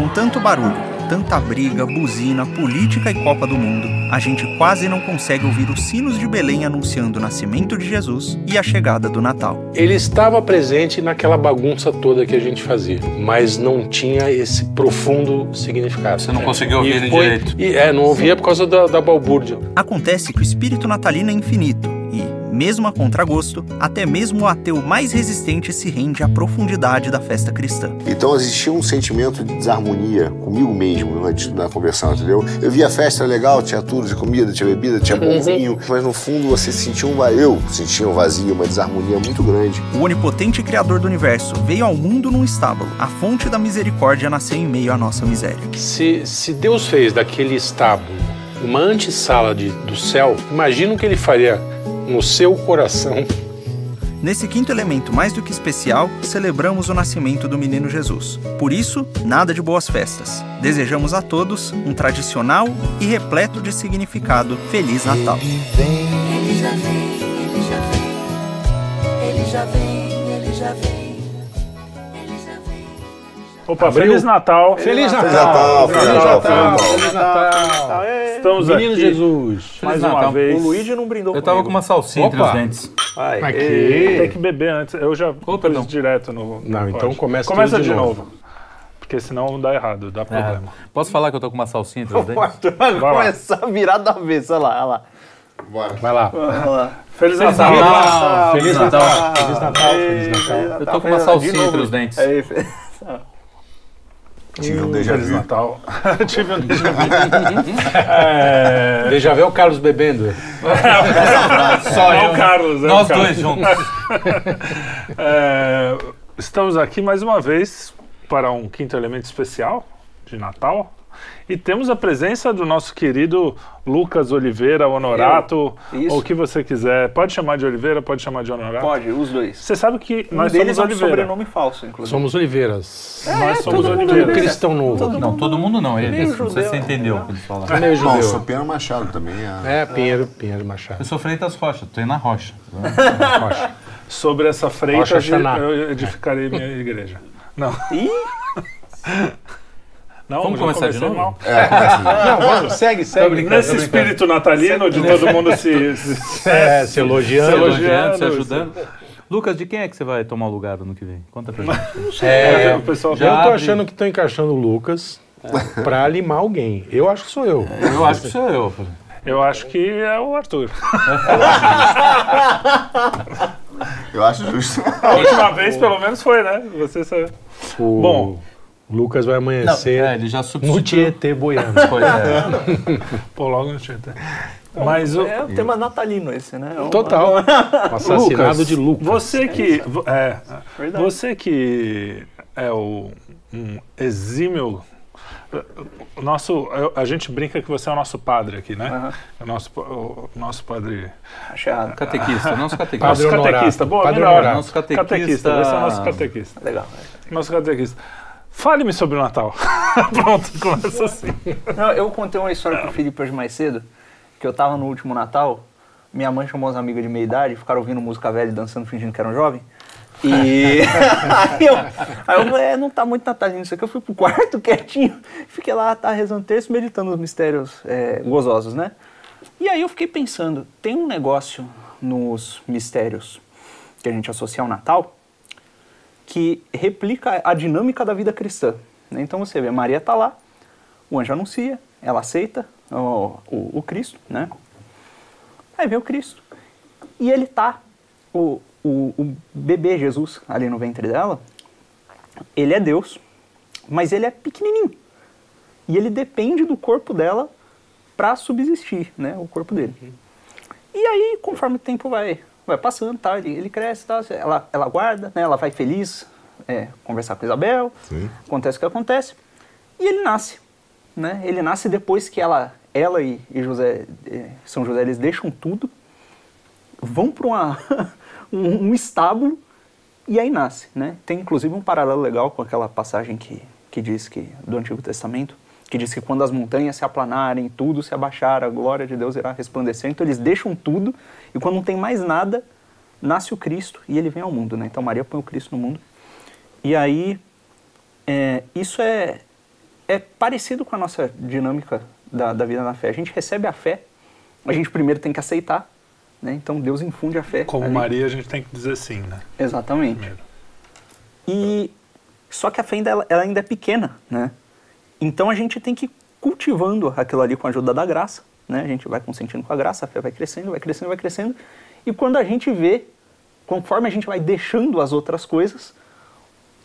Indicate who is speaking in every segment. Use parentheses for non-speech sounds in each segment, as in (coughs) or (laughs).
Speaker 1: Com tanto barulho, tanta briga, buzina, política e Copa do Mundo, a gente quase não consegue ouvir os sinos de Belém anunciando o nascimento de Jesus e a chegada do Natal.
Speaker 2: Ele estava presente naquela bagunça toda que a gente fazia, mas não tinha esse profundo significado.
Speaker 3: Você não conseguiu ouvir
Speaker 2: E
Speaker 3: ele
Speaker 2: foi-
Speaker 3: direito.
Speaker 2: E, é, não ouvia por causa da, da balbúrdia.
Speaker 1: Acontece que o espírito natalino é infinito mesmo a contragosto, até mesmo o ateu mais resistente se rende à profundidade da festa cristã.
Speaker 4: Então existia um sentimento de desarmonia comigo mesmo antes da conversão, entendeu? Eu via a festa legal, tinha tudo, tinha comida, tinha bebida, tinha bom vinho, mas no fundo você sentia um vazio, eu sentia um vazio, uma desarmonia muito grande.
Speaker 1: O onipotente Criador do universo veio ao mundo num estábulo. A fonte da misericórdia nasceu em meio à nossa miséria.
Speaker 2: Se, se Deus fez daquele estábulo uma antessala de, do céu, imagina o que ele faria no seu coração.
Speaker 1: Nesse quinto elemento mais do que especial, celebramos o nascimento do menino Jesus. Por isso, nada de boas festas. Desejamos a todos um tradicional e repleto de significado Feliz Natal.
Speaker 5: Ele já vem, ele já vem, ele já vem, ele já vem, ele já vem.
Speaker 6: Opa,
Speaker 2: Abriu.
Speaker 6: Feliz Natal.
Speaker 2: Feliz
Speaker 4: Natal, Feliz Natal, Feliz Natal.
Speaker 2: Feliz Natal!
Speaker 6: Estamos
Speaker 2: Menino
Speaker 6: aqui
Speaker 2: Jesus!
Speaker 6: mais
Speaker 3: Natal.
Speaker 6: uma vez.
Speaker 7: O Luigi não brindou
Speaker 3: Eu tava com uma salsinha entre os dentes.
Speaker 7: Ai,
Speaker 2: Aqui.
Speaker 6: Tem que beber antes. Eu já pus
Speaker 3: perdão.
Speaker 6: direto no.
Speaker 2: Não,
Speaker 6: no
Speaker 2: então
Speaker 6: pote.
Speaker 2: começa
Speaker 6: Começa de
Speaker 2: de
Speaker 6: novo. Porque senão dá errado, dá problema.
Speaker 3: Posso falar que eu tô com uma salsinha entre os dentes?
Speaker 7: Arthur vai
Speaker 6: Vai
Speaker 7: começar a virar da vez. Olha lá, olha lá.
Speaker 4: Bora.
Speaker 2: Vai lá.
Speaker 7: Olha lá.
Speaker 6: Feliz,
Speaker 3: Feliz
Speaker 6: Natal!
Speaker 3: Natal!
Speaker 2: Feliz Natal! Feliz Natal! Feliz Natal!
Speaker 3: Eu tô com uma salsinha entre os dentes.
Speaker 7: Aí, fe-
Speaker 4: Tive um déjà
Speaker 6: Feliz
Speaker 4: vu.
Speaker 6: Natal. (laughs) Tive um déjà vu. é...
Speaker 2: Deixa ver o Carlos bebendo. (laughs)
Speaker 3: Só
Speaker 6: É o Carlos, é
Speaker 3: Nós
Speaker 6: o Carlos.
Speaker 3: dois juntos. (laughs)
Speaker 6: É, estamos aqui mais uma vez para um quinto elemento especial de Natal. E temos a presença do nosso querido Lucas Oliveira Honorato, ou o que você quiser. Pode chamar de Oliveira, pode chamar de Honorato.
Speaker 7: Pode, os dois.
Speaker 6: Você sabe que
Speaker 7: Um
Speaker 6: nós
Speaker 7: deles
Speaker 6: somos
Speaker 7: é um
Speaker 6: Oliveira.
Speaker 7: sobrenome falso, inclusive.
Speaker 2: Somos Oliveiras.
Speaker 6: Nós somos
Speaker 7: todo mundo
Speaker 6: Oliveira.
Speaker 2: Cristão novo.
Speaker 3: Não, todo mundo não. Ele,
Speaker 7: Meio
Speaker 3: não sei se você entendeu o que eles falaram.
Speaker 2: É meio judeu.
Speaker 4: sou Pedro Machado também. É.
Speaker 2: É, Pinheiro, Pinheiro Machado.
Speaker 3: Eu sou Freitas Rocha, tô indo na rocha. (laughs)
Speaker 2: Rocha.
Speaker 6: Sobre essa
Speaker 2: Rocha
Speaker 6: freita
Speaker 2: Hashanah.
Speaker 6: eu edificarei minha igreja. Não.
Speaker 7: Ih, (laughs)
Speaker 6: Não,
Speaker 3: Vamos começar de novo?
Speaker 6: mal.
Speaker 4: É. (laughs)
Speaker 2: Não, vamos, segue, segue.
Speaker 6: Nesse
Speaker 3: tô brincando.
Speaker 6: espírito natalino de todo mundo se, (laughs) se,
Speaker 2: É, se elogiando.
Speaker 6: Se
Speaker 3: Elogiando, se
Speaker 6: elogiando,
Speaker 3: ajudando. Lucas, de quem é que você vai tomar o lugar no que vem? Conta pra gente.
Speaker 2: É,
Speaker 6: o pessoal
Speaker 3: já-
Speaker 2: eu tô achando que tô encaixando o Lucas pra limar alguém. Eu acho que sou eu.
Speaker 3: Eu acho que sou eu.
Speaker 6: Eu acho que é o Arthur. (laughs)
Speaker 4: Eu acho justo.
Speaker 6: A última vez, pelo menos, foi, né? Você sabe.
Speaker 2: O
Speaker 6: Bom.
Speaker 2: Lucas vai amanhecer
Speaker 3: É, ele já
Speaker 2: no. Tietê boiando. (laughs)
Speaker 3: Pois é.
Speaker 6: Pô, logo no Twitter. Mas o,
Speaker 7: é o tema natalino esse, né? É uma-
Speaker 2: Total. O (laughs) assassinado
Speaker 6: Lucas,
Speaker 2: de Lucas.
Speaker 6: Você que. É,
Speaker 7: Verdade.
Speaker 6: você que é o um exímio. O nosso, a gente brinca que você é o nosso padre aqui, né?
Speaker 7: Aham.
Speaker 6: O nosso, o nosso padre.
Speaker 7: Acho errado.
Speaker 3: Catequista, nosso catequista.
Speaker 2: Padre
Speaker 6: nosso catequista. Boa,
Speaker 2: Padre
Speaker 6: melhor.
Speaker 3: Nosso catequista.
Speaker 6: Catequista, esse é o nosso catequista.
Speaker 7: Legal.
Speaker 6: Nosso catequista. Fale-me sobre o Natal. (laughs) Pronto, começa assim.
Speaker 7: Não, eu contei uma história pro Felipe hoje mais cedo, que eu tava no último Natal, minha mãe chamou as amigas de meia idade, ficaram ouvindo música velha e dançando fingindo que eram jovem. E (laughs) aí eu, aí eu falei, é, não tá muito natalino isso aqui. Eu fui pro quarto (laughs) quietinho, fiquei lá, tá rezando terço, meditando os mistérios é, gozosos, né? E aí eu fiquei pensando, tem um negócio nos mistérios que a gente associa ao Natal que replica a dinâmica da vida cristã. né? Então você vê, Maria tá lá, o anjo anuncia, ela aceita o, o, o Cristo, né? Aí vem o Cristo. E ele tá, o, o, o bebê Jesus ali no ventre dela, ele é Deus, mas ele é pequenininho. E ele depende do corpo dela para subsistir, né? O corpo dele. E aí, conforme o tempo vai, vai passando, tá, ele, ele cresce, tá, ela, ela guarda, né, ela vai feliz é, conversar com Isabel, acontece o que acontece, e ele nasce. Né? Ele nasce depois que ela, ela e, e José, eh, São José, eles deixam tudo, vão para (laughs) um, um estábulo e aí nasce. Né? Tem inclusive um paralelo legal com aquela passagem que, que diz que, do Antigo Testamento, que diz que quando as montanhas se aplanarem, tudo se abaixar, a glória de Deus irá resplandecer. Então eles deixam tudo e quando não tem mais nada, nasce o Cristo e ele vem ao mundo. Né? Então Maria põe o Cristo no mundo. E aí, é, isso é, é parecido com a nossa dinâmica da, da vida na fé. A gente recebe a fé, a gente primeiro tem que aceitar, né? Então Deus infunde a fé.
Speaker 6: Como
Speaker 7: ali.
Speaker 6: Maria, a gente tem que dizer sim, né?
Speaker 7: Exatamente.
Speaker 6: Primeiro.
Speaker 7: E só que a fé ainda, ela, ainda é pequena, né? Então a gente tem que ir cultivando aquilo ali com a ajuda da graça, né? A gente vai consentindo com a graça, a fé vai crescendo, vai crescendo, vai crescendo. E quando a gente vê, conforme a gente vai deixando as outras coisas,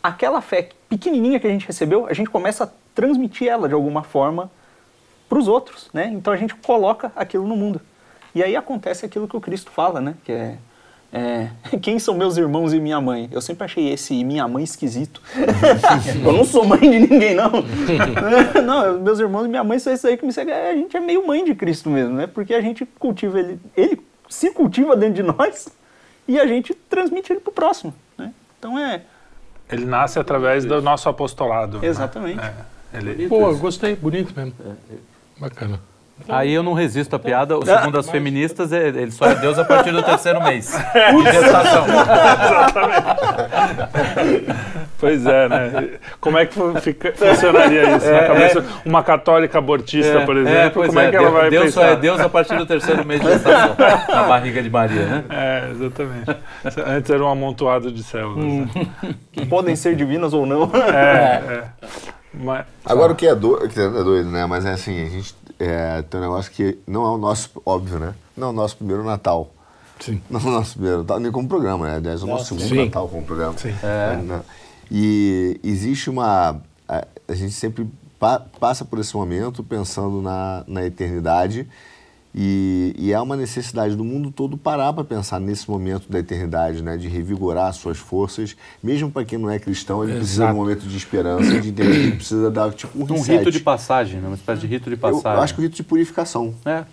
Speaker 7: aquela fé pequenininha que a gente recebeu, a gente começa a transmitir ela de alguma forma para os outros, né? Então a gente coloca aquilo no mundo. E aí acontece aquilo que o Cristo fala, né? Que é, é, (laughs) quem são meus irmãos e minha mãe? Eu sempre achei esse minha mãe esquisito. (laughs) eu não sou mãe de ninguém, não. (laughs) não, meus irmãos e minha mãe são esses aí que me seguem. A gente é meio mãe de Cristo mesmo, né? Porque a gente cultiva ele, ele se cultiva dentro de nós e a gente transmite ele pro próximo, né? Então é
Speaker 6: Ele nasce através do nosso apostolado. né?
Speaker 7: exatamente.
Speaker 6: É, ele,
Speaker 2: Pô, gostei, bonito mesmo. Bacana.
Speaker 3: Aí eu não resisto à piada. Segundo as feministas, é- ele só é Deus a partir do terceiro mês (laughs) de gestação.
Speaker 6: Pois é, né? Como é que fica- funcionaria isso na cabeça? Uma católica abortista, por exemplo,
Speaker 3: pois
Speaker 6: como é, que ela vai
Speaker 3: Deus
Speaker 6: pensar?
Speaker 3: só é Deus a partir do terceiro mês de gestação, na barriga de Maria, né? (laughs)
Speaker 6: É, exatamente. Antes era um amontoado de células.
Speaker 3: Hum.
Speaker 6: né? (laughs)
Speaker 7: Que podem ser divinas ou não.
Speaker 6: É, é. Mas,
Speaker 4: Agora o que é doido, que é doido, né? Mas é assim, a gente é, tem um negócio que não é o nosso, óbvio, né? Não é o nosso primeiro Natal.
Speaker 2: Sim.
Speaker 4: Não é o nosso primeiro Natal, nem como programa, né? Aliás, é o nosso segundo
Speaker 2: sim.
Speaker 4: Natal como programa.
Speaker 2: Sim.
Speaker 4: É, né? E existe uma. A, a gente sempre pa- passa por esse momento pensando na, na eternidade. E, e há uma necessidade do mundo todo parar para pensar nesse momento da eternidade, né? De revigorar suas forças. Mesmo para quem não é cristão, ele precisa de
Speaker 2: Exato.
Speaker 4: um momento de esperança, de entender que ele precisa dar tipo um
Speaker 3: Um
Speaker 4: reset.
Speaker 3: rito de passagem, né? uma espécie de rito de
Speaker 4: Eu,
Speaker 3: passagem.
Speaker 4: eu acho que o rito de purificação.
Speaker 3: É.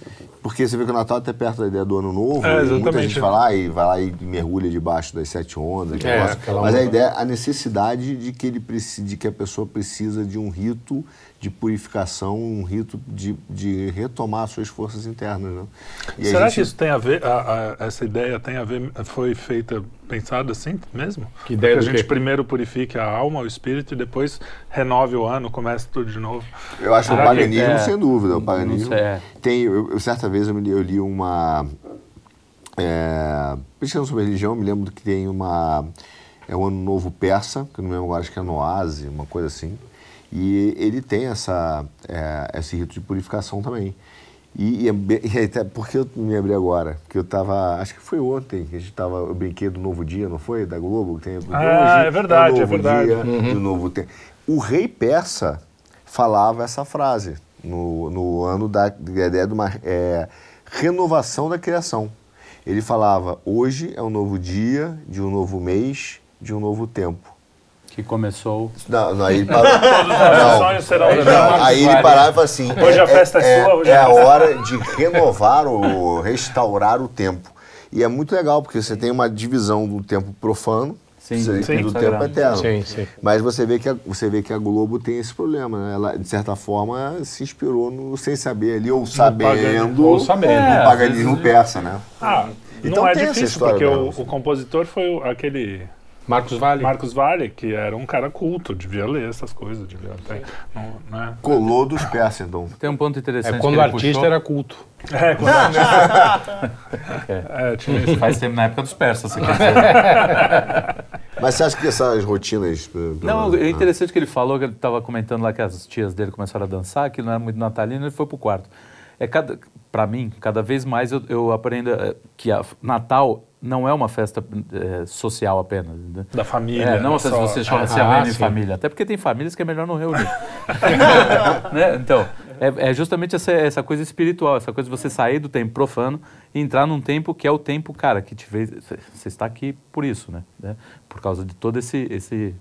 Speaker 4: Porque você vê que o Natal é até perto da ideia do ano novo.
Speaker 6: É,
Speaker 4: e muita gente vai lá e vai lá e mergulha debaixo das sete ondas.
Speaker 2: É,
Speaker 4: Mas a
Speaker 2: onda.
Speaker 4: ideia, a necessidade de que ele precisa, de que a pessoa precisa de um rito de purificação, um rito de, de retomar suas forças internas, né? E
Speaker 6: será
Speaker 4: gente-
Speaker 6: que isso tem a ver, a- a- essa ideia tem a ver, foi feita, pensada assim mesmo?
Speaker 2: Que ideia
Speaker 6: que a gente
Speaker 2: quê?
Speaker 6: primeiro purifique a alma, o espírito, e depois renove o ano, comece tudo de novo.
Speaker 4: Eu acho que o
Speaker 3: Será que-
Speaker 4: paganismo,
Speaker 3: é,
Speaker 4: sem dúvida. O
Speaker 3: não
Speaker 4: paganismo
Speaker 3: sei, é.
Speaker 4: tem. Eu, eu- certa vez eu, eu li uma. É, pesquisando sobre religião, eu me lembro que tem uma. É o Ano Novo Persa, que eu não lembro agora, acho que é Noase, uma coisa assim. E ele tem essa, é, esse rito de purificação também. E, e, é (laughs) e até porque eu me abri agora? Porque eu tava. Acho que foi ontem que a gente tava. Eu brinquei do Novo Dia, não foi? Da Globo? que Tem,
Speaker 6: Ah, é verdade,
Speaker 4: o
Speaker 6: é
Speaker 4: novo
Speaker 6: verdade.
Speaker 4: Dia, do novo tempo. O rei persa falava essa frase no, no ano da, da ideia de uma é, renovação da criação. Ele falava: hoje é um novo dia, de um novo mês, de um novo tempo.
Speaker 3: Que começou.
Speaker 4: Não, não, aí ele parou.
Speaker 6: Os sonhos serão
Speaker 4: Não, aí ele parava e assim:
Speaker 6: Hoje a festa é sua, hoje
Speaker 4: é
Speaker 6: a
Speaker 4: a
Speaker 6: festa é
Speaker 4: hora de renovar ou restaurar o tempo. E é muito legal, porque você tem uma divisão do tempo profano
Speaker 3: Sim,
Speaker 4: você-
Speaker 6: sim.
Speaker 4: do
Speaker 3: Sagrado.
Speaker 4: tempo eterno.
Speaker 2: Sim, sim.
Speaker 4: Mas você vê, que a, você vê que a Globo tem esse problema, né? Ela, de certa forma, se inspirou no sem saber ali, ou sabendo.
Speaker 2: Ou sabendo.
Speaker 4: no
Speaker 3: É,
Speaker 4: paganismo persa, né?
Speaker 6: Ah,
Speaker 4: Então
Speaker 6: não é
Speaker 4: tem essa
Speaker 6: difícil,
Speaker 4: história
Speaker 6: porque o, o compositor foi aquele
Speaker 2: Marcos Vale.
Speaker 6: Marcos Vale, que era um cara culto, devia ler essas coisas, devia ter, não, né?
Speaker 4: Colou dos persas, então.
Speaker 3: Tem um ponto interessante.
Speaker 2: É quando
Speaker 3: que
Speaker 2: o artista
Speaker 3: puxou.
Speaker 2: era culto.
Speaker 6: É, quando (laughs) é, tinha isso.
Speaker 3: Faz tempo na época dos persas, se quer dizer. (laughs)
Speaker 4: Mas você acha que essas rotinas... eh,
Speaker 3: Não, é interessante que ele falou, que ele estava comentando lá que as tias dele começaram a dançar, que não era muito natalino, ele foi pro quarto. É cada, para mim, cada vez mais eu, eu aprendo eh, que a, Natal não é uma festa eh, social apenas. né?
Speaker 6: Da família.
Speaker 3: É, não
Speaker 6: né,
Speaker 3: se
Speaker 6: só-
Speaker 3: você chama, se reúne em família. Até porque tem famílias que é melhor não reunir. (laughs) Né? Então, é, é justamente essa, essa coisa espiritual, essa coisa de você sair do tempo profano e entrar num tempo que é o tempo, cara, que te fez. Você está aqui por isso, né? né? Por causa de todo esse. esse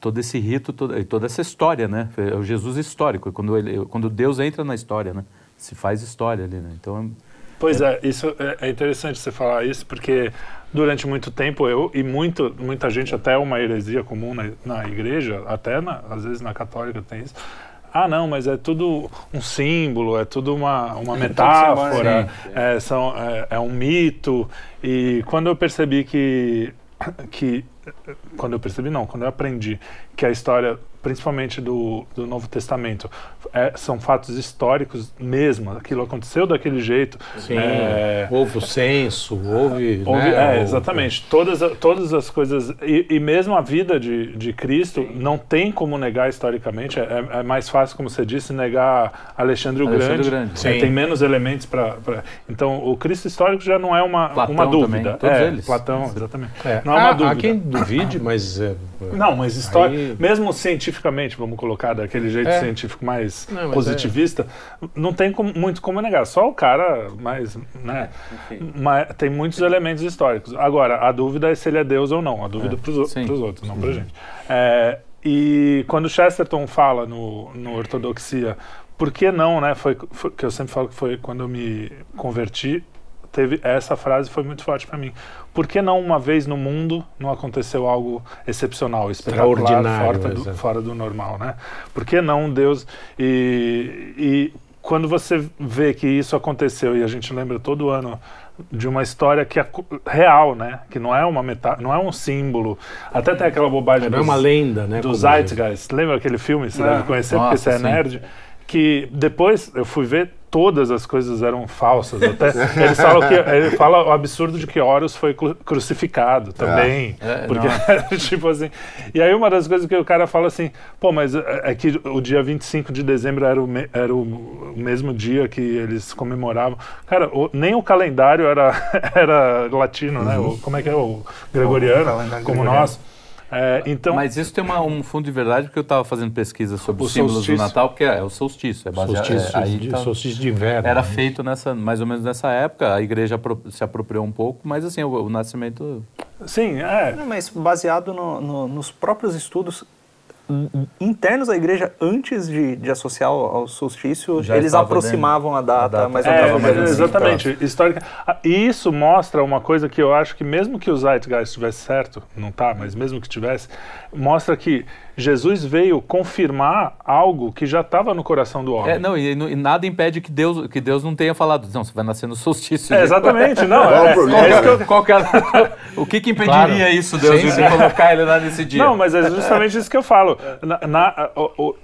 Speaker 3: todo esse rito, e toda essa história, né? É o Jesus histórico, é quando, ele, quando Deus entra na história, né? Se faz história ali, né? Então,
Speaker 6: Pois é, isso é, é interessante você falar isso, porque durante muito tempo eu e muito, muita gente, até uma heresia comum na, na igreja, até na- às vezes na católica tem isso. Ah, não, mas é tudo um símbolo, é tudo uma, uma metáfora, é, são, é, é um mito. E quando eu percebi que, que. Quando eu percebi, não, quando eu aprendi que a história principalmente do, do Novo Testamento, é, são fatos históricos mesmo. Aquilo aconteceu daquele jeito.
Speaker 2: Sim,
Speaker 6: É,
Speaker 2: houve o censo, houve...
Speaker 6: Houve-
Speaker 2: né,
Speaker 6: é, exatamente. Todas, todas as coisas. E, e mesmo a vida de, de Cristo não tem como negar historicamente. É, é mais fácil, como você disse, negar Alexandre o
Speaker 3: Alexandre
Speaker 6: Grande.
Speaker 3: o Grande.
Speaker 6: É,
Speaker 2: Sim.
Speaker 6: tem menos elementos para. Então, o Cristo histórico já não é uma,
Speaker 3: Platão
Speaker 6: uma
Speaker 3: também,
Speaker 6: dúvida.
Speaker 3: todos
Speaker 6: é,
Speaker 3: eles.
Speaker 6: Platão, exatamente.
Speaker 2: É,
Speaker 6: Não é uma
Speaker 2: há,
Speaker 6: dúvida.
Speaker 2: há quem duvide, mas... é,
Speaker 6: Não, mas história,
Speaker 2: Aí-
Speaker 6: mesmo cientificamente, vamos colocar daquele jeito
Speaker 2: É.
Speaker 6: científico mais
Speaker 2: Não, mas
Speaker 6: positivista, não tem como- muito como negar. Só o cara mais, né? Mas tem muitos elementos históricos. Agora, a dúvida é se ele é Deus ou não. A dúvida para os outros, não para gente. É, e quando Chesterton fala no, no Ortodoxia, por que não, né? Foi, foi que eu sempre falo que foi quando eu me converti. Teve essa frase foi muito forte para mim. Por que não uma vez no mundo não aconteceu algo excepcional, espetacular,
Speaker 2: Extraordinário,
Speaker 6: fora do, fora do normal, né? Por que não Deus e, e quando você vê que isso aconteceu e a gente lembra todo ano de uma história que é real, né? Que não é uma meta, não é um símbolo. Até tem aquela bobagem
Speaker 2: é
Speaker 6: dos-
Speaker 2: uma lenda, né?
Speaker 6: do Zeitgeist. Lembra aquele filme? Você deve conhecer porque
Speaker 3: Nossa,
Speaker 6: você é
Speaker 3: sim.
Speaker 6: nerd. Que depois eu fui ver, todas as coisas eram falsas. Até (laughs) eles falam que ele fala o absurdo de que Horus foi cru- crucificado também.
Speaker 3: É,
Speaker 6: porque (laughs) tipo assim. E aí uma das coisas que o cara fala assim, pô, mas é é que o dia 25 de dezembro era o, me- era o, o mesmo dia que eles comemoravam. Cara, o- nem o calendário era, (laughs) era latino, né? O- como é que é o gregoriano,
Speaker 7: calendário
Speaker 6: como
Speaker 7: gregoriano.
Speaker 6: nós. É, então,
Speaker 3: Mas isso tem uma- um fundo de verdade, porque eu estava fazendo pesquisa sobre
Speaker 6: O
Speaker 3: os símbolos
Speaker 6: solstício.
Speaker 3: do Natal, porque é, o solstício, é baseado...
Speaker 2: Solstício,
Speaker 3: é, aí
Speaker 2: de,
Speaker 3: tá-
Speaker 2: solstício de inverno.
Speaker 3: era
Speaker 2: né?
Speaker 3: feito nessa, mais ou menos nessa época, a igreja apro- se apropriou um pouco, mas assim, o, o nascimento...
Speaker 6: sim, é.
Speaker 7: Não, mas baseado no- no- nos próprios estudos internos da igreja, antes de, de associar ao, solstício,
Speaker 3: Já
Speaker 7: eles aproximavam a data,
Speaker 3: data.
Speaker 7: mas
Speaker 6: É,
Speaker 7: mais ou menos assim.
Speaker 6: exatamente. Histórica. Ah, E isso mostra uma coisa que eu acho que mesmo que o Zeitgeist estivesse certo, não tá, mas mesmo que tivesse, mostra que Jesus veio confirmar algo que já estava no coração do homem.
Speaker 3: É, não, e, e nada impede que Deus, que Deus não tenha falado, não, você vai nascer no solstício.
Speaker 6: É, exatamente, não.
Speaker 4: Qual
Speaker 6: é-
Speaker 4: o problema?
Speaker 6: é eu-
Speaker 3: Qual que era- (laughs) o que que impediria
Speaker 2: Claro.
Speaker 3: isso, Deus,
Speaker 2: Sim,
Speaker 3: de
Speaker 2: sim.
Speaker 3: colocar ele lá nesse dia?
Speaker 6: Não, mas é justamente isso que eu falo. Na, na- o- o-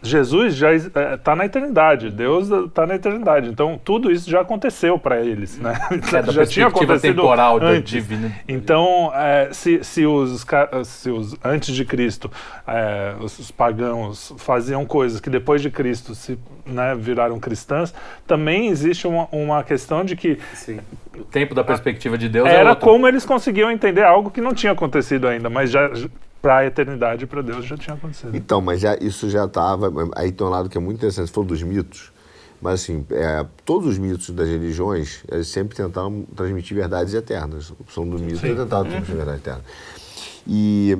Speaker 6: Jesus já está na eternidade, Deus está na eternidade. Então tudo isso já aconteceu para eles, né? (laughs)
Speaker 3: É, da
Speaker 6: já tinha acontecido
Speaker 3: temporal
Speaker 6: antes.
Speaker 3: divina.
Speaker 6: Então, é, se, se, os, se os antes de Cristo, é, os, os pagãos faziam coisas que depois de Cristo se né, viraram cristãs, também existe uma, uma questão de que
Speaker 3: Sim. O tempo da perspectiva de Deus é
Speaker 6: era
Speaker 3: outro.
Speaker 6: como eles conseguiam entender algo que não tinha acontecido ainda, mas já para a eternidade, para Deus, já tinha acontecido.
Speaker 4: Então, mas já, isso já estava. Aí tem um lado que é muito interessante. Você falou dos mitos, mas assim, é, todos os mitos das religiões, sempre tentaram transmitir verdades eternas. A opção do mito é tentar transmitir verdade eterna. E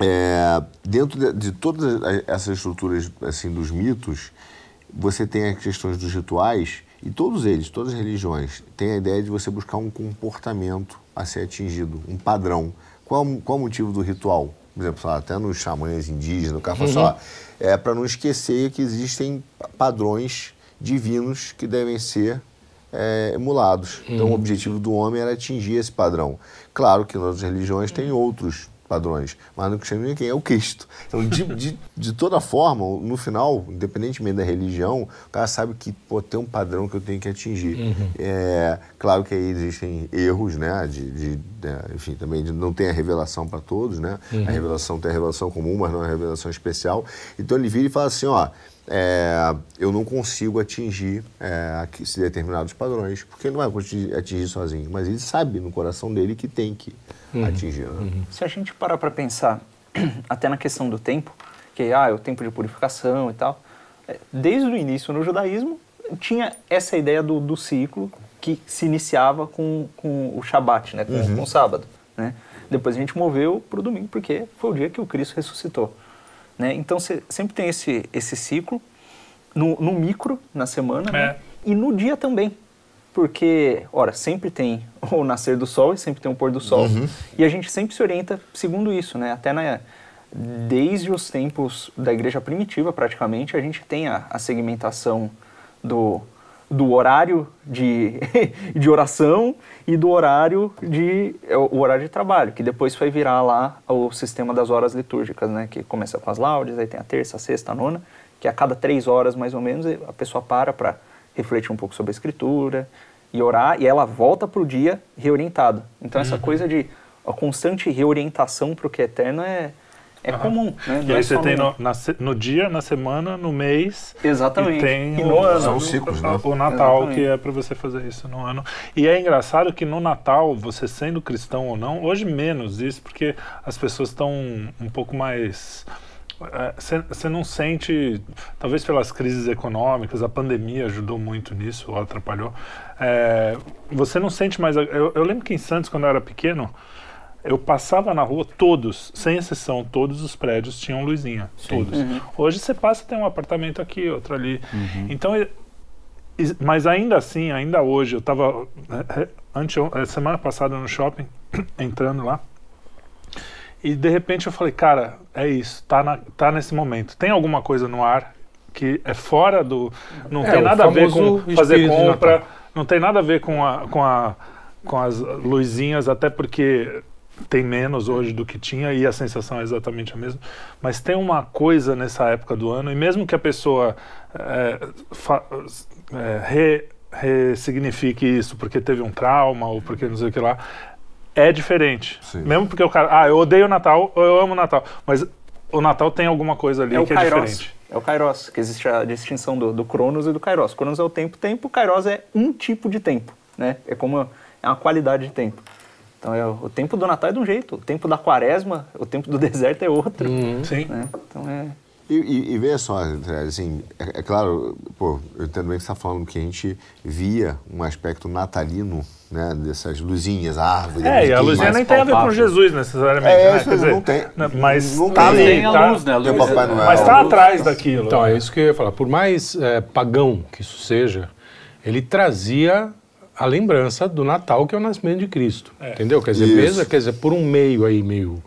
Speaker 4: é, dentro de, de todas essas estruturas assim, dos mitos, você tem as questões dos rituais, e todos eles, todas as religiões, têm a ideia de você buscar um comportamento a ser atingido, um padrão. Qual, qual o motivo do ritual? Por exemplo, lá, até nos xamãs indígenas, o cara fala assim, ó, é para não esquecer que existem padrões divinos que devem ser é, emulados. Então, o objetivo do homem era atingir esse padrão. Claro que nas religiões tem outros padrões, mas no cristianismo quem é o Cristo. Então, de, de, de toda forma, no final, independentemente da religião, o cara sabe que pô, tem um padrão que eu tenho que atingir. É, claro que aí existem erros, né? De, de- de- enfim, também de- não tem a revelação para todos, né? A revelação tem a revelação comum, mas não a revelação especial. Então ele vira e fala assim, ó, é, eu não consigo atingir é, determinados padrões, porque ele não vai conseguir atingir sozinho, mas ele sabe no coração dele que tem que atingir. Né?
Speaker 7: Se a gente parar para pensar, (clears throat) até na questão do tempo, que ah, é o tempo de purificação e tal, é, desde o início no judaísmo tinha essa ideia do, do ciclo que se iniciava com, com o Shabat, né, com, com o sábado. Né? Depois a gente moveu para o domingo, porque foi o dia que o Cristo ressuscitou. Né? Então você sempre tem esse, esse ciclo no, no micro, na semana, né?
Speaker 6: É.
Speaker 7: e no dia também. Porque, ora, sempre tem (laughs) o nascer do sol e sempre tem o pôr do sol. E a gente sempre se orienta segundo isso, né? Até na, desde os tempos da igreja primitiva, praticamente, a gente tem a, a segmentação do, do horário de, (laughs) de oração e do horário de é, o horário de trabalho, que depois foi virar lá o sistema das horas litúrgicas, né? Que começa com as laudes, aí tem a terça, a sexta, a nona, que a cada três horas mais ou menos a pessoa para para refletir um pouco sobre a escritura e orar, e ela volta para o dia reorientada. Então essa coisa de a constante reorientação para o que é eterno é, é comum. Né?
Speaker 6: E
Speaker 7: é
Speaker 6: aí você
Speaker 7: só
Speaker 6: tem
Speaker 7: no-
Speaker 6: na no dia, na semana, no mês.
Speaker 7: Exatamente.
Speaker 6: E tem
Speaker 7: E
Speaker 6: o,
Speaker 7: no ano.
Speaker 4: São os ciclos, né?
Speaker 6: o Natal,
Speaker 7: Exatamente.
Speaker 6: que é para você fazer isso no ano. E é engraçado que no Natal, você sendo cristão ou não, hoje menos isso, porque as pessoas estão um pouco mais. Você não sente, talvez pelas crises econômicas, a pandemia ajudou muito nisso, ou atrapalhou. É, você não sente mais. Eu, eu lembro que em Santos, quando eu era pequeno, eu passava na rua, todos, sem exceção, todos os prédios tinham luzinha. Todos. Hoje você passa, tem um apartamento aqui, outro ali. Então, e- e- mas ainda assim, ainda hoje, eu estava ante, eh, semana passada no shopping, (coughs) entrando lá, e de repente eu falei, cara, é isso, tá, na, tá nesse momento. Tem alguma coisa no ar que é fora do. Não
Speaker 2: É,
Speaker 6: tem nada a ver com fazer compra, não tem nada a ver com, a, com, a, com as luzinhas, até porque tem menos hoje do que tinha e a sensação é exatamente a mesma. Mas tem uma coisa nessa época do ano, e mesmo que a pessoa é, fa- é, re- ressignifique isso porque teve um trauma ou porque não sei o que lá, é diferente.
Speaker 4: Sim.
Speaker 6: Mesmo porque o cara, ah, eu odeio o Natal ou eu amo o Natal. Mas o Natal tem alguma coisa ali
Speaker 7: É o
Speaker 6: que é
Speaker 7: Kairos.
Speaker 6: diferente.
Speaker 7: É o Kairos, que existe a distinção do, do Cronos e do Kairos. Cronos é o tempo, tempo, Kairos é um tipo de tempo, né? É como é uma qualidade de tempo. Então é, o tempo do Natal é de um jeito, o tempo da quaresma, o tempo do (laughs) deserto é outro.
Speaker 6: Sim.
Speaker 7: Né? Então é.
Speaker 4: E, e, e veja só, assim, é, é claro, pô, eu entendo bem que você está falando que a gente via um aspecto natalino, né, dessas luzinhas, árvores.
Speaker 6: É, e a luzinha nem tem a ver com. Jesus necessariamente,
Speaker 4: É,
Speaker 6: né?
Speaker 4: isso não tem.
Speaker 6: né, Mas
Speaker 4: Não
Speaker 6: tá
Speaker 4: tem.
Speaker 6: ali,
Speaker 3: Tem a
Speaker 6: tá-
Speaker 3: luz, né? A
Speaker 4: Tem o
Speaker 3: luz-
Speaker 4: Papai Noel.
Speaker 6: Mas tá
Speaker 4: a
Speaker 6: atrás daquilo.
Speaker 2: Então,
Speaker 6: né?
Speaker 2: é isso que eu ia falar. Por mais eh, pagão que isso seja, ele trazia a lembrança do Natal, que é o nascimento de Cristo. Entendeu? Quer dizer,
Speaker 4: Isso.
Speaker 2: mesmo, quer dizer, por um meio aí meio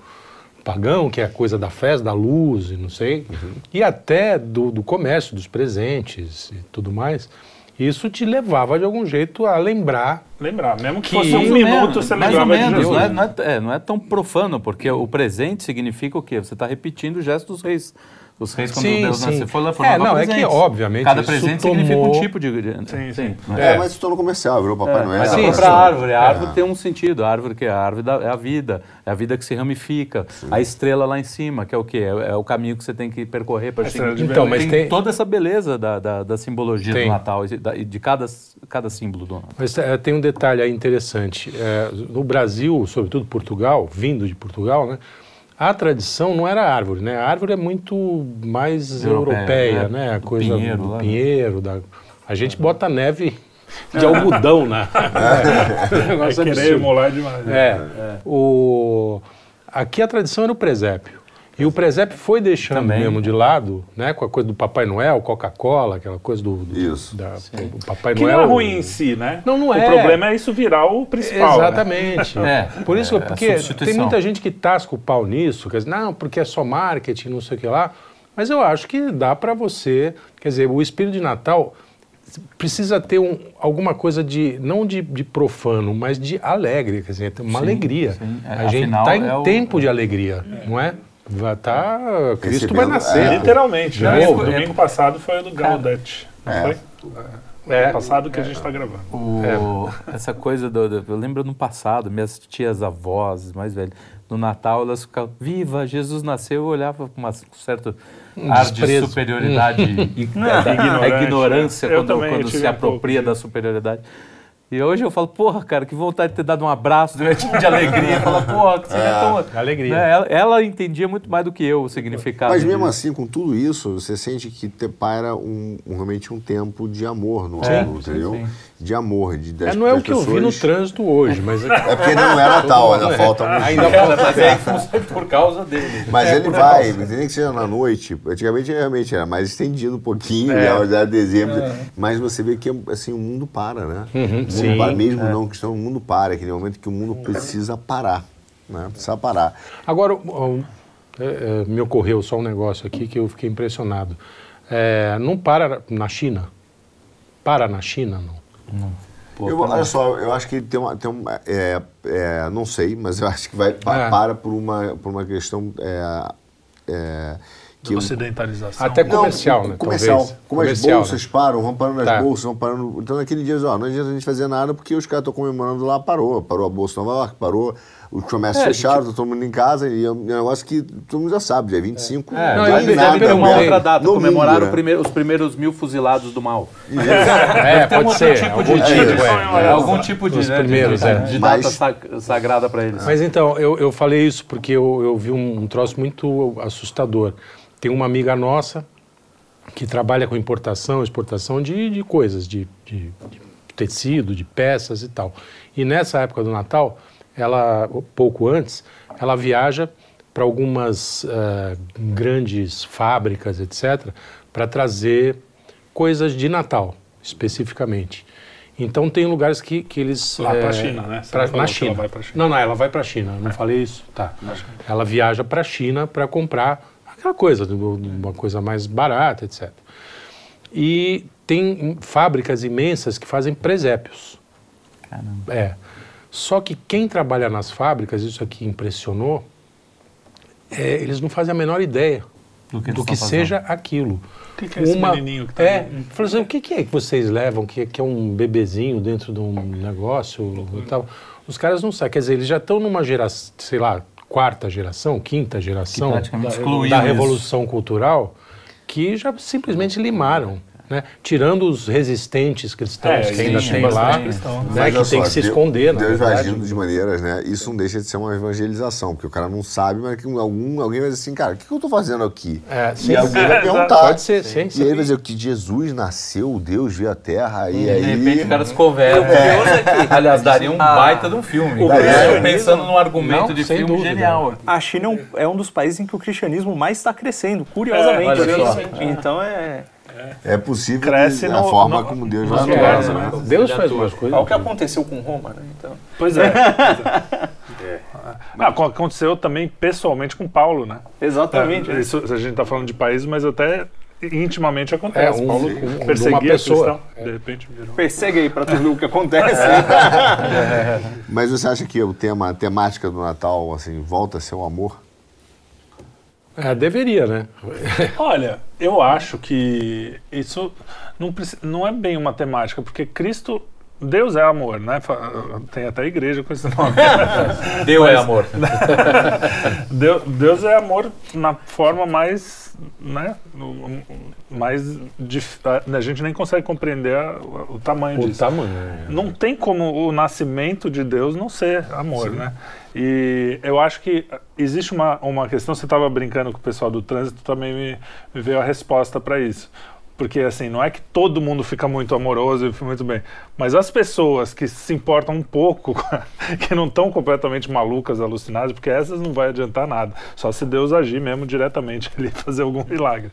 Speaker 2: pagão, que é a coisa da festa, da luz e não sei, e até do, do comércio, dos presentes e tudo mais, isso te levava de algum jeito a lembrar.
Speaker 6: Lembrar, mesmo que,
Speaker 2: Que-
Speaker 6: fosse um
Speaker 2: ou
Speaker 6: minuto, você
Speaker 3: mais ou
Speaker 6: lembrava de
Speaker 3: menos,
Speaker 6: Jesus.
Speaker 3: não é, não, é, é, não é tão profano, porque o presente significa o quê? Você está repetindo o gesto dos reis. Os reis, quando
Speaker 2: Sim,
Speaker 3: Deus
Speaker 2: sim.
Speaker 3: nasceu, foram
Speaker 2: É,
Speaker 3: foram
Speaker 2: não, é que, obviamente,
Speaker 3: Cada
Speaker 2: isso
Speaker 3: presente significa um
Speaker 2: tomou-
Speaker 3: tipo de...
Speaker 6: Sim, sim.
Speaker 3: não
Speaker 4: É,
Speaker 2: É.
Speaker 4: mas se tornou comercial, virou Papai Noel.
Speaker 3: Mas
Speaker 2: Sim,
Speaker 3: é
Speaker 2: sim.
Speaker 3: para a árvore. A árvore
Speaker 4: É.
Speaker 3: tem um sentido. A árvore que é a árvore da, é a vida. É a vida que se ramifica. A estrela lá em cima, que é o quê? É, é o caminho que você tem que percorrer para
Speaker 6: de
Speaker 2: Então, mas
Speaker 3: tem,
Speaker 2: tem-
Speaker 3: toda essa beleza da, da, da simbologia
Speaker 2: Tem.
Speaker 3: do Natal e de, de cada, cada símbolo do Natal.
Speaker 2: Mas eh, tem um detalhe aí interessante. No Brasil, sobretudo Portugal, vindo de Portugal, né? A tradição não era a árvore, né? A árvore é muito mais
Speaker 3: Europeia,
Speaker 2: europeia,
Speaker 3: né?
Speaker 2: né? A
Speaker 3: Do
Speaker 2: coisa
Speaker 3: pinheiro
Speaker 2: do
Speaker 3: lá, né?
Speaker 2: pinheiro. Da... A gente bota neve de algodão na. (laughs) O
Speaker 6: É
Speaker 2: negócio
Speaker 6: querer
Speaker 2: absurdo.
Speaker 6: emular demais. né?
Speaker 2: É. O... Aqui a tradição era o presépio. E o presépio foi deixando
Speaker 3: Também.
Speaker 2: mesmo de lado, né? Com a coisa do Papai Noel, Coca-Cola, aquela coisa do, do-
Speaker 4: Isso.
Speaker 2: da, o Papai
Speaker 6: Que
Speaker 2: Noel.
Speaker 6: não é ruim em si, né?
Speaker 2: Não, não
Speaker 6: o
Speaker 2: é.
Speaker 6: problema é isso virar o principal. né?
Speaker 2: Exatamente. (laughs)
Speaker 3: É,
Speaker 2: Por isso,
Speaker 3: é a
Speaker 2: porque tem muita gente que tasca o pau nisso, quer dizer, não, porque é só marketing, não sei o que lá. Mas eu acho que dá para você, quer dizer, o espírito de Natal precisa ter um, alguma coisa de, não de, de profano, mas de alegre, quer dizer, uma
Speaker 3: Sim,
Speaker 2: alegria.
Speaker 3: sim. É,
Speaker 2: A gente está em
Speaker 3: é o-
Speaker 2: tempo de alegria, não é? Vai tá, Cristo vai nascer.
Speaker 4: é.
Speaker 6: Literalmente.
Speaker 2: De
Speaker 6: né?
Speaker 2: novo,
Speaker 6: Domingo passado foi o do Gaudete. Não
Speaker 4: É.
Speaker 6: foi?
Speaker 2: É.
Speaker 6: Passado que a gente está gravando.
Speaker 3: O- Essa coisa do, do- Eu lembro no passado, minhas tias avós mais velhas, no Natal elas ficavam, viva, Jesus nasceu, eu olhava com uma- com certo ar de
Speaker 2: desprezo.
Speaker 3: superioridade (laughs) e a, a
Speaker 6: Ignorante,
Speaker 3: ignorância
Speaker 6: né? Eu
Speaker 3: quando,
Speaker 6: também
Speaker 3: quando se
Speaker 6: um
Speaker 3: apropria
Speaker 6: pouco
Speaker 3: da superioridade. E hoje eu falo, porra, cara, que vontade de ter dado um abraço de, de alegria. Fala, porra, que você é tão...
Speaker 2: alegria.
Speaker 3: Né, Ela, ela entendia muito mais do que eu o significado.
Speaker 4: Mas mesmo
Speaker 3: disso.
Speaker 4: assim, com tudo isso, você sente que te paira um, um- realmente um tempo de amor no
Speaker 3: Sim,
Speaker 4: ano,
Speaker 3: sim,
Speaker 4: entendeu?
Speaker 3: sim.
Speaker 4: De amor, de das,
Speaker 2: É, não é o que eu vi no
Speaker 4: pessoas-
Speaker 2: trânsito hoje, mas
Speaker 4: É porque ainda não é Natal, ainda falta
Speaker 2: Ainda
Speaker 3: é foi por causa dele.
Speaker 4: Mas
Speaker 2: É,
Speaker 4: ele vai, nem que seja na noite. Antigamente realmente era mais estendido um pouquinho,
Speaker 2: É.
Speaker 4: já já dezembro. Mas você vê que assim, o mundo para, né? o mundo
Speaker 2: sim.
Speaker 4: para, mesmo não cristão, o mundo para, aquele momento que o mundo precisa parar. Né? Precisa parar.
Speaker 2: Agora, é, é, me ocorreu só um negócio aqui que eu fiquei impressionado. É, não para na China. para na China, não?
Speaker 3: Pô,
Speaker 4: Eu,
Speaker 3: tá
Speaker 4: olha só, eu acho que tem uma. Tem uma é, é, não sei, mas eu acho que vai pa-
Speaker 2: É.
Speaker 4: para por uma, por uma questão. É, é, que
Speaker 6: De
Speaker 4: eu-
Speaker 6: ocidentalização.
Speaker 2: Até
Speaker 4: Não,
Speaker 2: comercial, né?
Speaker 4: Comercial.
Speaker 2: Talvez.
Speaker 4: Como as
Speaker 2: Comercial,
Speaker 4: bolsas
Speaker 2: né?
Speaker 4: param, vão parando as
Speaker 2: Tá.
Speaker 4: bolsas, vão parando. Então naquele dia, ó, não adianta a gente fazer nada porque os caras estão comemorando lá, parou. Parou a Bolsa Nova York, parou. Os comércios
Speaker 3: É,
Speaker 4: fechados, tá todo mundo em casa. E é um negócio que todo mundo já sabe, dia 25.
Speaker 3: É,
Speaker 2: Não,
Speaker 3: deve,
Speaker 2: eu
Speaker 3: deve
Speaker 2: nada,
Speaker 3: ter uma
Speaker 2: né?
Speaker 3: outra data, comemorar
Speaker 4: né?
Speaker 3: primeiro- os primeiros mil fuzilados do mal. (laughs)
Speaker 2: É, pode ser.
Speaker 3: tipo
Speaker 2: algum
Speaker 3: de
Speaker 2: tipo,
Speaker 3: dia,
Speaker 2: é.
Speaker 3: é, algum tipo de, né,
Speaker 2: primeiros,
Speaker 3: de,
Speaker 2: é.
Speaker 3: de
Speaker 4: Mas-
Speaker 3: data sa- sagrada para eles.
Speaker 2: Mas então, eu, eu falei isso porque eu, eu vi um, um troço muito assustador. Tem uma amiga nossa que trabalha com importação, exportação de, de coisas, de, de- de tecido, de peças e tal. E nessa época do Natal, ela, pouco antes, ela viaja para algumas eh, grandes fábricas, etc., para trazer coisas de Natal, especificamente. Então tem lugares que, que eles...
Speaker 6: Lá pra
Speaker 2: eh,
Speaker 6: China, né?
Speaker 2: Pra- na China.
Speaker 6: ela vai pra China.
Speaker 2: Não, não, ela vai para a China. Eu Não falei isso? Tá. Ela viaja para a China para comprar aquela coisa, uma coisa mais barata, etc. E tem fábricas imensas que fazem presépios.
Speaker 3: Caramba.
Speaker 2: É. Só que quem trabalha nas fábricas, isso aqui impressionou, é, eles não fazem a menor ideia
Speaker 3: Do que,
Speaker 2: do que seja aquilo.
Speaker 6: O que, que é esse menininho que tá
Speaker 2: é,
Speaker 6: ali?
Speaker 2: falou assim, o que, que é que vocês levam, que, que é um bebezinho dentro de um negócio tal. Os caras não sabem, quer dizer, eles já estão numa geração, sei lá, quarta geração, quinta geração da, da
Speaker 3: isso.
Speaker 2: revolução cultural, que já simplesmente limaram. Né? Tirando os resistentes cristãos
Speaker 6: É,
Speaker 2: que ainda tem lá,
Speaker 6: cristão, né?
Speaker 4: Mas
Speaker 2: que
Speaker 4: olha
Speaker 2: tem
Speaker 4: só,
Speaker 2: que se
Speaker 4: Deus-
Speaker 2: esconder,
Speaker 4: Deus vai
Speaker 2: verdade.
Speaker 4: agindo de maneiras, né? Isso não deixa de ser uma evangelização, porque o cara não sabe, mas que algum, alguém vai dizer assim, cara, o que, que eu tô fazendo aqui?
Speaker 2: É, sim.
Speaker 4: e alguém vai (laughs)
Speaker 6: É,
Speaker 4: perguntar.
Speaker 2: Pode ser, sim,
Speaker 4: E
Speaker 2: sim.
Speaker 4: aí vai dizer que Jesus nasceu, Deus veio à Terra, e
Speaker 3: De
Speaker 4: aí...
Speaker 3: repente o cara se converte.
Speaker 7: É. (laughs)
Speaker 3: Aliás, daria um baita de um filme.
Speaker 7: o
Speaker 3: Eu
Speaker 7: cristianismo-
Speaker 3: pensando num argumento
Speaker 2: Não,
Speaker 3: de filme
Speaker 2: dúvida.
Speaker 3: genial.
Speaker 7: A China é um, é um dos países em que o cristianismo mais está crescendo, curiosamente.
Speaker 3: só.
Speaker 7: Então é.
Speaker 4: É possível
Speaker 6: Cresce
Speaker 4: que a forma
Speaker 6: no-
Speaker 4: como Deus
Speaker 6: nos
Speaker 4: vai
Speaker 6: lugares,
Speaker 4: atuar,
Speaker 6: né?
Speaker 4: né?
Speaker 2: Deus faz umas coisas.
Speaker 7: É o que aconteceu com Roma, né? Então. (laughs)
Speaker 6: Pois é. é. Ah, co- aconteceu também pessoalmente com Paulo, né?
Speaker 7: Exatamente.
Speaker 6: É, isso, a gente está falando de países, mas até intimamente acontece.
Speaker 2: É, um-
Speaker 6: Paulo
Speaker 2: um-
Speaker 6: perseguia
Speaker 2: uma pessoa.
Speaker 6: cristão, de repente virou.
Speaker 7: Persegue aí pra tu ver o que acontece. (laughs)
Speaker 4: Mas você acha que o tema, a temática do Natal, assim, volta a ser o amor?
Speaker 2: É, deveria, né?
Speaker 6: Olha, eu acho que isso não, não é bem uma temática, porque Cristo, Deus é amor, né? Tem até igreja com esse nome. (laughs)
Speaker 3: Deus é amor. (laughs)
Speaker 6: Deus, Deus é amor na forma mais, né? Mais dif- a gente nem consegue compreender a- o tamanho
Speaker 2: O
Speaker 6: disso.
Speaker 2: tamanho. né?
Speaker 6: Não tem como o nascimento de Deus não ser amor, né? E eu acho que existe uma, uma questão, você estava brincando com o pessoal do trânsito, também me, me veio a resposta para isso. Porque, assim, não é que todo mundo fica muito amoroso e fica muito bem, mas as pessoas que se importam um pouco, (laughs) que não estão completamente malucas, alucinadas, porque essas não vai adiantar nada, só se Deus agir mesmo diretamente (laughs) ali, fazer algum milagre.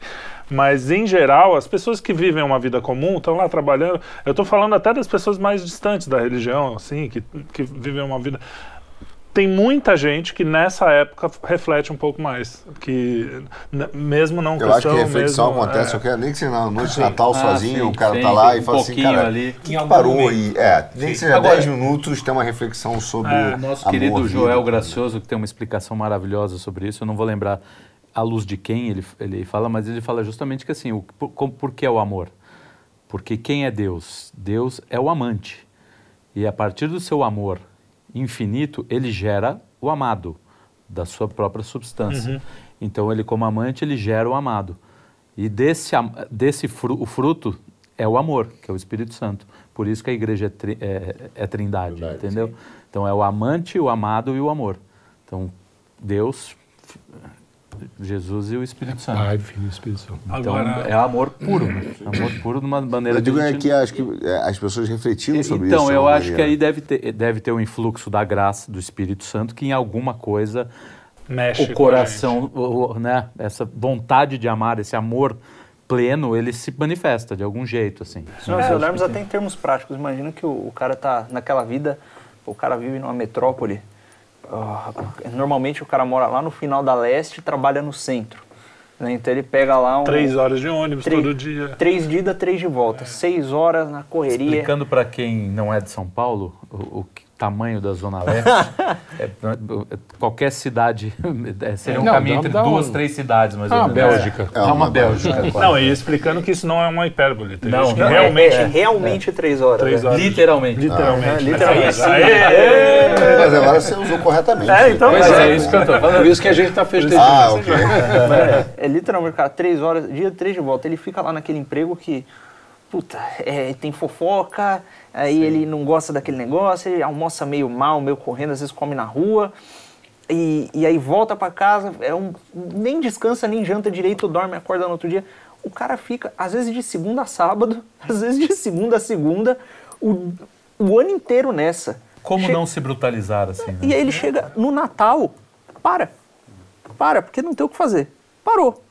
Speaker 6: Mas, em geral, as pessoas que vivem uma vida comum, estão lá trabalhando, eu estou falando até das pessoas mais distantes da religião, assim, que, que vivem uma vida tem muita gente que nessa época reflete um pouco mais, que mesmo não
Speaker 4: Eu acho que a reflexão
Speaker 6: mesmo,
Speaker 4: acontece,
Speaker 6: é,
Speaker 4: eu quero, nem que seja na noite de Natal
Speaker 3: Ah,
Speaker 4: sozinho,
Speaker 3: sim,
Speaker 4: o cara
Speaker 3: sim,
Speaker 4: tá lá e
Speaker 3: um
Speaker 4: fala assim, cara,
Speaker 3: ali.
Speaker 4: o que, que parou aí? É, nem que seja
Speaker 3: Agora-
Speaker 4: 10 minutos, tem uma reflexão sobre
Speaker 6: É,
Speaker 3: O nosso
Speaker 4: amor,
Speaker 3: querido
Speaker 4: vida,
Speaker 3: Joel. Gracioso, que tem uma explicação maravilhosa sobre isso, eu não vou lembrar a luz de quem ele, ele fala, mas ele fala justamente que assim, o, por, por que é o amor? Porque quem é Deus? Deus é o amante. E a partir do seu amor infinito, ele gera o amado, da sua própria substância. Então, ele como amante, ele gera o amado. E desse, desse fru, o fruto é o amor, que é o Espírito Santo. Por isso que a igreja é, tri- é- é trindade,
Speaker 4: Verdade,
Speaker 3: entendeu? Então, é o amante, o amado e o amor. Então, Deus, Jesus e o Espírito Santo.
Speaker 2: Pai, Filho e Espírito Santo.
Speaker 3: Então,
Speaker 6: Agora-
Speaker 3: é amor puro, né? Amor puro de uma maneira
Speaker 4: Eu digo é que acho que é, as pessoas refletindo sobre
Speaker 3: então,
Speaker 4: isso. de
Speaker 3: eu
Speaker 4: uma
Speaker 3: acho que
Speaker 4: maneira.
Speaker 3: aí deve ter, deve ter um influxo da graça do Espírito Santo que em alguma coisa
Speaker 6: mexe
Speaker 3: o coração, o- né, essa vontade de amar, esse amor pleno, ele se manifesta de algum jeito, assim.
Speaker 7: Se nós olharmos até em termos práticos, imagina que o, o cara tá naquela vida, o cara vive numa metrópole. Ah, normalmente o cara mora lá no final da leste e trabalha no centro. Né? Então ele pega lá um.
Speaker 6: Três horas de ônibus
Speaker 7: Três-
Speaker 6: todo dia.
Speaker 7: Três de ida, três de volta. Seis horas na correria.
Speaker 3: Explicando para quem não é de São Paulo, o, o que- tamanho da Zona Leste, (laughs) é, é, qualquer cidade, é, seria um
Speaker 2: Não,
Speaker 3: caminho
Speaker 2: dá-
Speaker 3: entre
Speaker 2: dá
Speaker 3: duas,
Speaker 2: um-
Speaker 3: três cidades, mais ou
Speaker 2: Ah,
Speaker 3: menos.
Speaker 2: Bélgica.
Speaker 3: É, uma Bélgica. quase.
Speaker 6: Não, e explicando que isso não é uma hipérbole. Tem
Speaker 3: Não, não,
Speaker 7: É-
Speaker 6: realmente.
Speaker 7: é, realmente três horas.
Speaker 6: Três
Speaker 7: né?
Speaker 6: horas.
Speaker 3: Literalmente.
Speaker 6: Literalmente.
Speaker 7: Ah, literalmente.
Speaker 6: Aê!
Speaker 4: Mas agora você usou corretamente.
Speaker 7: É, então,
Speaker 2: Pois
Speaker 7: mas
Speaker 2: é,
Speaker 7: é,
Speaker 2: isso que eu tô falando. Por isso que a gente tá festejando.
Speaker 4: Ah, ok. (laughs)
Speaker 7: é, é literalmente, cara, três horas, dia três de volta. Ele fica lá naquele emprego que, puta, é, tem fofoca, aí ele não gosta daquele negócio, ele almoça meio mal, meio correndo, às vezes come na rua. E, e aí volta pra casa, é um, nem descansa, nem janta direito, dorme, acorda no outro dia. O cara fica, às vezes de segunda a sábado, (laughs) às vezes de segunda a segunda, o, o ano inteiro nessa.
Speaker 3: Como
Speaker 7: Che-
Speaker 3: não se brutalizar assim? né?
Speaker 7: E aí ele chega no Natal, para. Para, porque não tem o que fazer. Parou.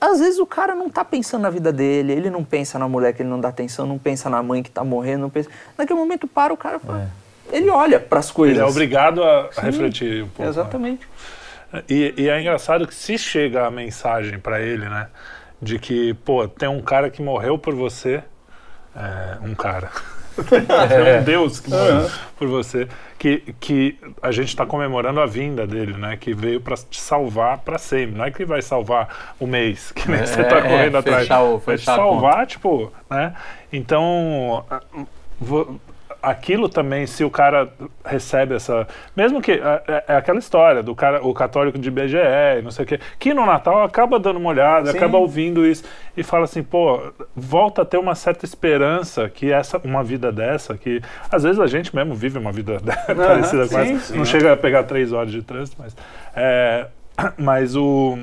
Speaker 7: Às vezes o cara não tá pensando na vida dele, ele não pensa na mulher que ele não dá atenção, não pensa na mãe que tá morrendo, não pensa. Naquele momento para o cara, fala- ele olha pras coisas.
Speaker 6: Ele é obrigado a refletir um pouco. né?
Speaker 7: Exatamente.
Speaker 6: E, e é engraçado que se chega a mensagem pra ele, né? De que, pô, tem um cara que morreu por você. É, um cara. Tem (laughs) um Deus que morreu por você. Que, que a gente está comemorando a vinda dele, né? Que veio pra te salvar pra sempre. Não é que vai salvar o mês, que nem
Speaker 3: É,
Speaker 6: você tá
Speaker 3: é,
Speaker 6: correndo atrás.
Speaker 3: o-
Speaker 6: vai te salvar, tipo, né? Então, aquilo também, se o cara recebe essa. Mesmo que. É, é- é aquela história do cara, o católico de BGE, não sei o quê, que no Natal acaba dando uma olhada,
Speaker 7: Sim.
Speaker 6: acaba ouvindo isso e fala assim, pô, volta a ter uma certa esperança que essa, uma vida dessa, que às vezes a gente mesmo vive uma vida (laughs) parecida com
Speaker 7: sim,
Speaker 6: essa, não chega a pegar três horas de trânsito, mas. é, (clears throat) mas o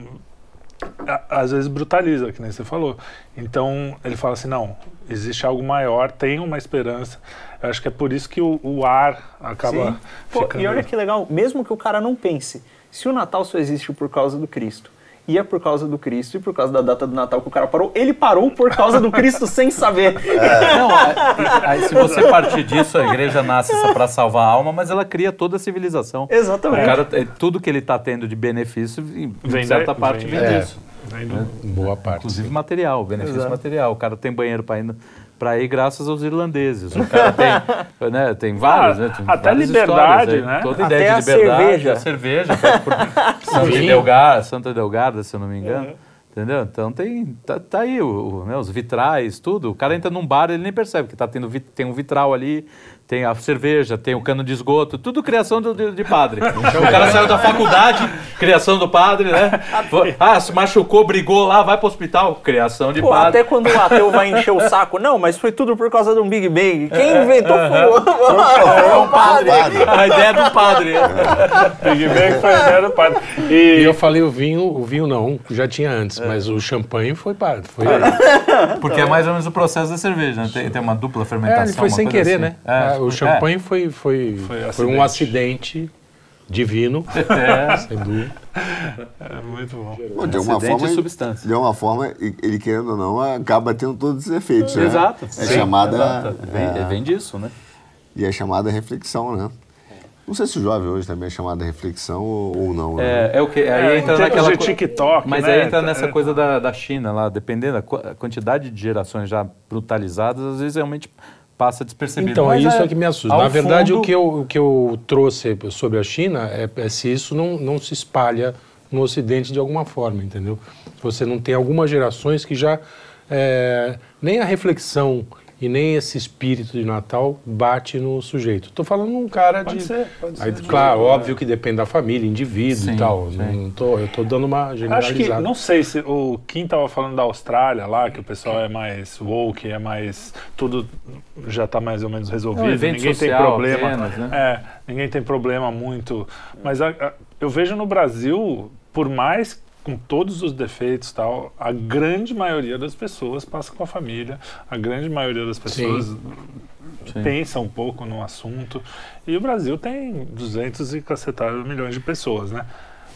Speaker 6: a- às vezes brutaliza, que nem você falou. Então ele fala assim, não, existe algo maior, tem uma esperança. Eu acho que é por isso que o, o ar acaba.
Speaker 7: Pô,
Speaker 6: ficando...
Speaker 7: e olha que legal, mesmo que o cara não pense, se o Natal só existe por causa do Cristo, e é por causa do Cristo e por causa da data do Natal que o cara parou, ele parou por causa do Cristo sem saber.
Speaker 3: Não, aí, aí se você partir disso, a igreja nasce para salvar a alma, mas ela cria toda a civilização.
Speaker 7: Exatamente.
Speaker 3: O cara, é, tudo que ele está tendo de benefício, em
Speaker 6: Vem
Speaker 3: certa
Speaker 6: da-
Speaker 3: parte,
Speaker 6: vem-
Speaker 3: vem
Speaker 2: é.
Speaker 3: disso.
Speaker 6: Vem do-
Speaker 2: Boa parte.
Speaker 3: Inclusive material, benefício
Speaker 7: Exato.
Speaker 3: material. O cara tem banheiro para ir, pra ir graças aos irlandeses. O cara tem, né, tem vários, né? tem
Speaker 6: Ah, até
Speaker 3: várias
Speaker 6: liberdade,
Speaker 3: histórias aí.
Speaker 6: né?
Speaker 3: Toda
Speaker 7: Até
Speaker 3: ideia
Speaker 7: a
Speaker 3: de liberdade.
Speaker 7: cerveja.
Speaker 3: A cerveja, (laughs) Santa
Speaker 2: Sim.
Speaker 3: Delgarda, Santa Delgarda, se eu não me engano. Entendeu? Então tem, tá, tá aí o, o, né, os vitrais, tudo. O cara entra num bar, ele nem percebe que tá tendo, tem um vitral ali, tem a cerveja, tem o cano de esgoto, tudo criação do- de, de padre. (laughs) o cara saiu da faculdade, criação do padre, né? (laughs) Ah, se machucou, brigou lá, vai pro hospital, criação de
Speaker 7: Pô,
Speaker 3: padre.
Speaker 7: até quando o ateu vai (laughs) encher o saco, não, mas foi tudo por causa de um Big Bang. Quem inventou foi o, foi o padre.
Speaker 3: A ideia do padre.
Speaker 6: Big Bang foi a ideia do padre.
Speaker 2: E
Speaker 6: E
Speaker 2: eu falei o vinho, o vinho não, já tinha antes, mas o champanhe foi para. Foi,
Speaker 3: Porque é mais ou menos o processo da cerveja, né? Tem, tem uma dupla fermentação.
Speaker 2: é, ele foi
Speaker 3: uma
Speaker 2: sem
Speaker 3: coisa
Speaker 2: querer,
Speaker 3: assim.
Speaker 2: né?
Speaker 3: É,
Speaker 2: o
Speaker 3: é.
Speaker 2: champanhe foi, foi,
Speaker 6: Foi
Speaker 2: foi, um acidente divino, (laughs)
Speaker 3: É.
Speaker 2: sem dúvida.
Speaker 6: é muito bom.
Speaker 4: Pô, de alguma
Speaker 3: Acidente
Speaker 4: forma,
Speaker 3: de substância.
Speaker 4: de alguma forma, ele querendo ou não, acaba tendo todos os efeitos, né?
Speaker 3: Exato.
Speaker 4: É
Speaker 3: Sim,
Speaker 4: chamada...
Speaker 3: exato. Vem,
Speaker 4: é,
Speaker 3: vem disso, né?
Speaker 4: E é chamada reflexão, né? Não sei se o jovem hoje também é chamada reflexão ou, ou não, né?
Speaker 3: É, é o que? Aí
Speaker 6: É,
Speaker 3: entra
Speaker 6: termos
Speaker 3: naquela
Speaker 6: de
Speaker 3: co-
Speaker 6: TikTok,
Speaker 3: Mas
Speaker 6: né?
Speaker 3: aí entra nessa
Speaker 6: É.
Speaker 3: coisa da, da China lá, dependendo da quantidade de gerações já brutalizadas, às vezes realmente passa despercebido.
Speaker 2: Então,
Speaker 3: Mas
Speaker 2: isso é, que me assusta. Na verdade,
Speaker 3: fundo-
Speaker 2: o, que eu, o que eu trouxe sobre a China é, é se isso não, não se espalha no Ocidente de alguma forma, entendeu? Se você não tem algumas gerações que já é, nem a reflexão e nem esse espírito de Natal bate no sujeito. Estou falando um cara
Speaker 6: Pode
Speaker 2: de...
Speaker 6: ser, pode
Speaker 2: Aí,
Speaker 6: ser.
Speaker 2: claro, óbvio que depende da família, indivíduo
Speaker 3: Sim,
Speaker 2: e tal.
Speaker 3: sim.
Speaker 2: Não tô, eu estou dando uma
Speaker 6: Acho
Speaker 2: generalizada.
Speaker 6: que, não sei se o Kim tava falando da Austrália lá, que o pessoal é mais woke, é mais. Tudo já tá mais ou menos resolvido.
Speaker 3: É um
Speaker 6: ninguém tem
Speaker 3: social
Speaker 6: problema.
Speaker 3: apenas, né?
Speaker 6: É, ninguém tem problema muito. Mas a- a- eu vejo no Brasil, por mais com todos os defeitos e tal, a grande maioria das pessoas passa com a família, a grande maioria das pessoas
Speaker 3: Sim.
Speaker 6: pensa um pouco no assunto. E o Brasil tem 200 e cacetados milhões de pessoas, né?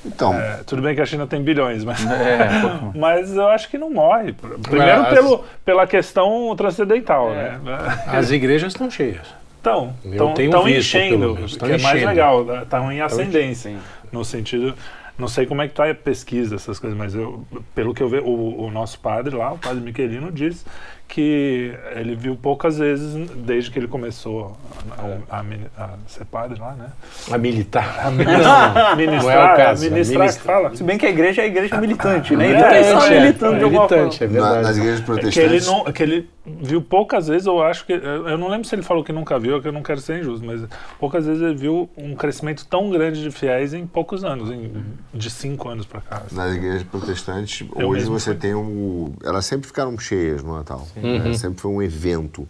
Speaker 4: Então,
Speaker 6: É, tudo bem que a China tem bilhões, mas,
Speaker 3: É, mais. (laughs)
Speaker 6: mas eu acho que não morre. Primeiro
Speaker 2: As-
Speaker 6: pelo, pela questão transcendental,
Speaker 3: É.
Speaker 6: né? (laughs)
Speaker 2: As igrejas estão cheias.
Speaker 6: Então,
Speaker 2: Eu
Speaker 6: estão
Speaker 2: tenho
Speaker 6: tão
Speaker 2: visto, pelo
Speaker 6: enchendo,
Speaker 2: menos,
Speaker 6: que
Speaker 2: tão
Speaker 6: é mais
Speaker 2: enchendo.
Speaker 6: legal, estão em ascendência, no sentido... Não sei como é que tá a pesquisa, essas coisas, mas eu, pelo que eu vejo, o, o nosso padre lá, o padre Miquelino, diz que ele viu poucas vezes desde que ele começou a, a- a a ser padre lá, né?
Speaker 2: A militar. (laughs)
Speaker 6: Ministrar,
Speaker 2: não é o caso, é
Speaker 6: ministrar que
Speaker 2: ministrar.
Speaker 6: fala.
Speaker 7: Se bem que a igreja é a igreja militante, né? Então
Speaker 6: É,
Speaker 7: estão
Speaker 2: é,
Speaker 7: militando de alguma forma.
Speaker 2: militante, é
Speaker 4: Na-
Speaker 2: verdade.
Speaker 4: nas igrejas
Speaker 6: Que ele,
Speaker 4: protestantes.
Speaker 6: não, que ele viu poucas vezes, eu acho que. Eu não lembro se ele falou que nunca viu, que eu não quero ser injusto, mas poucas vezes ele viu um crescimento tão grande de fiéis em poucos anos, em- de cinco anos pra cá.
Speaker 4: Nas igrejas protestantes,
Speaker 6: Eu
Speaker 4: hoje você
Speaker 6: fui.
Speaker 4: tem um. Elas sempre ficaram cheias no Natal. Né? Sempre foi um evento.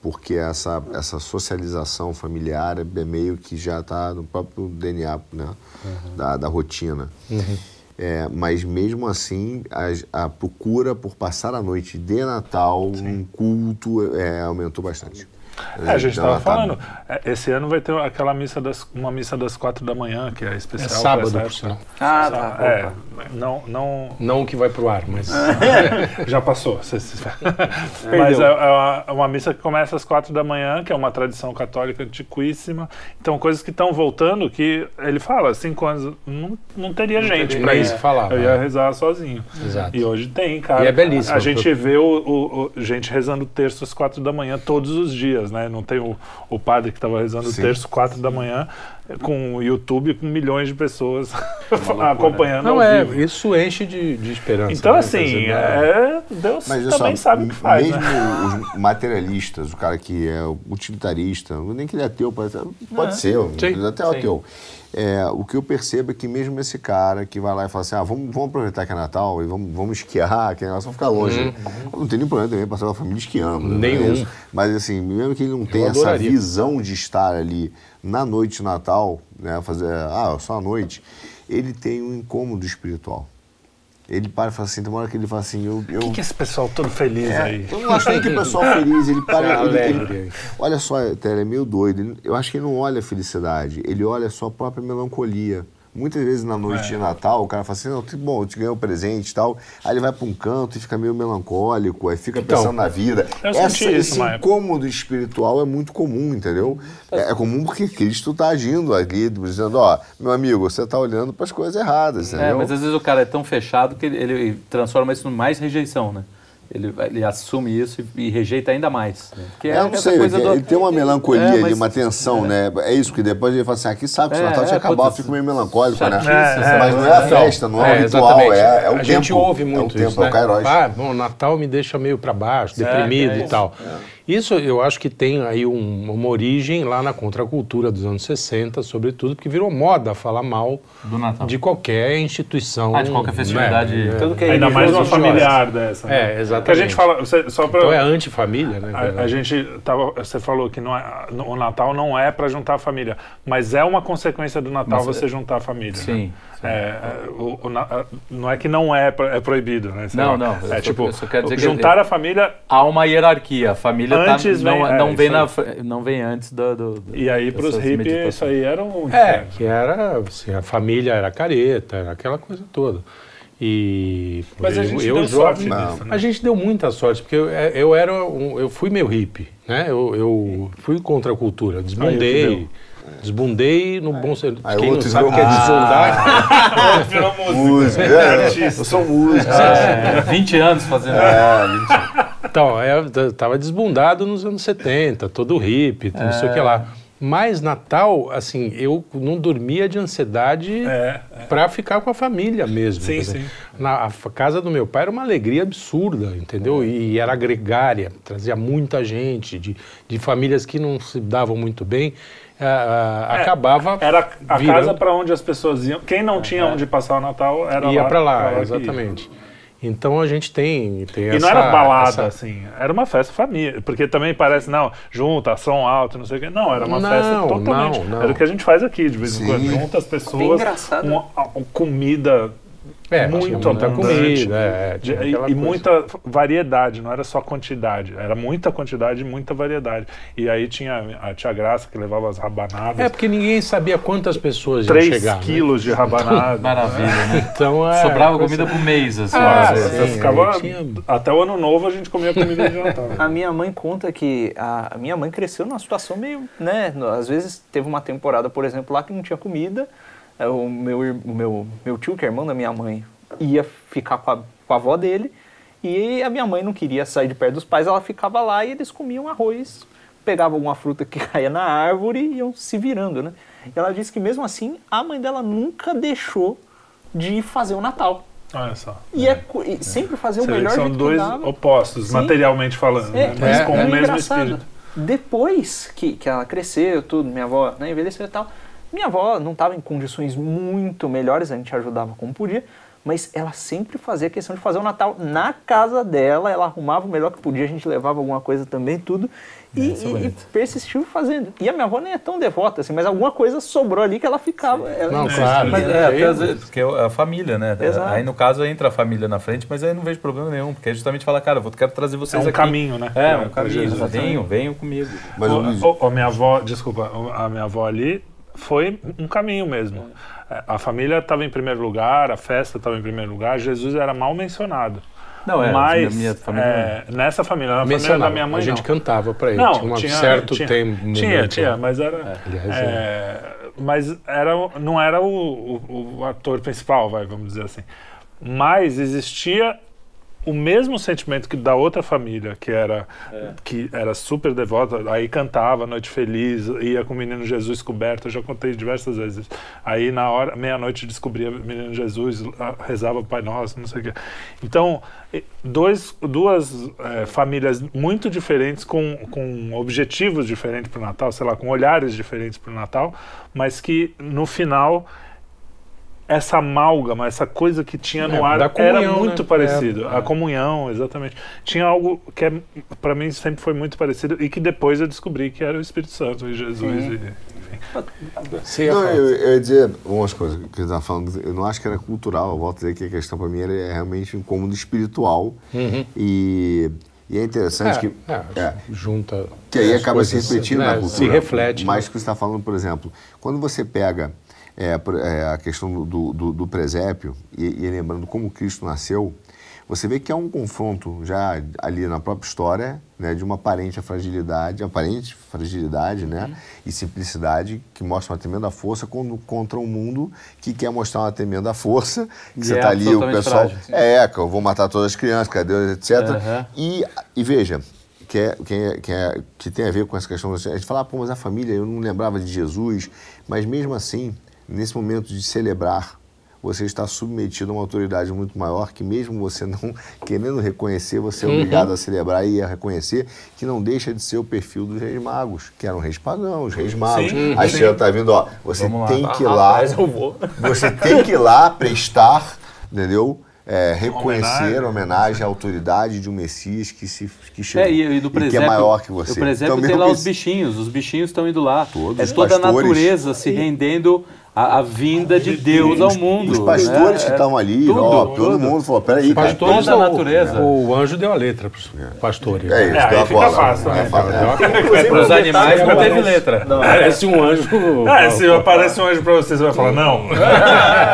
Speaker 4: Porque essa, essa socialização familiar é meio que já está no próprio DNA né? da, da rotina. É, mas mesmo assim, a, a procura por passar a noite de Natal num culto é, aumentou bastante.
Speaker 6: É, a gente estava
Speaker 4: tá-
Speaker 6: falando, é, esse ano vai ter aquela missa das, uma missa das quatro da manhã, que é
Speaker 2: É
Speaker 6: especial.
Speaker 2: sábado,
Speaker 6: pra
Speaker 2: por sinal.
Speaker 6: época.
Speaker 7: Ah, tá.
Speaker 6: É,
Speaker 7: opa.
Speaker 6: não, não,
Speaker 2: Não que vai pro ar, mas. (laughs)
Speaker 6: Já passou. (laughs) Mas é, é uma, é uma missa que começa às quatro da manhã, que é uma tradição católica antiquíssima. Então, coisas que estão voltando que ele fala, cinco anos não, não teria gente
Speaker 2: teria
Speaker 6: pra
Speaker 2: nem
Speaker 6: isso.
Speaker 2: falar,
Speaker 6: Eu ia
Speaker 2: né?
Speaker 6: rezar sozinho.
Speaker 2: Exato.
Speaker 6: E hoje tem, cara.
Speaker 2: E é belíssimo.
Speaker 6: A gente vê o, o- o- gente rezando o terço às quatro da manhã todos os dias, né? Não tem o, o padre que estava rezando
Speaker 4: Sim.
Speaker 6: o terço quatro da manhã com o YouTube com milhões de pessoas (laughs) acompanhando
Speaker 2: Não
Speaker 6: ao
Speaker 2: é,
Speaker 6: vivo.
Speaker 2: isso enche de, de esperança.
Speaker 6: Então,
Speaker 2: né?
Speaker 6: assim, é, Deus
Speaker 4: Mas
Speaker 6: também
Speaker 4: só,
Speaker 6: sabe o que faz,
Speaker 4: mesmo
Speaker 6: né?
Speaker 4: os materialistas, o cara que é utilitarista, nem que ele é ateu, pode, pode ser,
Speaker 2: Sim,
Speaker 4: até ateu. É, o que eu percebo é que mesmo esse cara que vai lá e fala assim, ah, vamos, vamos aproveitar que é Natal e vamos, vamos esquiar, que é negócio ficar longe. Não tem nenhum problema também passar a família esquiando. né?
Speaker 2: Nenhum.
Speaker 4: É. Mas assim, mesmo que ele não tenha essa visão de estar ali na noite de Natal, né, fazer, ah, só a noite, ele tem um incômodo espiritual. Ele para e fala assim, tem uma hora que ele fala assim, eu... eu
Speaker 6: O que, que é esse pessoal todo feliz aí?
Speaker 4: eu não acho nem que o pessoal feliz, ele para.
Speaker 2: É
Speaker 4: ele- ele-
Speaker 2: alegre.
Speaker 4: olha só, Tele, é meio doido. Ele- eu acho que ele não olha a felicidade, ele olha a sua própria melancolia. Muitas vezes na noite
Speaker 6: É.
Speaker 4: de Natal, o cara fala assim, não, que bom, eu te ganhei um presente e tal. Aí ele vai para um canto e fica meio melancólico, aí fica
Speaker 2: Então,
Speaker 4: pensando na vida. Essa, esse
Speaker 6: época.
Speaker 4: incômodo espiritual é muito comum, entendeu? É, é comum porque Cristo está agindo ali, dizendo, ó, meu amigo, você está olhando para as coisas erradas,
Speaker 3: É,
Speaker 4: entendeu?
Speaker 3: mas às vezes o cara é tão fechado que ele, ele transforma isso em mais rejeição, né? Ele, ele assume isso e, e rejeita ainda mais. Né? Porque
Speaker 4: É, eu não sei,
Speaker 3: coisa
Speaker 4: ele,
Speaker 3: do-
Speaker 4: ele tem uma melancolia
Speaker 3: É,
Speaker 4: ali,
Speaker 3: mas-
Speaker 4: uma tensão, né? É isso, que depois ele fala assim, aqui sabe que se o
Speaker 3: É,
Speaker 4: Natal tinha
Speaker 3: é,
Speaker 4: acabado, fico meio melancólico, né?
Speaker 6: É,
Speaker 4: Mas não é a
Speaker 2: Então,
Speaker 4: festa, não é,
Speaker 2: é,
Speaker 4: o ritual, é, é o
Speaker 2: A
Speaker 4: tempo.
Speaker 2: gente ouve muito
Speaker 4: é o tempo,
Speaker 2: isso,
Speaker 4: é
Speaker 2: né?
Speaker 4: o Kairos.
Speaker 2: Ah, bom, o Natal me deixa meio para baixo, deprimido
Speaker 3: é
Speaker 2: e tal. Isso eu acho que tem aí um- uma origem lá na contracultura dos anos 60, sobretudo, porque virou moda falar mal
Speaker 3: do Natal.
Speaker 2: de qualquer instituição.
Speaker 3: Ah, de qualquer festividade.
Speaker 2: né?
Speaker 7: Tudo que é
Speaker 6: Ainda mais uma familiar dessa. né?
Speaker 2: É, exatamente.
Speaker 6: Que a gente fala, você- só pra,
Speaker 2: Então é antifamília, né?
Speaker 6: a, a gente tava, você falou que não é, o Natal não é para juntar a família, mas é uma consequência do Natal
Speaker 3: Mas,
Speaker 6: você juntar a família.
Speaker 3: Sim.
Speaker 6: né? É, é, o- o na- não é que não é, é proibido, né?
Speaker 3: Não, não, eu
Speaker 6: É
Speaker 3: só-
Speaker 6: tipo,
Speaker 3: eu só quero dizer que-
Speaker 6: juntar a família
Speaker 3: Há uma hierarquia. A família tá-
Speaker 6: Antes
Speaker 3: não,
Speaker 6: vem- é,
Speaker 3: não, vem
Speaker 6: isso
Speaker 3: na,
Speaker 6: aí.
Speaker 3: fre- não vem antes do. do, do
Speaker 6: e aí pros
Speaker 3: dessas
Speaker 6: hippies isso aí era um
Speaker 2: É, que era, assim, a família era careta, era aquela coisa toda. E
Speaker 6: Mas a
Speaker 2: eu,
Speaker 6: gente
Speaker 2: eu
Speaker 6: deu
Speaker 2: jovem,
Speaker 6: sorte nisso, né?
Speaker 2: a gente deu muita sorte, porque eu, é, eu era um, eu fui meio hippie, né? Eu, eu fui contra a cultura,
Speaker 6: o que
Speaker 2: desbundei,
Speaker 6: deu?
Speaker 2: desbundei no bom sentido.
Speaker 4: Aí
Speaker 2: Quem não sabe o que é desbundar, (laughs)
Speaker 6: Virou música.
Speaker 4: É, eu sou músico.
Speaker 3: É, 20 anos fazendo.
Speaker 4: É, mentira.
Speaker 2: Então, eu tava desbundado nos anos 70, todo hippie, não sei o que lá. Mas Natal, assim, eu não dormia de ansiedade
Speaker 6: É,
Speaker 2: para ficar com a família mesmo.
Speaker 6: Sim, sim.
Speaker 2: Na a casa do meu pai era uma alegria absurda, entendeu? E era gregária, trazia muita gente, de, de famílias que não se davam muito bem. Ah, ah,
Speaker 6: É,
Speaker 2: acabava
Speaker 6: Era a
Speaker 2: virando-
Speaker 6: casa para onde as pessoas iam. Quem não tinha onde passar o Natal era
Speaker 2: ia
Speaker 6: lá.
Speaker 2: para lá,
Speaker 6: pra que ia.
Speaker 2: exatamente. Então a gente tem, tem
Speaker 6: E
Speaker 2: essa...
Speaker 6: não era balada,
Speaker 2: essa-
Speaker 6: assim, era uma festa família. Porque também parece, não, junta, som alto, não sei o quê. Não, era uma
Speaker 2: Não,
Speaker 6: festa totalmente.
Speaker 2: não, não.
Speaker 6: Era o que a gente faz aqui, de vez em quando. Junta as
Speaker 7: Bem
Speaker 6: pessoas
Speaker 7: engraçado.
Speaker 6: com a- a- comida
Speaker 2: É,
Speaker 6: muito
Speaker 2: muita
Speaker 6: abundante.
Speaker 2: comida, é,
Speaker 6: e, e muita variedade, não era só quantidade. Era muita quantidade e muita variedade. E aí tinha a tia Graça que levava as rabanadas.
Speaker 2: É, porque ninguém sabia quantas pessoas iam
Speaker 6: 3
Speaker 2: chegar. né?
Speaker 6: quilos de rabanada. (laughs)
Speaker 3: Maravilha, né? (laughs)
Speaker 2: Então, é,
Speaker 3: Sobrava comida por mês, assim.
Speaker 2: Ah,
Speaker 3: né?
Speaker 2: Sim,
Speaker 6: ficava,
Speaker 2: tinha-
Speaker 6: Até o ano novo a gente comia comida de Natal. (laughs)
Speaker 7: A minha mãe conta que a, a minha mãe cresceu numa situação meio, né? Às vezes teve uma temporada, por exemplo, lá que não tinha comida. É, o meu, o meu, meu tio, que é irmão da minha mãe, ia ficar com a, com a avó dele e a minha mãe não queria sair de perto dos pais, ela ficava lá e eles comiam arroz, pegavam alguma fruta que (laughs) caía na árvore e iam se virando, né? E ela disse que mesmo assim a mãe dela nunca deixou de fazer o Natal.
Speaker 6: Olha só.
Speaker 7: E, é, e sempre fazer
Speaker 6: Você
Speaker 7: o melhor
Speaker 6: são dois opostos,
Speaker 7: Sim.
Speaker 6: materialmente falando,
Speaker 7: É,
Speaker 6: né? mas
Speaker 2: é,
Speaker 6: com
Speaker 2: é
Speaker 6: o mesmo espírito.
Speaker 7: Depois que, que ela cresceu, tudo, minha avó né, envelheceu e tal, minha avó não estava em condições muito melhores, a gente ajudava como podia, mas ela sempre fazia questão de fazer o Natal na casa dela, ela arrumava o melhor que podia, a gente levava alguma coisa também, tudo, e,
Speaker 3: é
Speaker 7: e- e
Speaker 3: bonito.
Speaker 7: persistiu fazendo. E a minha avó nem é tão devota assim, mas alguma coisa sobrou ali que ela ficava. ela-
Speaker 2: Não, claro.
Speaker 3: Mas
Speaker 2: né?
Speaker 3: é, às vezes, porque é a família, né?
Speaker 7: Exato.
Speaker 3: Aí no caso entra a família na frente, mas aí não vejo problema nenhum, porque é justamente falar, cara, eu vou- quero trazer
Speaker 6: É
Speaker 3: vocês
Speaker 6: um
Speaker 3: aqui.
Speaker 6: caminho, né?
Speaker 3: É,
Speaker 6: Pra-
Speaker 3: um caminho. Venham, venham comigo.
Speaker 4: Mas, Luiz,
Speaker 6: ô, ô, minha avó, desculpa, a minha avó ali foi um caminho mesmo. É, A família estava em primeiro lugar, a festa estava em primeiro lugar, Jesus era mal mencionado.
Speaker 3: Não, é,
Speaker 6: Mas
Speaker 3: minha família.
Speaker 6: é, nessa família, na família da minha mãe
Speaker 2: a gente
Speaker 6: não.
Speaker 2: cantava pra ele.
Speaker 6: Não,
Speaker 2: tinha um
Speaker 6: tinha,
Speaker 2: certo
Speaker 6: tinha,
Speaker 2: tempo.
Speaker 6: Tinha,
Speaker 2: momento.
Speaker 6: tinha, mas era.
Speaker 2: aliás,
Speaker 6: é, mas era, não era o, o- o ator principal, vai, vamos dizer assim. Mas existia o mesmo sentimento que da outra família, que era que era super devota, aí cantava Noite Feliz, ia com o Menino Jesus coberto, eu já contei diversas vezes. Aí na hora, meia-noite descobria o Menino Jesus, rezava o Pai Nosso, não sei o quê. Então, dois, duas eh, famílias muito diferentes, com, com objetivos diferentes para o Natal, sei lá, com olhares diferentes para o Natal, mas que no final essa amálgama, essa coisa que tinha
Speaker 2: É,
Speaker 6: no ar
Speaker 2: da
Speaker 6: era
Speaker 2: comunhão,
Speaker 6: muito
Speaker 2: né?
Speaker 6: parecido.
Speaker 2: É,
Speaker 6: a
Speaker 2: é.
Speaker 6: comunhão, exatamente. Tinha algo que é, para mim sempre foi muito parecido e que depois eu descobri que era o Espírito Santo e Jesus.
Speaker 7: Sim.
Speaker 6: E,
Speaker 2: ia
Speaker 4: Não, eu, eu ia dizer umas coisas que você estava falando. Eu não acho que era cultural. Eu volto a dizer que a questão para mim era realmente um cômodo espiritual. E, e é interessante
Speaker 2: É,
Speaker 4: que.
Speaker 2: é,
Speaker 4: é,
Speaker 2: junta.
Speaker 4: que aí acaba se refletindo
Speaker 2: né,
Speaker 4: na cultura.
Speaker 2: Se reflete.
Speaker 4: Mais
Speaker 2: né?
Speaker 4: que você está falando, por exemplo, quando você pega é, é, a questão do, do, do presépio e, e lembrando como Cristo nasceu, você vê que há um confronto já ali na própria história né, de uma aparente fragilidade, aparente fragilidade né, e simplicidade que mostra uma tremenda força contra um mundo que quer mostrar uma tremenda força, que
Speaker 3: E
Speaker 4: você
Speaker 3: é
Speaker 4: está ali, o pessoal...
Speaker 3: frágil.
Speaker 4: É, que eu vou matar todas as crianças, cadê, etc.
Speaker 3: Aham.
Speaker 4: E, e veja, que, é, que, é, que, é- que tem a ver com essa questão. A gente fala, ah, pô, mas a família, eu não lembrava de Jesus. Mas mesmo assim, nesse momento de celebrar, você está submetido a uma autoridade muito maior que mesmo você não (laughs) querendo reconhecer, você é obrigado a celebrar e a reconhecer que não deixa de ser o perfil dos reis magos, que eram reis pagãos, reis magos.
Speaker 6: Sim,
Speaker 4: Aí
Speaker 6: sim.
Speaker 4: você está vindo, ó, você
Speaker 3: Vamos lá.
Speaker 4: tem que ir lá,
Speaker 7: Rapaz, eu vou. (laughs)
Speaker 4: você tem que ir lá prestar, entendeu? É, reconhecer
Speaker 6: Homenagem.
Speaker 4: homenagem à autoridade de um Messias que, se, que chegou
Speaker 3: É, e, e do
Speaker 4: que
Speaker 3: presépio,
Speaker 4: é maior que você.
Speaker 3: O presépio
Speaker 4: Então,
Speaker 3: tem lá
Speaker 4: que
Speaker 3: os bichinhos, os bichinhos estão indo lá.
Speaker 4: Todos
Speaker 3: é toda a
Speaker 4: pastores.
Speaker 3: natureza se rendendo à, à vinda de Deus ao mundo.
Speaker 4: Os pastores
Speaker 3: né?
Speaker 4: que estavam ali,
Speaker 3: tudo,
Speaker 4: ó, todo
Speaker 3: tudo.
Speaker 4: mundo falou, peraí, cara,
Speaker 2: Pastores,
Speaker 3: toda a
Speaker 2: o-
Speaker 3: natureza.
Speaker 2: O, anjo deu a letra para os pastores.
Speaker 4: É isso,
Speaker 6: É,
Speaker 4: deu a
Speaker 6: fica
Speaker 4: bola.
Speaker 6: fácil,
Speaker 4: É
Speaker 6: né?
Speaker 4: fácil.
Speaker 3: Para os animais não teve letra.
Speaker 2: Parece um anjo.
Speaker 6: É, se aparece um anjo pra vocês, você vai falar, não. (laughs)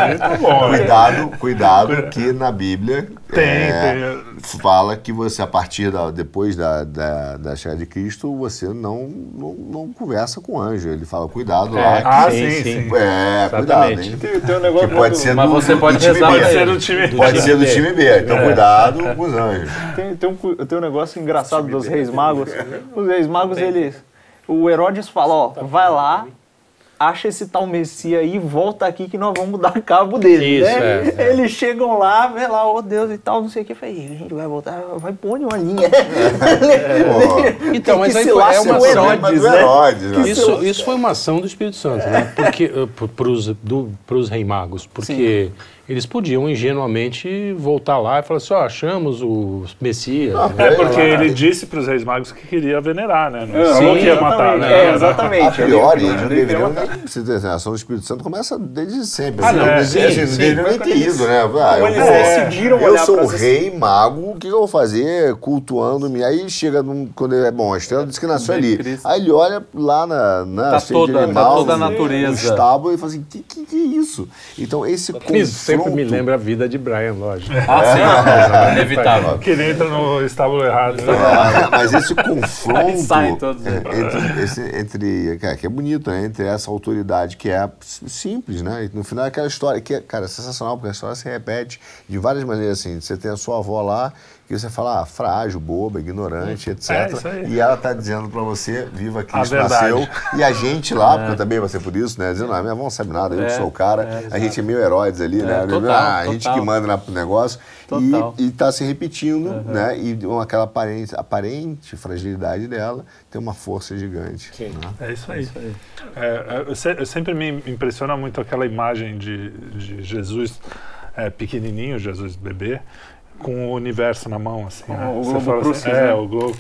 Speaker 6: É, tá bom. né?
Speaker 4: Cuidado, cuidado, que na Bíblia
Speaker 6: Tem,
Speaker 4: é,
Speaker 6: tem.
Speaker 4: Fala que você, a partir da, depois da, da, da chegada de Cristo, você não, não, não conversa com o anjo. Ele fala, cuidado lá.
Speaker 6: Ah,
Speaker 2: Sim,
Speaker 6: sim,
Speaker 2: sim.
Speaker 4: é, cuidado,
Speaker 2: Exatamente.
Speaker 4: hein?
Speaker 7: Tem, tem um negócio
Speaker 4: Que pode
Speaker 7: do-
Speaker 4: ser
Speaker 3: Mas
Speaker 4: do,
Speaker 3: você
Speaker 4: do
Speaker 3: pode
Speaker 4: time
Speaker 3: rezar
Speaker 4: B.
Speaker 3: pra
Speaker 6: Pode ser do time.
Speaker 4: Pode ser do time B. Então cuidado com os anjos.
Speaker 7: Tem, tem, um, tem um negócio engraçado dos reis magos. Os reis magos, eles. O Herodes fala, ó, vai lá, acha esse tal Messias aí e volta aqui que nós vamos dar cabo dele.
Speaker 2: Isso,
Speaker 7: né?
Speaker 2: é, é.
Speaker 7: Eles chegam lá, vê lá, ô Deus e tal, não sei o que. Eu falei, a gente vai voltar, vai pôr uma linha.
Speaker 4: Pô, (laughs)
Speaker 2: Então, mas aí foi- é uma ação-
Speaker 7: Herodes, né?
Speaker 4: Herodes, né?
Speaker 2: Isso, isso foi uma ação do Espírito Santo, né? Porque para os rei magos, porque eles podiam ingenuamente voltar lá e falar assim, ó, achamos o Messias. né?
Speaker 6: É porque ele disse pros reis magos que queria venerar, né? Não
Speaker 7: Sim,
Speaker 6: falou que ia matar, né?
Speaker 7: É, exatamente.
Speaker 4: A priori,
Speaker 7: Ele-
Speaker 4: eles não deveriam a ação do Espírito Santo começa desde sempre.
Speaker 6: Ah,
Speaker 4: assim,
Speaker 6: não, sim,
Speaker 4: deveriam-
Speaker 2: sim.
Speaker 4: nem ter ido, né? Ah, eu,
Speaker 7: decidiram
Speaker 4: eu sou o rei mago o que eu vou fazer cultuando-me? Aí chega, num, quando ele é bom, a estrela diz que nasceu ali. Aí ele olha lá na, na
Speaker 3: Tá toda- tá
Speaker 4: animal,
Speaker 3: toda a natureza.
Speaker 4: no estábulo e fala assim, que, que, que é isso? Então esse confronto...
Speaker 2: Sempre me lembra a vida de Brian, lógico.
Speaker 3: Ah, sim, (laughs) inevitável.
Speaker 6: Que ele entra no estábulo errado. né?
Speaker 4: Mas esse (laughs) confronto
Speaker 3: saem todos.
Speaker 4: é, entre, esse- entre cara, que é bonito, né? Entre essa autoridade que é simples, né? E no final é aquela história que é, cara, é sensacional, porque a história se repete de várias maneiras assim. Você tem a sua avó lá que você fala ah, frágil, boba, ignorante, etc.
Speaker 6: É, isso aí.
Speaker 4: E ela tá dizendo pra você, viva Cristo nasceu. E a gente lá, (laughs) porque eu também passei por isso, né? Dizendo, ah, minha avó não sabe nada, eu que
Speaker 3: É,
Speaker 4: sou o cara.
Speaker 3: é,
Speaker 4: a gente é meio heróis ali, né?
Speaker 3: total,
Speaker 4: ah, a gente
Speaker 3: total.
Speaker 4: que manda no negócio.
Speaker 3: Total.
Speaker 4: E, e tá se repetindo, né? E com aquela aparente, aparente fragilidade dela tem uma força gigante. né?
Speaker 6: É isso aí. É, é, eu, se- eu sempre me impressiona muito aquela imagem de, de Jesus é, pequenininho, Jesus bebê, com o universo na mão, assim. né?
Speaker 7: o globo
Speaker 6: fala
Speaker 7: crucis,
Speaker 6: assim,
Speaker 7: né?
Speaker 6: É, o globo.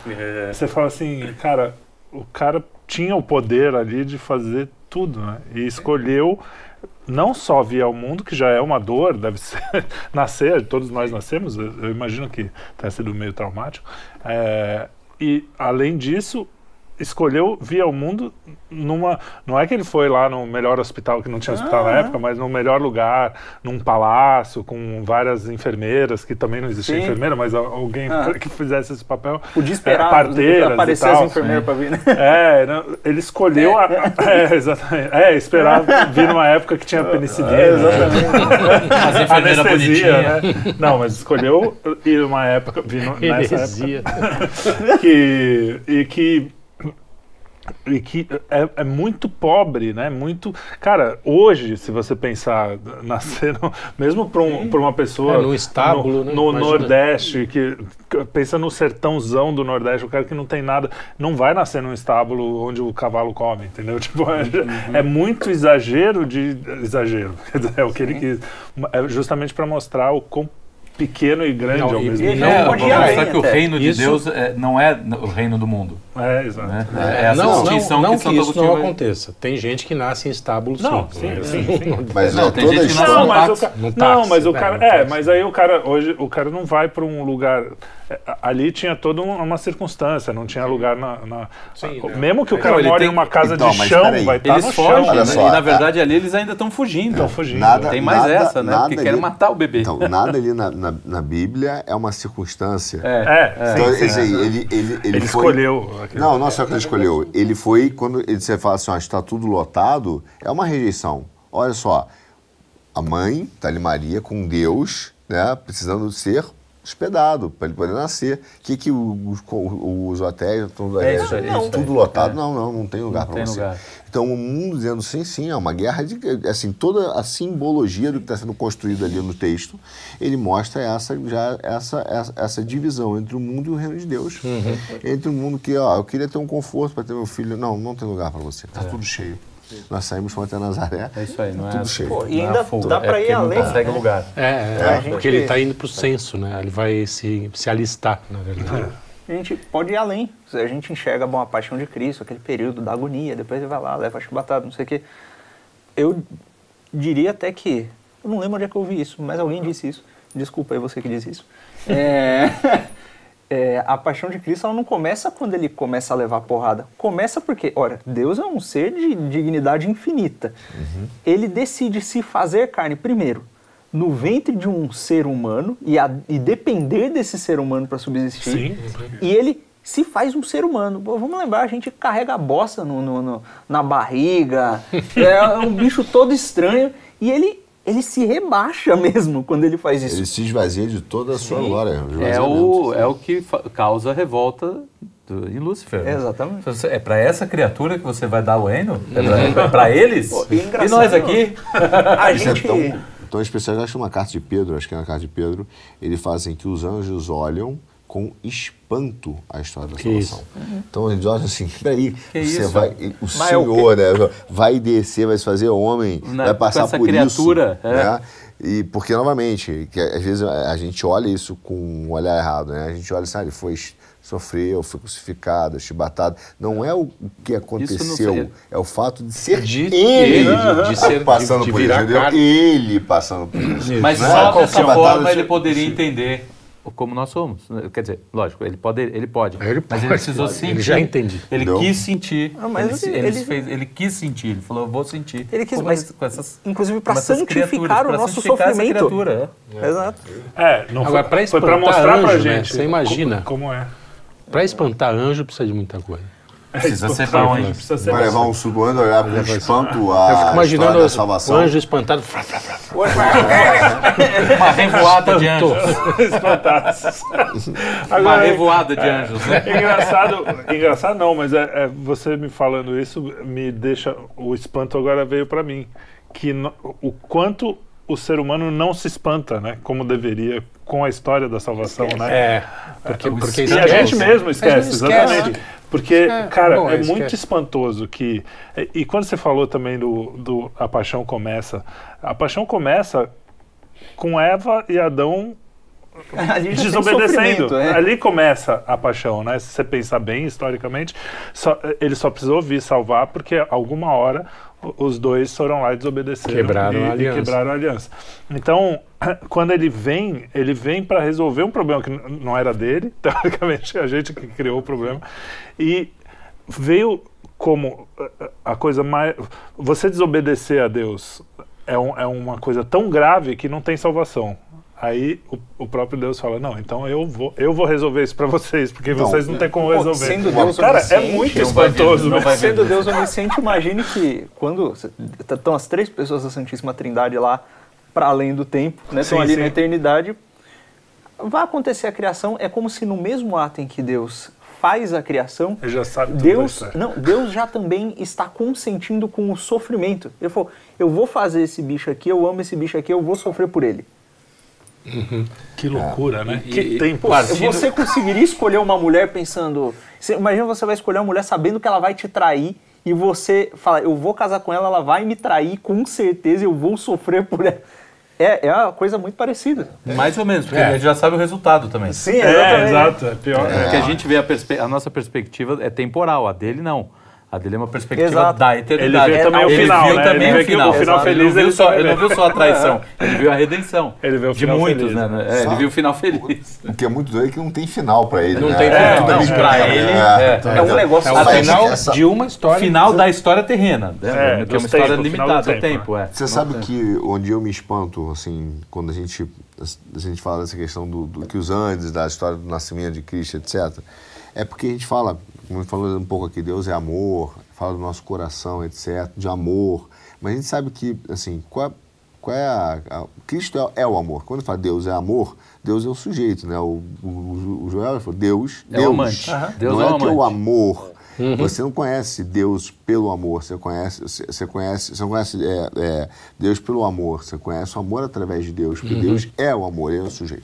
Speaker 6: Você fala assim, cara, o cara tinha o poder ali de fazer tudo, né? E escolheu não só vir ao mundo, que já é uma dor, deve ser (laughs) nascer, todos nós nascemos, eu, eu imagino que tenha sido meio traumático. É, e, além disso, escolheu vir ao mundo numa. Não é que ele foi lá no melhor hospital, que não tinha hospital
Speaker 7: Ah,
Speaker 6: na época, mas no melhor lugar, num palácio, com várias enfermeiras, que também não existia
Speaker 7: Sim.
Speaker 6: enfermeira, mas al- alguém
Speaker 7: Ah.
Speaker 6: que fizesse esse papel.
Speaker 7: Podia
Speaker 6: É,
Speaker 7: esperar
Speaker 6: parteiras e
Speaker 7: aparecer
Speaker 6: tal.
Speaker 7: as enfermeiras pra vir, né?
Speaker 6: É, não, ele escolheu a. É, exatamente. É, esperar vir numa época que tinha penicilina.
Speaker 7: É,
Speaker 6: né?
Speaker 3: As enfermeiras
Speaker 6: Anestesia, né? Não, mas escolheu ir numa época, vir no- nessa época (laughs) que, e que e que é, é muito pobre, né? Muito, cara. Hoje, se você pensar nascer, (laughs) no- mesmo para um, uma pessoa
Speaker 2: É, num estábulo,
Speaker 6: no,
Speaker 2: né?
Speaker 6: no. Nordeste, que pensa no sertãozão do Nordeste, o cara que não tem nada, não vai nascer num estábulo onde o cavalo come, entendeu? (laughs) Tipo, é,
Speaker 2: Uhum.
Speaker 6: é muito exagero de exagero. (laughs) É o que ele quis, é justamente para mostrar o quão pequeno e grande
Speaker 2: Não,
Speaker 6: ao mesmo tempo.
Speaker 2: não
Speaker 3: É, mostrar que o reino de
Speaker 2: Isso-
Speaker 3: Deus é, não é o reino do mundo.
Speaker 6: É, exato.
Speaker 3: Né? É essa
Speaker 2: não,
Speaker 3: distinção
Speaker 2: não, não
Speaker 3: que
Speaker 2: que,
Speaker 3: Santo
Speaker 2: isso não
Speaker 3: vai-
Speaker 2: aconteça. Tem gente que nasce em estábulo,
Speaker 6: Não,
Speaker 2: sim.
Speaker 6: sim,
Speaker 2: né?
Speaker 6: sim, sim. (laughs)
Speaker 4: Mas
Speaker 3: Não, tem gente que
Speaker 4: história...
Speaker 6: Não,
Speaker 2: no
Speaker 6: mas, o, não, mas o
Speaker 2: né,
Speaker 6: cara. É, mas aí o cara. Hoje o cara não vai para um lugar. É, Ali tinha toda um- uma circunstância, não tinha lugar na. na-
Speaker 2: Sim,
Speaker 6: a-
Speaker 2: né?
Speaker 6: mesmo que o cara
Speaker 3: ele
Speaker 6: mora
Speaker 3: tem-
Speaker 6: em uma casa
Speaker 4: Então,
Speaker 6: de
Speaker 4: mas
Speaker 6: chão,
Speaker 4: peraí.
Speaker 6: vai estar
Speaker 3: Eles
Speaker 6: no
Speaker 3: fogem,
Speaker 6: chão.
Speaker 3: né?
Speaker 4: só,
Speaker 3: e na
Speaker 4: é-
Speaker 3: verdade ali eles ainda estão fugindo.
Speaker 6: Estão fugindo.
Speaker 4: Nada-
Speaker 3: Tem mais
Speaker 4: nada-
Speaker 3: essa, né? Porque querem
Speaker 4: ali-
Speaker 3: matar o bebê.
Speaker 4: Então, nada ali na, na, na Bíblia é uma circunstância.
Speaker 3: É.
Speaker 6: É,
Speaker 4: Então,
Speaker 6: sim, sim,
Speaker 4: esse aí,
Speaker 6: é.
Speaker 4: ele, ele, ele,
Speaker 6: Ele
Speaker 4: foi...
Speaker 6: escolheu.
Speaker 4: Não, não é só que ele escolheu. Ele foi, quando ele, você fala assim, ó, está tudo lotado, é uma rejeição. Olha só, a mãe, tá ali Maria, com Deus, né, precisando ser hospedado para ele poder nascer. O que, que os, os hotéis estão
Speaker 3: É isso aí,
Speaker 4: tudo
Speaker 3: isso aí.
Speaker 4: lotado?
Speaker 3: É.
Speaker 4: Não, não, não tem lugar para você.
Speaker 3: lugar.
Speaker 4: Então o mundo dizendo sim, sim, é uma guerra de assim toda a simbologia do que está sendo construído ali no texto, ele mostra essa já essa, essa, essa divisão entre o mundo e o reino de Deus, entre o mundo que ó, eu queria ter um conforto para ter meu filho, não, não tem lugar para você, tá tudo cheio. Nós saímos fomos até Nazaré,
Speaker 3: É isso aí, não é?
Speaker 4: tudo
Speaker 3: a-
Speaker 4: cheio.
Speaker 7: Pô, e
Speaker 3: é
Speaker 7: ainda
Speaker 3: fuga,
Speaker 7: dá
Speaker 3: é
Speaker 7: pra ir além.
Speaker 3: Não consegue lugar.
Speaker 2: É, é,
Speaker 7: gente-
Speaker 2: porque ele está indo para o censo, né? Ele vai se, se alistar, na verdade.
Speaker 7: A gente pode ir além. A gente enxerga bom, a paixão de Cristo, aquele período da agonia, depois ele vai lá, leva a chibatada, não sei o quê. Eu diria até que. Eu não lembro onde é que eu ouvi isso, mas alguém disse isso. Desculpa aí você que disse isso. É, (laughs) é, a paixão de Cristo ela não começa quando ele começa a levar porrada. Começa porque, olha, Deus é um ser de dignidade infinita. Ele decide se fazer carne primeiro no ventre de um ser humano e, a- e depender desse ser humano para subsistir.
Speaker 6: Sim.
Speaker 7: E ele se faz um ser humano. Pô, vamos lembrar, a gente carrega a bosta no, no- no- na barriga, (laughs) é um bicho todo estranho. E ele, ele se rebaixa (laughs) mesmo quando ele faz isso.
Speaker 4: Ele se esvazia de toda a sua glória.
Speaker 3: É o, é o que fa- causa a revolta do, em Lúcifer. né?
Speaker 7: Exatamente.
Speaker 3: Você- É pra essa criatura que você vai dar o reino? É pra, é pra eles?
Speaker 7: Pô, e
Speaker 3: e nós aqui? (laughs)
Speaker 7: A
Speaker 4: é
Speaker 7: gente.
Speaker 4: tão, tão especial. Eu acho que uma carta de Pedro, acho que é na carta de Pedro, ele fala assim que os anjos olham com espanto a história da salvação. Então eles olham assim, peraí,
Speaker 3: Que
Speaker 4: você
Speaker 3: isso?
Speaker 4: vai, o
Speaker 7: Mas é o
Speaker 4: Senhor né, vai descer, vai se fazer homem,
Speaker 3: Na-
Speaker 4: vai passar
Speaker 3: com essa
Speaker 4: por
Speaker 3: criatura,
Speaker 4: isso.
Speaker 3: é.
Speaker 4: Né? E porque, novamente, que às vezes a gente olha isso com um olhar errado, né? A gente olha assim, ah, ele foi sofreu, foi crucificado, chibatado. Não é o que aconteceu, é o fato de ser
Speaker 2: De-
Speaker 4: ele,
Speaker 2: ele, de ser-
Speaker 4: passando
Speaker 2: de- de
Speaker 4: por isso. Ele passando por isso.
Speaker 3: Mas
Speaker 4: Não é
Speaker 3: só
Speaker 4: qualquer
Speaker 3: dessa forma ele poderia entender como nós somos. né? Quer dizer, lógico, ele pode, ele pode,
Speaker 2: Ele
Speaker 3: mas ele
Speaker 2: pode,
Speaker 3: precisou
Speaker 2: pode.
Speaker 3: sentir.
Speaker 2: Ele já entende.
Speaker 3: Ele
Speaker 4: Não.
Speaker 3: quis sentir.
Speaker 7: Ah, mas
Speaker 3: ele,
Speaker 7: ele-
Speaker 3: ele
Speaker 7: ele-
Speaker 3: fez- ele quis sentir. Ele falou, eu vou sentir.
Speaker 7: Ele quis, mas
Speaker 3: com essas,
Speaker 7: inclusive
Speaker 3: essas
Speaker 7: santificar o nosso
Speaker 3: santificar essa
Speaker 7: sofrimento.
Speaker 3: criatura, é.
Speaker 7: Exato.
Speaker 6: É, não
Speaker 2: Agora,
Speaker 6: foi,
Speaker 2: espantar
Speaker 6: mostrar pra
Speaker 2: anjo, né?
Speaker 6: gente.
Speaker 2: Você imagina.
Speaker 6: Como, como é.
Speaker 2: Pra espantar anjo precisa de muita coisa.
Speaker 3: Precisa ser bom, hein?
Speaker 6: Precisa ser
Speaker 4: Vai levar um suboando olhar com espanto a
Speaker 2: Eu fico imaginando
Speaker 4: da
Speaker 2: o
Speaker 4: salvação.
Speaker 2: anjo espantado.
Speaker 3: Uma revoada de anjos.
Speaker 6: espantados.
Speaker 3: Uma
Speaker 6: Agora,
Speaker 3: revoada de anjos, né?
Speaker 6: engraçado, engraçado não, mas é, é, você me falando isso me deixa o espanto agora veio pra mim, que no- o quanto o ser humano não se espanta, né, como deveria com a história da salvação, né?
Speaker 2: É, porque, porque
Speaker 6: E a
Speaker 2: esquece.
Speaker 6: gente mesmo esquece,
Speaker 2: esquece.
Speaker 6: exatamente. Porque, cara,
Speaker 2: bom,
Speaker 6: é
Speaker 2: esquece.
Speaker 6: muito espantoso que. E, e quando você falou também do, do A Paixão Começa, a paixão começa com Eva e Adão (laughs) desobedecendo.
Speaker 7: é.
Speaker 6: Ali começa a paixão, né? Se você pensar bem historicamente, só- ele só precisou vir salvar porque alguma hora os dois foram lá e desobedeceram
Speaker 2: Quebraram
Speaker 6: e,
Speaker 2: a aliança.
Speaker 6: quebraram a aliança. Então, (clears throat) quando ele vem, ele vem para resolver um problema que não era dele, (laughs) teoricamente a gente que criou o problema, e veio como eh, a coisa mais. Você desobedecer a Deus é, um- é uma coisa tão grave que não tem salvação. Aí o, o próprio Deus fala: Não, então eu vou, eu vou resolver isso para vocês, porque
Speaker 4: Então,
Speaker 6: vocês não têm como resolver.
Speaker 7: sendo Deus
Speaker 6: Cara, é muito
Speaker 3: não vai vir,
Speaker 6: espantoso,
Speaker 3: não
Speaker 6: né?
Speaker 3: vai vir.
Speaker 7: Sendo Deus onisciente, imagine que quando estão as três pessoas da Santíssima Trindade lá para além do tempo, né? Estão ali
Speaker 6: sim.
Speaker 7: na eternidade, vai acontecer a criação, é como se no mesmo ato em que Deus faz a criação,
Speaker 6: Ele já sabe tudo
Speaker 7: Deus,
Speaker 6: vai ser.
Speaker 7: não, Deus já também está consentindo com o sofrimento. Ele falou: "Eu vou fazer esse bicho aqui, eu amo esse bicho aqui, eu vou sofrer por ele".
Speaker 6: Que loucura, né?
Speaker 3: E-
Speaker 6: que
Speaker 3: e-
Speaker 6: tempo.
Speaker 3: Partindo-
Speaker 7: Você conseguiria escolher uma mulher pensando. Você, imagina você vai escolher uma mulher sabendo que ela vai te trair e você fala, eu vou casar com ela, ela vai me trair com certeza, eu vou sofrer por ela. É, é uma coisa muito parecida.
Speaker 3: Mais ou menos, porque
Speaker 2: É.
Speaker 3: a gente já sabe o resultado também.
Speaker 7: Sim,
Speaker 6: É, exato, é pior.
Speaker 3: Porque a gente vê a, perspe- a nossa perspectiva é temporal, a dele não. A dele é uma perspectiva
Speaker 7: Exato.
Speaker 3: da eternidade.
Speaker 6: Ele vê também o
Speaker 3: Ele
Speaker 6: final,
Speaker 3: viu
Speaker 6: né?
Speaker 3: também
Speaker 6: Ele
Speaker 3: o final.
Speaker 6: o final feliz,
Speaker 3: ele, não viu
Speaker 6: ele
Speaker 3: só, ele não viu só a traição, (laughs) ele viu a redenção.
Speaker 6: Ele vê o
Speaker 3: De
Speaker 6: final
Speaker 3: muitos,
Speaker 6: feliz,
Speaker 3: né? É, ele viu o final feliz.
Speaker 4: O que é muito doido é que não tem final pra ele.
Speaker 2: Não
Speaker 4: né?
Speaker 2: tem
Speaker 4: É,
Speaker 2: final.
Speaker 4: tudo
Speaker 3: Não,
Speaker 4: ali
Speaker 3: pra
Speaker 4: é,
Speaker 3: ele,
Speaker 4: é.
Speaker 7: É um negócio
Speaker 2: É final
Speaker 4: essa-
Speaker 2: de uma história.
Speaker 3: Final da história terrena, né?
Speaker 6: É,
Speaker 3: que é uma história limitada,
Speaker 6: do tempo,
Speaker 3: tempo. é.
Speaker 4: Você sabe que onde eu me espanto, assim, quando a gente, a gente fala dessa questão do, do que os Andes, da história do nascimento de Cristo, etc., é porque a gente fala, como a gente falou um pouco aqui, Deus é amor, fala do nosso coração, etc., de amor, mas a gente sabe que, assim, qual é, qual é a, a- Cristo é, é o amor. Quando fala Deus é amor, Deus é o sujeito, né? O, o, o Joel falou, Deus,
Speaker 3: É o
Speaker 4: Deus.
Speaker 3: amante. Aham. Deus
Speaker 4: não
Speaker 3: é
Speaker 4: é,
Speaker 3: o
Speaker 4: que o
Speaker 3: amante.
Speaker 4: amor. Você não conhece Deus pelo amor, você conhece, você conhece, você conhece é, é, Deus pelo amor, você conhece o amor através de Deus, porque Deus é o amor, ele é o sujeito.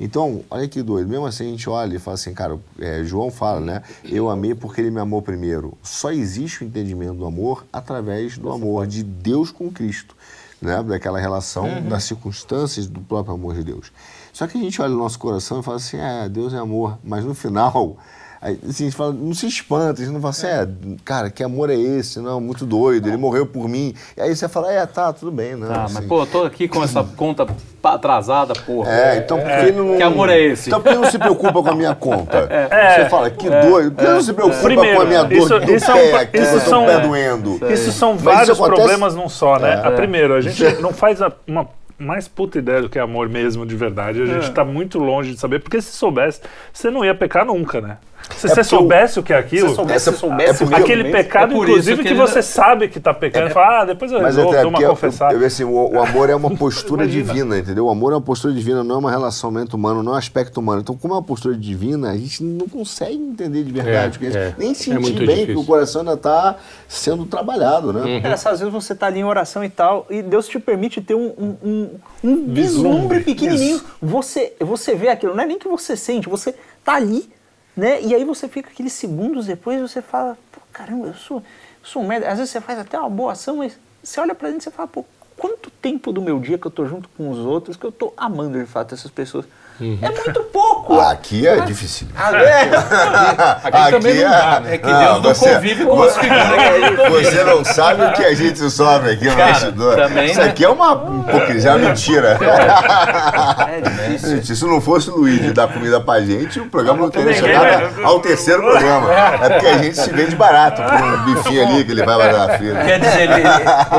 Speaker 4: Então, olha que doido, mesmo assim a gente olha e fala assim, cara, é, João fala, né? Eu amei porque ele me amou primeiro. Só existe o entendimento do amor através do amor de Deus com Cristo, né? Daquela relação das circunstâncias do próprio amor de Deus. Só que a gente olha o nosso coração e fala assim, é, Deus é amor, mas no final assim, a gente fala, não se espanta, a gente não fala assim, é, cara, que amor é esse? Não, muito doido, ele morreu por mim. E aí você fala, é, tá, tudo bem, não.
Speaker 3: Tá,
Speaker 4: assim.
Speaker 3: mas pô, eu tô aqui com essa (clears throat) conta atrasada, porra.
Speaker 4: É, então por que ele não.
Speaker 3: Que amor é esse?
Speaker 4: Então por que não se preocupa com a minha conta? (laughs) Você fala, que doido. Por que ele não se preocupa
Speaker 6: Primeiro,
Speaker 4: com a minha dor
Speaker 6: isso-
Speaker 4: do
Speaker 6: isso é um-
Speaker 4: pé, aqui,
Speaker 6: isso são-
Speaker 4: pé doendo?
Speaker 6: Isso são
Speaker 4: Mas
Speaker 6: vários
Speaker 4: isso acontece-
Speaker 6: problemas num só, né?
Speaker 3: É.
Speaker 6: A primeiro, a gente não faz a- uma mais puta ideia do que é amor mesmo, de verdade. A gente
Speaker 4: É.
Speaker 6: tá muito longe de saber, porque se soubesse, você não ia pecar nunca, né? Se
Speaker 4: É
Speaker 6: você soubesse o que é aquilo,
Speaker 7: Se soubesse,
Speaker 4: Essa-
Speaker 7: se soubesse
Speaker 4: é porque-
Speaker 7: mesmo,
Speaker 6: aquele pecado,
Speaker 3: É por
Speaker 6: inclusive, que,
Speaker 3: que
Speaker 6: você
Speaker 3: não-
Speaker 6: sabe que tá pecando, e fala, ah, depois eu
Speaker 4: Mas
Speaker 6: resolvo, dou uma
Speaker 4: eu,
Speaker 6: confessada.
Speaker 4: eu, assim, o, o amor é uma postura divina, entendeu? O amor é uma postura divina, não é um relacionamento humano, não é um aspecto humano. Então, como é uma postura divina, a gente não consegue entender de verdade,
Speaker 2: É, é.
Speaker 4: nem
Speaker 2: É
Speaker 4: sentir
Speaker 2: muito
Speaker 4: bem,
Speaker 2: difícil.
Speaker 4: porque o coração ainda está sendo trabalhado, né?
Speaker 7: Cara, às vezes você tá ali em oração e tal, e Deus te permite ter um, um, um, um vislumbre pequenininho.
Speaker 6: isso.
Speaker 7: Você, você vê aquilo, não é nem que você sente, você tá ali, né? E aí você fica aqueles segundos depois você fala, pô, caramba, eu sou, eu sou um merda. Às vezes você faz até uma boa ação, mas você olha pra dentro e você fala, pô, quanto tempo do meu dia que eu tô junto com os outros que eu tô amando de fato essas pessoas. É muito pouco.
Speaker 4: Aqui é difícil.
Speaker 7: Ah, é?
Speaker 3: Aqui, (laughs) também não dá, né? É que Deus não
Speaker 4: você-
Speaker 3: convive com as figuras. (laughs)
Speaker 4: Você não sabe o que a gente sofre aqui no
Speaker 3: Cara,
Speaker 4: bastidor.
Speaker 3: também,
Speaker 4: Isso
Speaker 3: né?
Speaker 4: aqui é uma hipocrisia, é uma mentira.
Speaker 7: É (laughs) difícil.
Speaker 4: Gente, se não fosse o Luiz dar comida pra gente, o programa não teria chegado ao terceiro programa. É porque a gente se vende barato por um bifinho ali que ele vai lá na fila.
Speaker 3: Quer dizer, ele,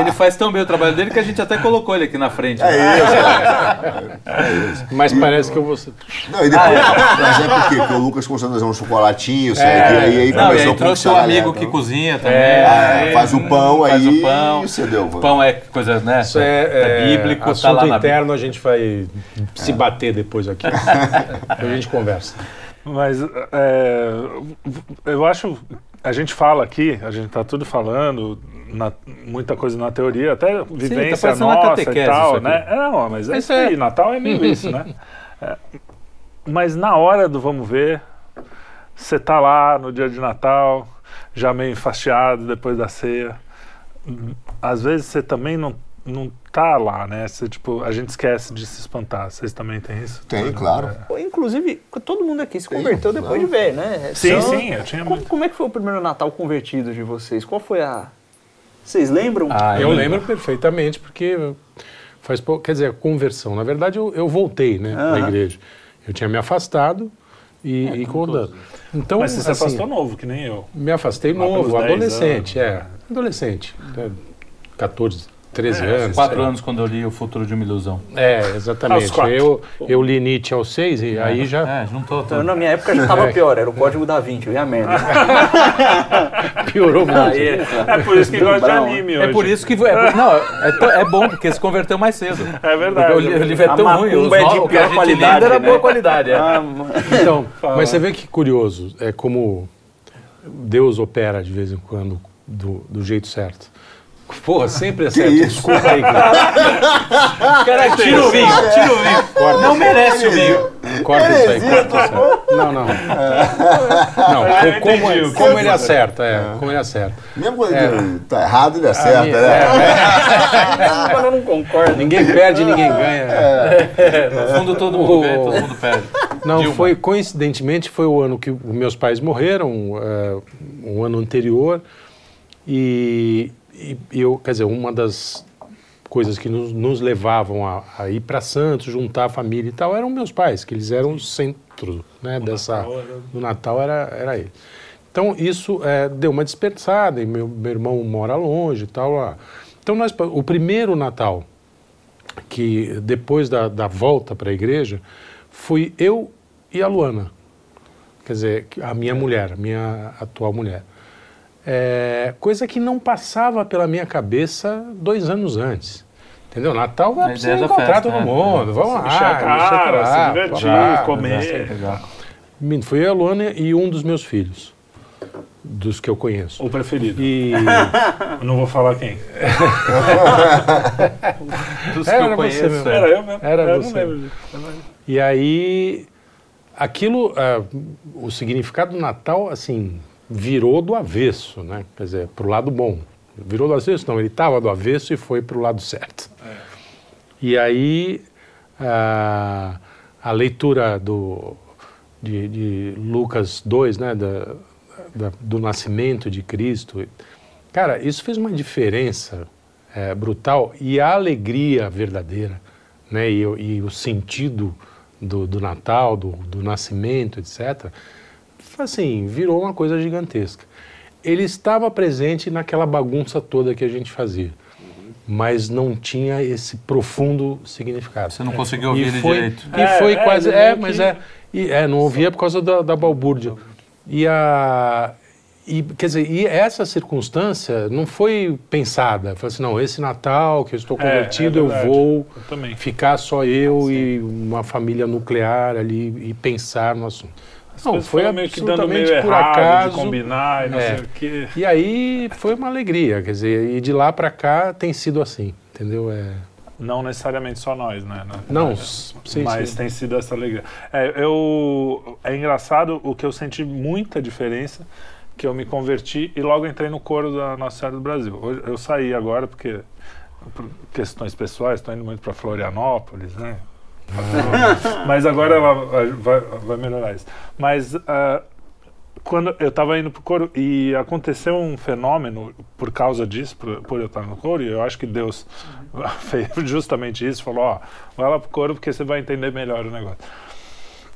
Speaker 3: ele- faz tão bem o trabalho dele que a gente até colocou ele aqui na frente. né?
Speaker 4: É isso, cara. É isso.
Speaker 2: Mas parece que eu vou
Speaker 4: Não, e depois, mas é porque, porque o Lucas começou a trazer um chocolatinho, sabe?
Speaker 2: É.
Speaker 4: que aí, aí
Speaker 3: Não, e
Speaker 4: começou
Speaker 3: aí
Speaker 4: a
Speaker 3: trouxe
Speaker 4: a
Speaker 3: amigo
Speaker 4: galera,
Speaker 3: que
Speaker 4: então.
Speaker 3: cozinha também.
Speaker 4: É,
Speaker 3: É,
Speaker 4: faz o pão
Speaker 3: faz
Speaker 4: aí
Speaker 3: o pão.
Speaker 4: e você deu.
Speaker 3: Pão é coisa, né?
Speaker 2: Isso é, é
Speaker 3: bíblico,
Speaker 2: assunto
Speaker 3: tá lá na
Speaker 2: interno, a gente vai se bater depois aqui. (laughs) a gente conversa.
Speaker 6: Mas é, eu acho. A gente fala aqui, a gente tá tudo falando, na- muita coisa na teoria, até vivência
Speaker 3: parecendo uma
Speaker 6: nossa e tal, né? É, não, mas é isso
Speaker 2: é.
Speaker 6: aí, Natal é meio isso, né? (laughs) É, mas na hora do vamos ver, você tá lá no dia de Natal, já meio enfastiado depois da ceia. Às vezes você também não, não tá lá, né? Você, tipo, a gente esquece de se espantar. Vocês também têm isso?
Speaker 4: Tem, claro.
Speaker 7: Pô, Inclusive, todo mundo aqui se converteu depois de ver, né?
Speaker 6: Sim,
Speaker 7: São-
Speaker 6: sim, eu tinha
Speaker 7: Como,
Speaker 6: muito.
Speaker 7: como é que foi o primeiro Natal convertido de vocês? Qual foi a. Vocês lembram?
Speaker 3: Ah,
Speaker 2: Eu lembro perfeitamente, porque faz pouco. Quer dizer, conversão. Na verdade, eu, eu voltei né, para a
Speaker 7: Aham.
Speaker 2: igreja. Eu tinha me afastado e, e concordando. Então,
Speaker 6: Mas você se
Speaker 2: assim,
Speaker 6: afastou novo, que nem eu.
Speaker 2: me afastei
Speaker 6: Lá
Speaker 2: novo,
Speaker 6: pelos 10
Speaker 2: adolescente,
Speaker 6: anos,
Speaker 2: é.
Speaker 6: né?
Speaker 2: Adolescente. é, 14, 13
Speaker 6: É,
Speaker 2: anos.
Speaker 3: Quatro
Speaker 2: é.
Speaker 3: anos quando eu li O Futuro de uma Ilusão.
Speaker 2: É, exatamente. Eu, eu li Nietzsche aos seis e aí já
Speaker 3: É, juntou
Speaker 7: Então,
Speaker 3: tudo.
Speaker 7: na minha época já tava pior, era o código da Vinci, eu ia a merda. (laughs)
Speaker 2: piorou muito.
Speaker 7: Aí,
Speaker 6: É por isso que gosta de anime
Speaker 3: É
Speaker 6: hoje.
Speaker 3: por isso que. É, não, é, é bom, porque se converteu mais cedo.
Speaker 6: É verdade.
Speaker 3: Porque o, li- o livro é
Speaker 7: A
Speaker 3: tão ruim. Os
Speaker 7: é de
Speaker 3: que
Speaker 7: pior
Speaker 3: a gente
Speaker 7: qualidade,
Speaker 3: lida era
Speaker 7: né?
Speaker 3: boa qualidade. É.
Speaker 7: Ah, (laughs) mano.
Speaker 2: Então, mas você vê que curioso, é como Deus opera de vez em quando do, do jeito certo. Porra, sempre é certo.
Speaker 4: isso?
Speaker 2: Desculpa aí, cara. (laughs)
Speaker 3: Cara, tira o vinho, tira o vinho. Não merece o vinho.
Speaker 2: Corta isso aí, corta isso aí. Não, não. (laughs) Não, co- como, como ele acerta, é, como ele acerta.
Speaker 4: Mesmo quando
Speaker 2: É.
Speaker 4: ele tá errado, ele acerta,
Speaker 2: minha-
Speaker 4: né? (laughs)
Speaker 7: Quando eu não concordo.
Speaker 2: Ninguém perde, ninguém ganha.
Speaker 3: No fundo todo mundo ganha, todo mundo perde.
Speaker 2: Não,
Speaker 3: Dilma.
Speaker 2: foi coincidentemente foi o ano que os meus pais morreram, é, um ano anterior, e, e eu, quer dizer, uma das coisas que nos, nos levavam a, a ir para Santos, juntar a família e tal, eram meus pais, que eles eram o centro né, dessa
Speaker 6: Natal era-
Speaker 2: do Natal era era ele. Então isso é, deu uma dispersada e meu, meu irmão mora longe e tal lá. Então nós o primeiro Natal que depois da, da volta para a igreja, fui eu e a Luana. Quer dizer, a minha mulher, a minha atual mulher. É, coisa que não passava pela minha cabeça dois anos antes. Entendeu? Natal vai precisar encontrar
Speaker 3: festa,
Speaker 2: todo
Speaker 3: né?
Speaker 2: mundo. Vamos lá,
Speaker 6: cara,
Speaker 2: encher
Speaker 6: se divertir,
Speaker 2: papá,
Speaker 6: comer.
Speaker 3: Legal.
Speaker 2: Menino, Foi eu, a Luana e um dos meus filhos, dos que eu conheço.
Speaker 6: O preferido.
Speaker 2: E
Speaker 6: Eu (laughs) não vou falar quem. (laughs)
Speaker 3: Dos que
Speaker 2: Era
Speaker 3: eu
Speaker 2: você
Speaker 3: conheço.
Speaker 2: mesmo.
Speaker 3: é.
Speaker 6: Era eu mesmo.
Speaker 2: Era
Speaker 6: eu
Speaker 2: você.
Speaker 6: não lembro.
Speaker 2: E aí, aquilo, ah, o significado do Natal, assim, virou do avesso, né? Quer dizer, pro lado bom. Virou do avesso? Não, ele estava do avesso e foi pro lado certo. E aí, ah, a leitura do, de, de Lucas 2, né? Da, da- do nascimento de Cristo, cara, isso fez uma diferença eh, brutal e a alegria verdadeira, né? E, o- e o sentido do, do Natal, do, do nascimento, etc., assim, virou uma coisa gigantesca. Ele estava presente naquela bagunça toda que a gente fazia, mas não tinha esse profundo significado.
Speaker 3: Você não conseguiu ouvir
Speaker 2: E
Speaker 3: ele
Speaker 2: foi,
Speaker 3: direito.
Speaker 2: E
Speaker 6: É,
Speaker 2: foi
Speaker 6: é,
Speaker 2: quase. É, mas
Speaker 6: que-
Speaker 2: é. E, é, não ouvia por causa da, da balbúrdia. E a. E, quer dizer, e essa circunstância não foi pensada. Foi assim, não, esse Natal que eu estou
Speaker 6: É, é
Speaker 2: convertido, eu vou
Speaker 6: Eu também.
Speaker 2: ficar só eu e uma família nuclear ali e pensar no assunto. Não, foi
Speaker 6: meio que dando meio
Speaker 2: por
Speaker 6: errado
Speaker 2: acaso.
Speaker 6: de combinar e não
Speaker 2: É.
Speaker 6: sei o quê.
Speaker 2: E aí foi uma alegria, quer dizer, e de lá para cá tem sido assim, entendeu? É...
Speaker 6: Não necessariamente só nós, né? na
Speaker 2: Não, s- sim,
Speaker 6: Mas
Speaker 2: sim.
Speaker 6: tem sido essa alegria. É, eu, é engraçado o que eu senti muita diferença que eu me converti e logo entrei no coro da Nossa Senhora do Brasil. Hoje, eu saí agora porque por questões pessoais, estou indo muito para Florianópolis, né? (laughs) Mas agora ela vai, vai- melhorar isso. Mas ah, quando eu estava indo pro coro e aconteceu um fenômeno por causa disso, por, por eu estar no coro, e eu acho que Deus (laughs) fez justamente isso, falou, ó, vai lá pro coro porque você vai entender melhor o negócio.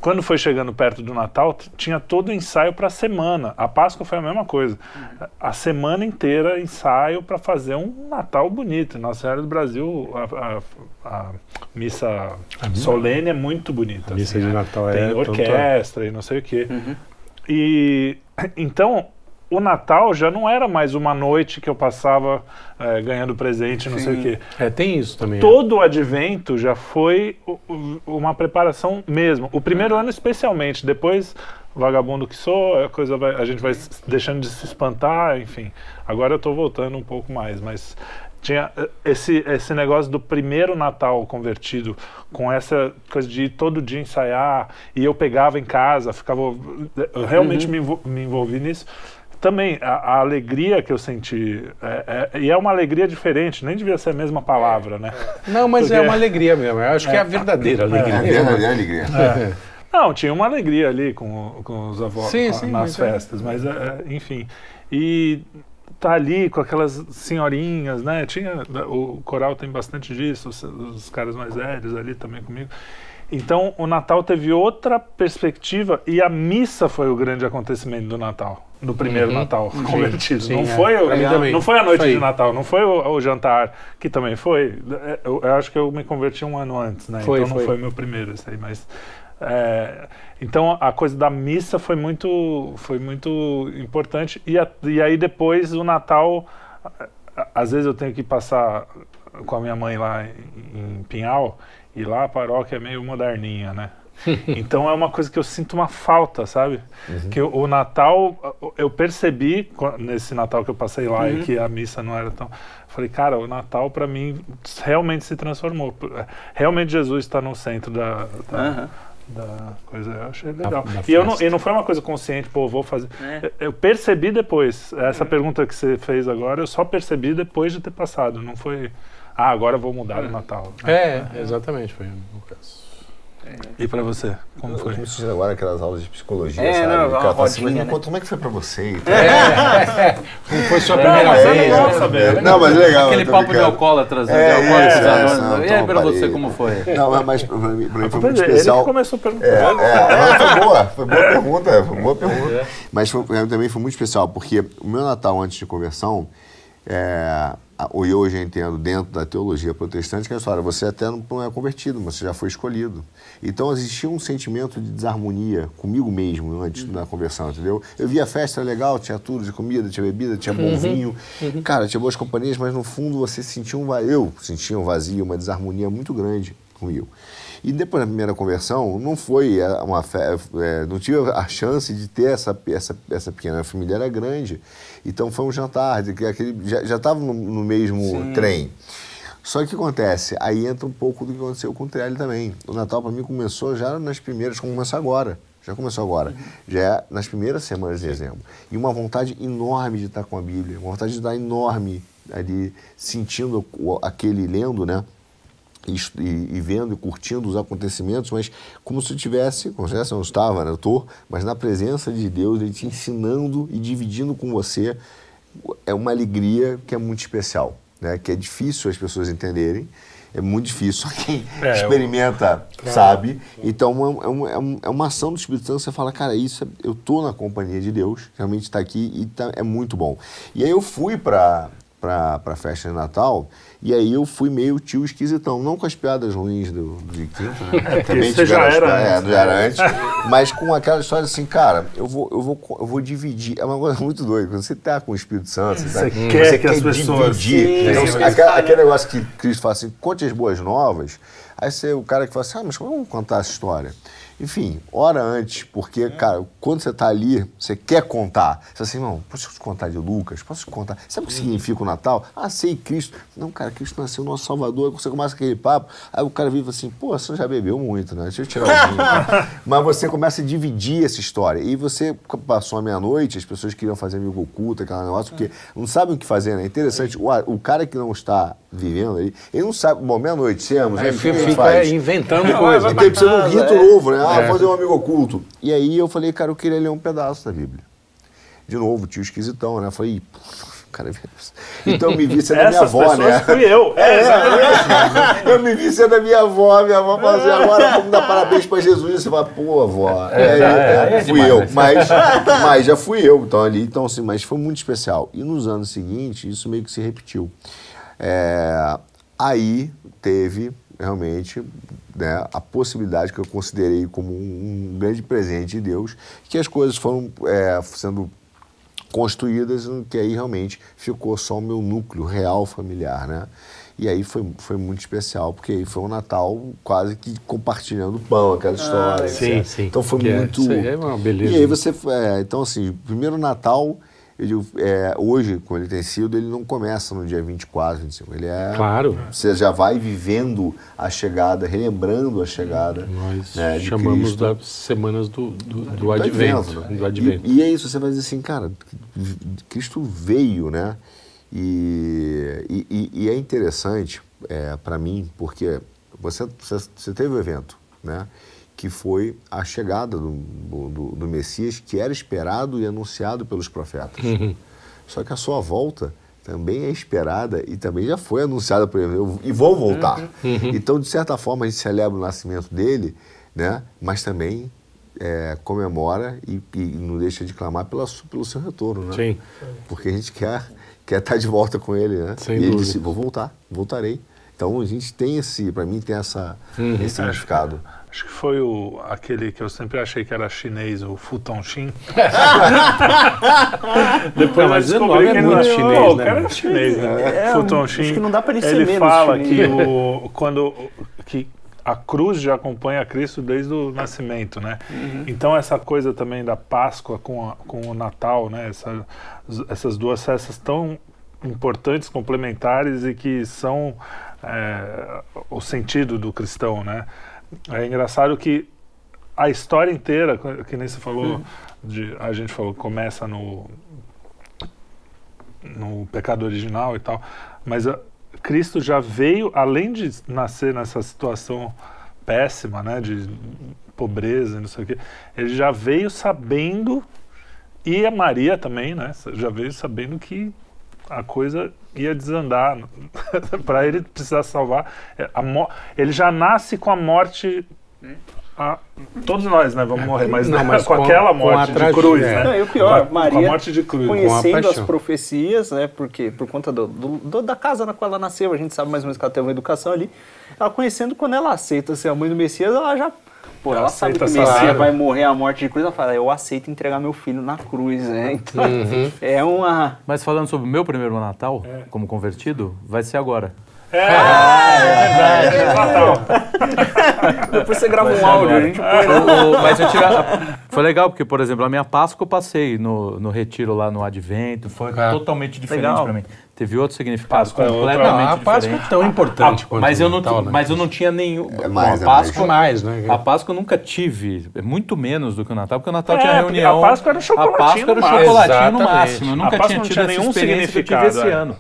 Speaker 6: Quando foi chegando perto do Natal, tinha todo o ensaio para a semana. A Páscoa foi a mesma coisa. A semana inteira ensaio para fazer um Natal bonito. Nossa Senhora do Brasil, a, a- a missa solene é muito bonita.
Speaker 2: A missa
Speaker 6: assim,
Speaker 2: de
Speaker 6: né?
Speaker 2: Natal é
Speaker 6: Tem
Speaker 2: tanto-
Speaker 6: orquestra e não sei o quê. E então o Natal já não era mais uma noite que eu passava eh, ganhando presente, não sei o quê.
Speaker 2: É, tem isso também.
Speaker 6: Todo o advento já foi uma preparação mesmo. O primeiro ano especialmente, depois vagabundo que sou, a coisa vai, a gente vai deixando de se espantar, enfim. Agora eu estou voltando um pouco mais, mas tinha eh, esse esse negócio do primeiro Natal convertido com essa coisa de ir todo dia ensaiar e eu pegava em casa, ficava eu realmente me, envol- me envolvi nisso. Também a, a alegria que eu senti é- é- e é uma alegria diferente, nem devia ser a mesma palavra, né?
Speaker 2: Não, mas é
Speaker 6: Porque-
Speaker 2: uma alegria mesmo. Eu acho que é a verdadeira
Speaker 4: É
Speaker 2: alegria.
Speaker 4: a verdadeira alegria.
Speaker 6: Não, tinha uma alegria ali com, com os avós
Speaker 2: Sim,
Speaker 6: com-
Speaker 2: sim,
Speaker 6: nas
Speaker 2: mas é.
Speaker 6: festas, mas é, é, enfim. E tá ali com aquelas senhorinhas, né? Tinha, o coral tem bastante disso, os, os caras mais velhos ali também comigo. Então o Natal teve outra perspectiva e a missa foi o grande acontecimento do Natal, do primeiro Natal convertido.
Speaker 2: sim,
Speaker 6: não,
Speaker 2: é.
Speaker 6: foi o,
Speaker 2: mim
Speaker 6: não foi a noite
Speaker 2: Isso aí.
Speaker 6: de Natal, não foi o, o jantar, que também foi. É, Eu, eu acho que eu me converti um ano antes, né?
Speaker 2: Foi,
Speaker 6: então não
Speaker 2: foi.
Speaker 6: foi meu primeiro esse aí, mas é, então a coisa da missa foi muito foi muito importante e, a- e aí depois o Natal às vezes eu tenho que passar com a minha mãe lá em, em Pinhal e lá a paróquia é meio moderninha, né? (laughs) Então é uma coisa que eu sinto uma falta, sabe? Que o, o Natal, eu percebi nesse Natal que eu passei lá e que a missa não era tão. Falei, cara, o Natal para mim realmente se transformou. Realmente Jesus está no centro da, da,
Speaker 7: Aham.
Speaker 6: da coisa. Eu achei legal.
Speaker 2: da
Speaker 6: e, eu não, e não foi uma coisa consciente, pô, vou fazer.
Speaker 7: É.
Speaker 6: Eu- Eu percebi depois. Essa pergunta que você fez agora, eu só percebi depois de ter passado. Não foi. Ah, agora eu vou mudar o Natal.
Speaker 2: É, exatamente, foi o caso.
Speaker 6: E para você? Como
Speaker 4: Eu
Speaker 6: foi?
Speaker 4: me sentindo agora aquelas aulas de psicologia,
Speaker 7: É,
Speaker 4: sabe?
Speaker 7: não,
Speaker 4: cara assim,
Speaker 7: rodinha,
Speaker 4: "Me
Speaker 7: né?"
Speaker 4: conta como é que foi pra você? e tal.
Speaker 2: Como foi sua primeira
Speaker 4: é
Speaker 2: vez?
Speaker 6: legal
Speaker 2: né?
Speaker 6: saber.
Speaker 4: Não, mas é legal.
Speaker 3: Aquele
Speaker 4: eu
Speaker 3: papo de
Speaker 4: brincando.
Speaker 3: alcoólatras,
Speaker 4: É,
Speaker 3: né? de alcoólatras
Speaker 4: é, é, não,
Speaker 3: E aí,
Speaker 4: então,
Speaker 3: pra você, como foi?
Speaker 4: Não, mas, mas pra mim, pra mim foi
Speaker 6: Pois
Speaker 4: muito
Speaker 6: é, Ele
Speaker 4: especial.
Speaker 6: que começou perguntando.
Speaker 4: É, é, foi boa, foi boa pergunta, foi boa pergunta. Mas foi- é, também foi muito especial, porque o meu Natal antes de conversão, é, a- ou eu entendo dentro da teologia protestante, que é a história, você até não é convertido, mas você já foi escolhido. Então existia um sentimento de desarmonia comigo mesmo antes da conversão, entendeu? Eu via a festa legal, tinha tudo, tinha comida, tinha bebida, tinha bom vinho, cara, tinha boas companhias, mas no fundo você sentia um vazio, eu sentia um vazio, uma desarmonia muito grande comigo. E depois da primeira conversão, não foi é, uma fe... é, não tive a chance de ter essa, essa, essa pequena família, era grande. Então foi um jantar, de que aquele, já estava no, no mesmo trem. Só que o que acontece? Aí entra um pouco do que aconteceu com o Trelli também. O Natal para mim começou já nas primeiras, começou agora. Já começou agora. Já é nas primeiras semanas de dezembro. E uma vontade enorme de estar com a Bíblia, uma vontade de estar enorme ali, sentindo aquele, lendo, né? E, e- vendo e curtindo os acontecimentos, mas como se eu tivesse, como se eu não estava, né? eu estou, mas na presença de Deus, Ele te ensinando e dividindo com você, é uma alegria que é muito especial, né? que é difícil as pessoas entenderem, é muito difícil, só quem (laughs)
Speaker 6: É, eu-
Speaker 4: experimenta sabe. Então é, um- é um- é é uma ação do Espírito Santo, você fala, cara, isso é- eu estou na companhia de Deus, realmente está aqui e tá- é muito bom. E aí eu fui para para a festa de Natal, e aí eu fui meio tio esquisitão, não com as piadas ruins do, de quinta, né? (laughs) Também
Speaker 6: você já era
Speaker 4: piadas- já era antes, (laughs) mas com aquela história assim, cara, eu vou, eu vou, eu vou dividir, é uma coisa muito doida, quando você tá com o Espírito Santo, você, tá-
Speaker 6: Você quer que as pessoas-
Speaker 4: dividir, então,
Speaker 6: sim,
Speaker 4: aquela- aquele negócio que Cristo fala assim, conte as boas novas, aí você, o cara que fala assim, ah, mas como vamos contar essa história? Enfim, hora antes, porque, cara, quando você tá ali, você quer contar. Você assim, irmão, posso te contar de Lucas? Posso te contar? Sabe o que significa o Natal? Ah, sei, Cristo. Não, cara, Cristo nasceu nosso Salvador. Aí você começa aquele papo, aí o cara vive assim, pô, você já bebeu muito, né? Deixa eu tirar (laughs) o vinho. Mas você começa a dividir essa história. E você passou a meia-noite, as pessoas queriam fazer amigo oculto, aquele negócio, porque não sabem o que fazer, né? É interessante. O, o cara que não está vivendo aí, ele não sabe, bom, meia-noite, temos, que gente
Speaker 2: fica
Speaker 4: faz?
Speaker 2: inventando
Speaker 6: Não,
Speaker 2: coisa.
Speaker 4: ele precisa de um rito
Speaker 7: é.
Speaker 4: novo, né? Ah,
Speaker 2: É.
Speaker 4: fazer um amigo oculto. E aí eu falei, cara, eu queria ler um pedaço da Bíblia. De novo, tio esquisitão, né? Eu falei, "Ih, (laughs) cara, então eu me vi sendo a minha avó, né?
Speaker 6: fui eu. É,
Speaker 4: Eu me vi sendo a minha avó, minha avó falou assim, agora vamos dar parabéns pra Jesus. E você fala, pô, avó, é,
Speaker 3: é,
Speaker 4: é,
Speaker 3: é
Speaker 4: fui
Speaker 3: demais,
Speaker 4: eu.
Speaker 3: né?
Speaker 4: Mas, mas já fui eu, então ali, então assim, mas foi muito especial. E nos anos seguintes, isso meio que se repetiu. É, aí teve realmente né, a possibilidade que eu considerei como um, grande presente de Deus, que as coisas foram é, sendo construídas, que aí realmente ficou só o meu núcleo real familiar, né? E aí foi, foi muito especial, porque aí foi um Natal quase que compartilhando pão, aquela história.
Speaker 2: sim,
Speaker 4: etc.
Speaker 2: sim.
Speaker 4: Então foi
Speaker 2: Que é-
Speaker 4: muito...
Speaker 2: aí é uma beleza,
Speaker 4: E aí
Speaker 2: né?
Speaker 4: você... é, então assim, primeiro Natal, é, hoje, como ele tem sido, ele não começa no dia 24, 25. Ele é...
Speaker 2: Claro.
Speaker 4: Você já vai vivendo a chegada, relembrando a chegada
Speaker 2: Nós
Speaker 4: né,
Speaker 2: chamamos das semanas do, do, do
Speaker 4: Do
Speaker 2: advento.
Speaker 4: né?
Speaker 2: Do advento.
Speaker 4: E, e é isso, você vai dizer assim, cara, Cristo veio, né? E, e- e- é interessante é, para mim, porque você, você, você teve o evento, né? Que foi a chegada do, do, do Messias, que era esperado e anunciado pelos profetas. Só que a sua volta também é esperada e também já foi anunciada por ele. Eu- E vou voltar. Então, de certa forma, a gente celebra o nascimento dele, né? mas também é, comemora e, e não deixa de clamar pela, pelo seu retorno. Né?
Speaker 2: Sim.
Speaker 4: Porque a gente quer, quer estar de volta com ele. Né?
Speaker 2: Sem
Speaker 4: e ele
Speaker 2: dúvida.
Speaker 4: disse: vou voltar, voltarei. Então, a gente tem esse, para mim, tem essa,
Speaker 2: Uhum.
Speaker 4: esse significado.
Speaker 6: Acho que foi o, aquele que eu sempre achei que era chinês, o Futon Shin. (laughs) Depois
Speaker 2: Não, mas
Speaker 6: eu
Speaker 2: o nome é
Speaker 6: que ele
Speaker 2: muito
Speaker 6: não
Speaker 2: chinês,
Speaker 6: Pô,
Speaker 2: né,
Speaker 6: O cara é chinês, né?
Speaker 7: É, acho que não dá pra ele ser
Speaker 6: Ele fala
Speaker 7: chinês.
Speaker 6: que o, quando que a cruz já acompanha Cristo desde o nascimento, né?
Speaker 7: Uhum.
Speaker 6: Então essa coisa também da Páscoa com, a- com o Natal, né? Essa- essas duas festas tão importantes, complementares e que são é, o sentido do cristão, né? É engraçado que a história inteira, que nem você falou, de, a gente falou, começa no, no pecado original e tal, mas a- Cristo já veio, além de nascer nessa situação péssima, né, de pobreza e não sei o quê, ele já veio sabendo, e a Maria também, né, já veio sabendo que a coisa ia desandar, (laughs) para ele precisar salvar, é, a ele já nasce com a morte... a- todos nós, né, vamos morrer, mas,
Speaker 2: Não,
Speaker 6: não, (laughs)
Speaker 2: mas
Speaker 6: com,
Speaker 2: com-
Speaker 6: aquela
Speaker 2: com
Speaker 6: morte de
Speaker 2: tragédia,
Speaker 6: cruz, né?
Speaker 7: Não, e o pior,
Speaker 6: com a,
Speaker 7: Maria
Speaker 6: com a morte de cruz.
Speaker 7: Conhecendo as profecias, né? Porque por conta do, do- do- da casa na qual ela nasceu, a gente sabe mais ou menos que ela teve uma educação ali. Ela conhecendo quando ela aceita ser a mãe do Messias, ela já. Pô, ela sabe que o Messias
Speaker 6: salário.
Speaker 7: vai morrer a morte de cruz. Ela fala, eu aceito entregar meu filho na cruz, né? Então, (laughs) é uma.
Speaker 3: Mas falando sobre o meu primeiro Natal,
Speaker 6: É.
Speaker 3: como convertido, vai ser agora.
Speaker 6: É, (laughs) é verdade. É Natal. (laughs)
Speaker 7: Depois você grava
Speaker 3: Vai
Speaker 7: um áudio,
Speaker 3: agora.
Speaker 7: a gente põe.
Speaker 3: O- o- mas eu tive a- foi legal, porque, por exemplo, a minha Páscoa eu passei no, no retiro lá no Advento, foi
Speaker 2: Ah.
Speaker 3: totalmente diferente para mim. Teve outro significado
Speaker 6: Páscoa é outra.
Speaker 3: completamente
Speaker 2: Não, a Páscoa
Speaker 3: diferente.
Speaker 2: é tão importante
Speaker 3: Ah,
Speaker 2: quanto
Speaker 3: mas, eu
Speaker 2: o
Speaker 3: não,
Speaker 2: Natal, né?
Speaker 3: mas eu não tinha nenhum.
Speaker 4: É mais,
Speaker 3: Bom,
Speaker 4: é
Speaker 3: a
Speaker 4: mais.
Speaker 3: Páscoa,
Speaker 2: mais, né?
Speaker 3: A Páscoa eu nunca tive, é muito menos do que o Natal, porque o Natal
Speaker 6: É,
Speaker 3: tinha reunião.
Speaker 6: a Páscoa era um chocolatinho
Speaker 3: A Páscoa era um
Speaker 6: máximo.
Speaker 3: chocolatinho no máximo. Eu nunca tinha tido
Speaker 6: tinha
Speaker 3: essa
Speaker 6: nenhum
Speaker 3: experiência que eu tive
Speaker 6: significado,
Speaker 3: esse
Speaker 6: é.
Speaker 3: ano.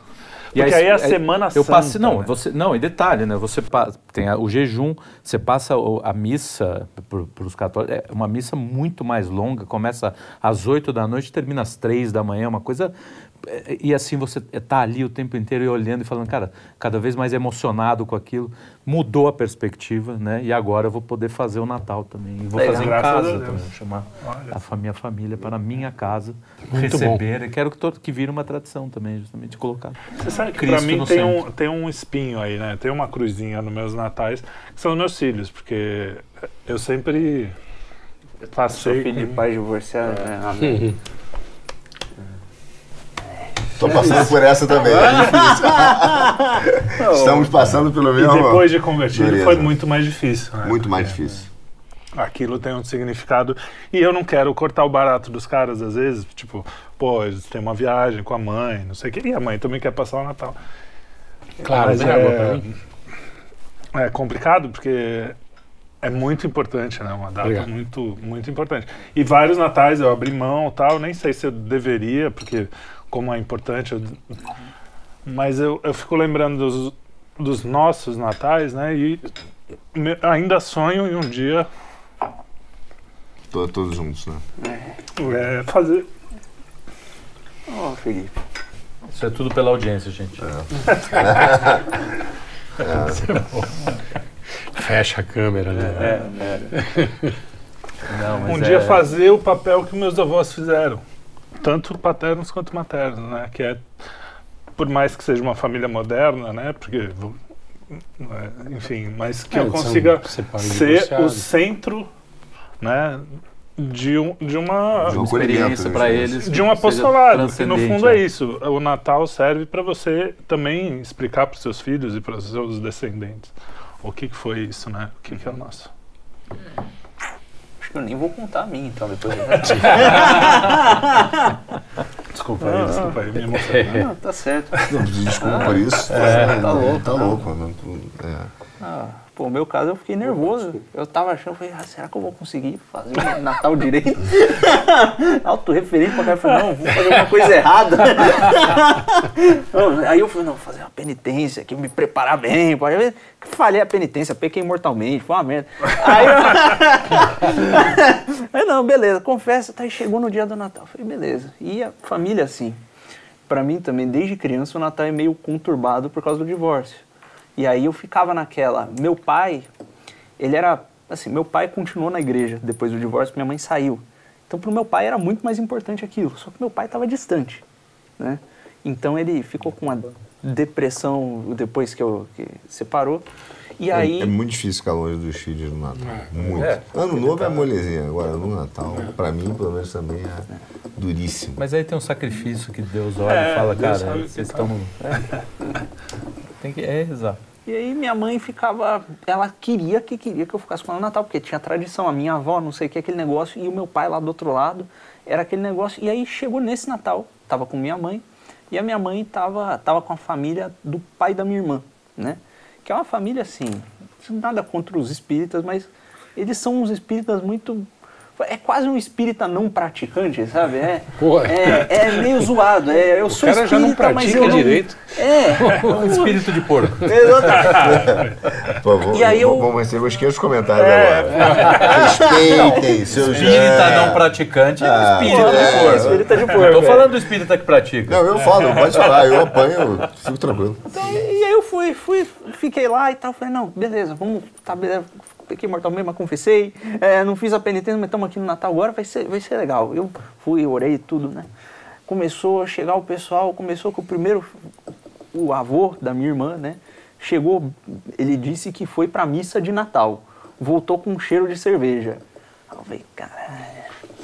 Speaker 6: Porque aí é a Semana
Speaker 3: eu passe,
Speaker 6: Santa,
Speaker 3: não,
Speaker 6: né?
Speaker 3: você não, e detalhe, né? Você tem a- o jejum, você passa o- a missa para os católicos, é uma missa muito mais longa, começa às 8 da noite, e termina às 3 da manhã, uma coisa é, e assim você está ali o tempo inteiro e olhando e falando, cara, cada vez mais emocionado com aquilo, mudou a perspectiva, né? E agora eu vou poder fazer o Natal também. E vou
Speaker 7: Legal.
Speaker 3: fazer em casa também, vou chamar
Speaker 6: Olha.
Speaker 3: a minha família para a minha casa
Speaker 2: Muito
Speaker 3: receber. E quero que, todo, que vire uma tradição também, justamente colocar.
Speaker 6: Você sabe que
Speaker 3: Cristo
Speaker 6: pra mim tem
Speaker 3: centro.
Speaker 6: um, tem um espinho aí, né? Tem uma cruzinha nos meus natais, que são os meus filhos, porque eu sempre
Speaker 7: Sou
Speaker 6: passei...
Speaker 7: filho de
Speaker 6: com-
Speaker 7: pai divorciado, né?
Speaker 4: Tô passando por essa também, é difícil. (laughs) Estamos passando pelo
Speaker 6: E
Speaker 4: mesmo.
Speaker 6: depois de convertido
Speaker 4: Beleza.
Speaker 6: foi muito mais difícil, né?
Speaker 4: Muito mais difícil.
Speaker 6: aquilo tem um significado. E eu não quero cortar o barato dos caras, às vezes, tipo, pô, eles têm uma viagem com a mãe, não sei o que, e a mãe também quer passar o Natal.
Speaker 2: Claro,
Speaker 6: Mas
Speaker 2: pra mim.
Speaker 6: é complicado porque é muito importante, né? Uma data
Speaker 2: Obrigado.
Speaker 6: muito, muito importante. E vários natais eu abri mão tal, nem sei se eu deveria, porque como é importante, eu- mas eu, eu fico lembrando dos, dos nossos natais, né? E me- ainda sonho em um dia
Speaker 4: To- Todos juntos, né?
Speaker 6: é, fazer.
Speaker 7: Ó, Felipe.
Speaker 3: Isso é tudo pela audiência, gente. (laughs)
Speaker 2: Fecha a câmera, né?
Speaker 3: Não, mas
Speaker 6: um
Speaker 3: é-
Speaker 6: dia fazer o papel que meus avós fizeram, tanto paternos quanto maternos, né? Que é, por mais que seja uma família moderna, né? Porque, vou- é, enfim, mas que
Speaker 2: É,
Speaker 6: eu consiga ser o centro, né? De, um, de uma
Speaker 4: De um
Speaker 3: experiência para
Speaker 4: né?
Speaker 3: eles.
Speaker 6: de um apostolado, que no fundo é isso. O Natal serve para você também explicar para os seus filhos e para os seus descendentes o que, que foi isso, né? O que, que é o nosso.
Speaker 7: Que eu nem vou contar a mim, então, depois. (laughs)
Speaker 6: Desculpa aí, desculpa aí, me emocionei.
Speaker 7: Não, tá certo.
Speaker 4: Não desculpa por isso.
Speaker 7: É, tá louco,
Speaker 4: Tá
Speaker 7: tá.
Speaker 4: louco. Não, é.
Speaker 7: Ah, pô, no meu caso eu fiquei nervoso. Eu tava achando, falei, ah, será que eu vou conseguir fazer o Natal direito? (laughs) Autorreferente pra eu falei, não, vou fazer uma coisa errada. (laughs) Aí eu falei, não, vou fazer uma penitência aqui, me preparar bem. eu falhei a penitência, pequei mortalmente, foi uma merda. Aí, eu... (laughs) aí não, beleza, confessa, tá, aí chegou no dia do Natal. Eu falei, beleza. E a família assim. Pra mim também, desde criança, o Natal é meio conturbado por causa do divórcio. E aí eu ficava naquela. Meu pai, ele era. Assim, meu pai continuou na igreja depois do divórcio, minha mãe saiu. Então, pro meu pai era muito mais importante aquilo. Só que meu pai estava distante, né? Então ele ficou com uma depressão depois que eu que separou. E aí.
Speaker 4: É, é muito difícil ficar longe dos filhos no Natal. Muito.
Speaker 3: É.
Speaker 4: Ano novo é molezinha. Agora, no Natal, pra mim, pelo menos, também é duríssimo.
Speaker 3: Mas aí tem um sacrifício que Deus olha
Speaker 6: É,
Speaker 3: e fala,
Speaker 6: Deus
Speaker 3: cara,
Speaker 6: o
Speaker 3: vocês
Speaker 6: tá.
Speaker 3: estão. (laughs) Tem que. É, exato.
Speaker 7: E aí minha mãe ficava, ela queria que queria que eu ficasse com ela no Natal, porque tinha tradição, a minha avó, não sei o que, aquele negócio, e o meu pai lá do outro lado, era aquele negócio. E aí chegou nesse Natal, tava com minha mãe, e a minha mãe tava, tava com a família do pai da minha irmã, né? Que é uma família assim, nada contra os espíritas, mas eles são uns espíritas muito. É quase um espírita não praticante, sabe? É, é, é meio zoado. É, eu sou
Speaker 2: cara já não
Speaker 7: espírita, mas
Speaker 2: pratica
Speaker 7: não-
Speaker 2: direito.
Speaker 7: É, (laughs)
Speaker 3: Um espírito de porco. (laughs)
Speaker 7: exatamente.
Speaker 4: Pô,
Speaker 7: E aí eu-
Speaker 4: vamos receber os 500 comentários agora. Respeitem seus
Speaker 3: Espírita
Speaker 4: é.
Speaker 3: não praticante é
Speaker 4: Ah,
Speaker 3: espírito
Speaker 4: é,
Speaker 3: de porco.
Speaker 7: espírita de
Speaker 3: Não
Speaker 7: porco,
Speaker 3: tô
Speaker 7: é.
Speaker 3: falando do espírita que pratica.
Speaker 4: Não, eu falo, pode falar. Eu apanho, fico tranquilo.
Speaker 7: Então, e aí eu fui, fui, fiquei lá e tal. Falei, não, beleza, vamos, tá, beleza. Pequei mortal mesmo, mas confessei. é, não fiz a penitência, mas estamos aqui no Natal agora, vai ser, vai ser legal. Eu fui, orei tudo, né? Começou a chegar o pessoal, começou com o primeiro, o avô da minha irmã, né? Chegou, ele disse que foi pra missa de Natal. Voltou com um cheiro de cerveja. Eu falei, caralho.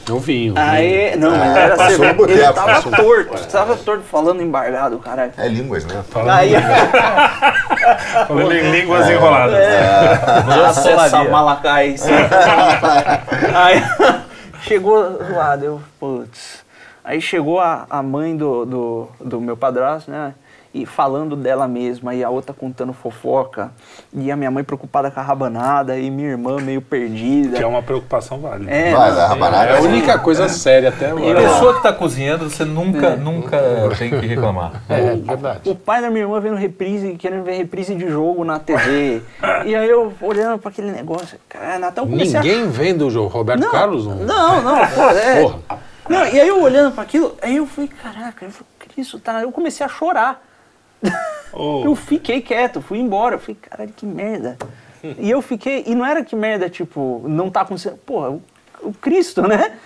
Speaker 2: É o vinho.
Speaker 7: Aí, não, mas era
Speaker 4: Passou
Speaker 7: cerveja. Ele tava
Speaker 4: passou.
Speaker 7: torto, tava torto, falando embargado, caralho.
Speaker 4: É línguas, né?
Speaker 7: Aí, (laughs)
Speaker 6: Falando em línguas enroladas.
Speaker 7: Acessa
Speaker 3: Glossolalia.
Speaker 7: Malacai. (laughs) Aí (laughs) chegou do lado, eu, putz. Aí chegou a, a mãe do, do, do meu padrasto, né? E falando dela mesma, e a outra contando fofoca, e a minha mãe preocupada com a rabanada, e minha irmã meio perdida.
Speaker 6: Que é uma preocupação válida.
Speaker 7: É, não,
Speaker 4: da rabanada.
Speaker 2: É a única coisa séria até
Speaker 3: A
Speaker 2: agora.
Speaker 3: pessoa que tá cozinhando, você nunca, nunca tem que reclamar.
Speaker 2: É verdade.
Speaker 7: O pai da minha irmã vendo reprise, querendo ver reprise de jogo na TV. e aí eu olhando pra aquele negócio, cara, Natal comecei a
Speaker 2: Ninguém vendo o jogo. Roberto Carlos? Não.
Speaker 7: Não, (laughs) não, é.
Speaker 2: Porra.
Speaker 7: Não, e aí eu olhando pra aquilo, aí eu falei, caraca, eu falei, Cristo, tá. Eu comecei a chorar.
Speaker 6: Oh.
Speaker 7: Eu fiquei quieto, fui embora. Eu falei, caralho, que merda. E eu fiquei, e não era que merda, tipo, não tá acontecendo. Porra, o, o Cristo, né?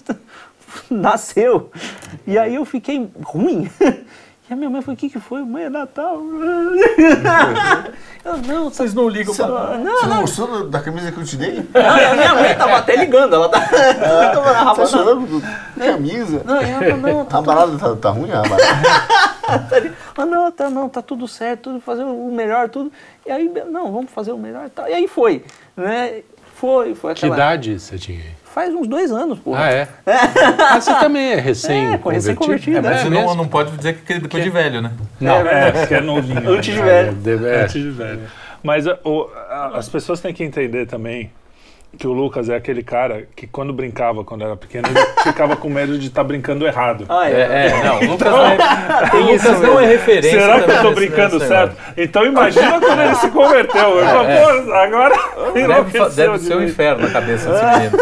Speaker 7: (laughs) Nasceu. E aí eu fiquei ruim. E a minha mãe falou, o que que foi? Mãe, é Natal. (laughs) Eu, não,
Speaker 3: Vocês não ligam
Speaker 7: Você-
Speaker 3: pra
Speaker 7: não,
Speaker 4: Você
Speaker 7: não,
Speaker 4: não gostou da- camisa que eu te dei?
Speaker 7: não, a minha mãe tava até ligando, ela tá. ela (laughs) tava na
Speaker 4: Tá chorando do- camisa?
Speaker 7: Não, e ela falou, não,
Speaker 4: A
Speaker 7: tá
Speaker 4: rabanada tá, tá ruim, a?
Speaker 7: Tá ah, (laughs) não, tá, não, tá tudo certo, tudo fazer o melhor, tudo. E aí, não, vamos fazer o melhor e tal. E aí foi, né? Foi, foi
Speaker 2: Que
Speaker 7: aquela.
Speaker 2: idade você tinha? aí?
Speaker 7: Faz uns dois anos, porra.
Speaker 2: Ah, é? (laughs) Ah, você também é recém
Speaker 7: É, recém-convertido,
Speaker 3: É, mas
Speaker 7: É
Speaker 3: você
Speaker 2: mesmo?
Speaker 3: não, não pode dizer que é depois de velho, né?
Speaker 2: Não.
Speaker 6: É, que é novinho.
Speaker 7: Antes de
Speaker 6: né?
Speaker 7: velho.
Speaker 2: É.
Speaker 6: Antes de velho. Mas o- a- as pessoas têm que entender também que o Lucas é aquele cara que quando brincava, quando era pequeno, ele (laughs) ficava com medo de estar brincando errado.
Speaker 7: Ah, é.
Speaker 3: É, é, não, (laughs) Lucas, não, é, Lucas (laughs) não é referência.
Speaker 6: Será que eu
Speaker 3: nesse-
Speaker 6: brincando certo? Então imagina quando ele se converteu. Eu falo, pô, agora
Speaker 3: Deve, deve
Speaker 6: de
Speaker 3: ser um inferno na cabeça desse menino.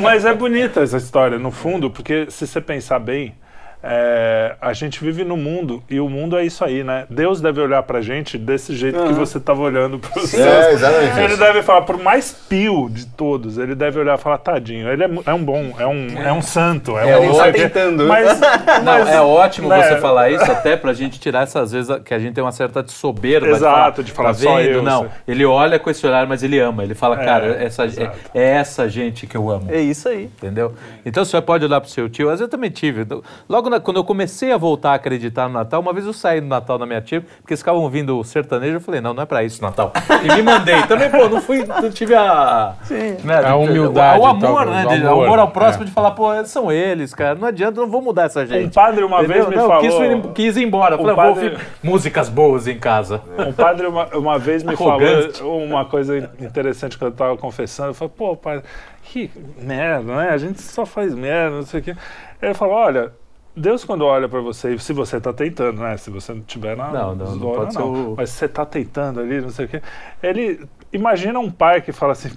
Speaker 6: Mas é bonita essa história, no fundo, porque se você pensar bem, é, a gente vive no mundo e o mundo é isso aí, né? Deus deve olhar pra gente desse jeito que você estava olhando pro céu.
Speaker 4: É, exatamente
Speaker 6: Ele deve falar, por mais pio de todos, ele deve olhar e falar, tadinho, ele é, é um bom, é um, é um santo. É,
Speaker 3: É,
Speaker 6: um
Speaker 3: ele
Speaker 6: não
Speaker 3: tá
Speaker 7: tentando.
Speaker 6: Mas, (laughs)
Speaker 3: Não,
Speaker 6: mas-
Speaker 3: é ótimo
Speaker 6: né,
Speaker 3: você falar isso até pra gente tirar essas vezes que a gente tem uma certa soberba
Speaker 6: Exato, de falar
Speaker 3: tá
Speaker 6: só
Speaker 3: vendo?
Speaker 6: eu,
Speaker 3: Não,
Speaker 6: sei.
Speaker 3: ele olha com esse olhar, mas ele ama. Ele fala,
Speaker 6: É,
Speaker 3: cara, essa, é,
Speaker 6: exato.
Speaker 3: é essa gente que eu amo.
Speaker 7: É isso aí.
Speaker 3: Entendeu? Então você pode olhar pro seu tio. Às vezes eu também tive. Logo na- quando eu comecei a voltar a acreditar no Natal, uma vez eu saí do Natal da minha tia, porque eles ficavam ouvindo o sertanejo, eu falei, não, não é pra isso Natal. (laughs) E me mandei. Também, pô, não fui, não tive a. né,
Speaker 2: A humildade,
Speaker 3: O, amor,
Speaker 2: talvez,
Speaker 3: né?
Speaker 2: o
Speaker 3: de- O
Speaker 2: amor,
Speaker 3: amor ao próximo
Speaker 2: é.
Speaker 3: de falar, pô, são eles, cara. Não adianta, eu não vou mudar essa gente.
Speaker 6: Um padre uma
Speaker 3: Entendeu?
Speaker 6: vez me
Speaker 3: não,
Speaker 6: falou...
Speaker 3: Quis, ir- quis ir embora. Eu
Speaker 6: um
Speaker 3: falei, vou
Speaker 6: padre-
Speaker 3: ouvir músicas boas em casa.
Speaker 6: Um padre uma, uma vez me
Speaker 3: Arrogante.
Speaker 6: falou uma coisa interessante que eu estava confessando. Eu falei, pô, padre, que merda, né? A gente só faz merda, não sei o quê. Ele falou, olha, Deus quando olha para você, se você está tentando, né? Se você não tiver na
Speaker 3: Não, não, não pode ser o-
Speaker 6: Mas se você está tentando ali, não sei o quê. Ele imagina um pai que fala assim,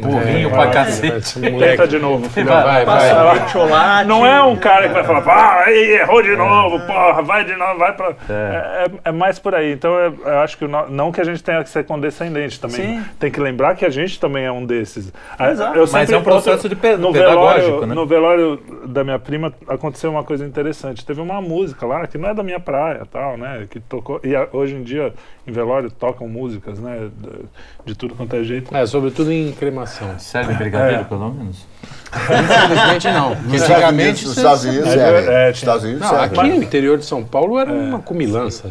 Speaker 3: Burrinho
Speaker 6: vai,
Speaker 3: pra
Speaker 6: vai,
Speaker 3: cacete.
Speaker 6: Tenta de novo, filho.
Speaker 2: Vai,
Speaker 7: Passa
Speaker 2: vai.
Speaker 7: leite, chocolate.
Speaker 6: Não é um cara que vai falar, ah, aí, errou de novo, porra, vai de novo, vai pra. É, é- é mais por aí. Então eu, eu acho que não que a gente tenha que ser condescendente também.
Speaker 7: Sim.
Speaker 6: Tem que lembrar que a gente também é um desses. A-
Speaker 7: Exato.
Speaker 6: eu
Speaker 3: Mas
Speaker 6: sempre
Speaker 3: é um processo de pe-
Speaker 6: no
Speaker 3: pedagógico,
Speaker 6: velório,
Speaker 3: né?
Speaker 6: No velório da minha prima aconteceu uma coisa interessante. Teve uma música lá que não é da minha praia, tal, né? Que tocou. E a- hoje em dia, em velório, tocam músicas, né? De, de tudo quanto é jeito.
Speaker 2: É, sobretudo em cremação.
Speaker 3: Serve brigadeiro,
Speaker 6: É.
Speaker 3: pelo menos?
Speaker 2: Infelizmente não.
Speaker 4: Nos
Speaker 2: Antigamente.
Speaker 4: Estados Unidos, nos Estados Unidos
Speaker 6: É, é,
Speaker 4: Nos Estados Unidos
Speaker 2: Não,
Speaker 4: serve.
Speaker 2: aqui no interior de São Paulo era uma comilança.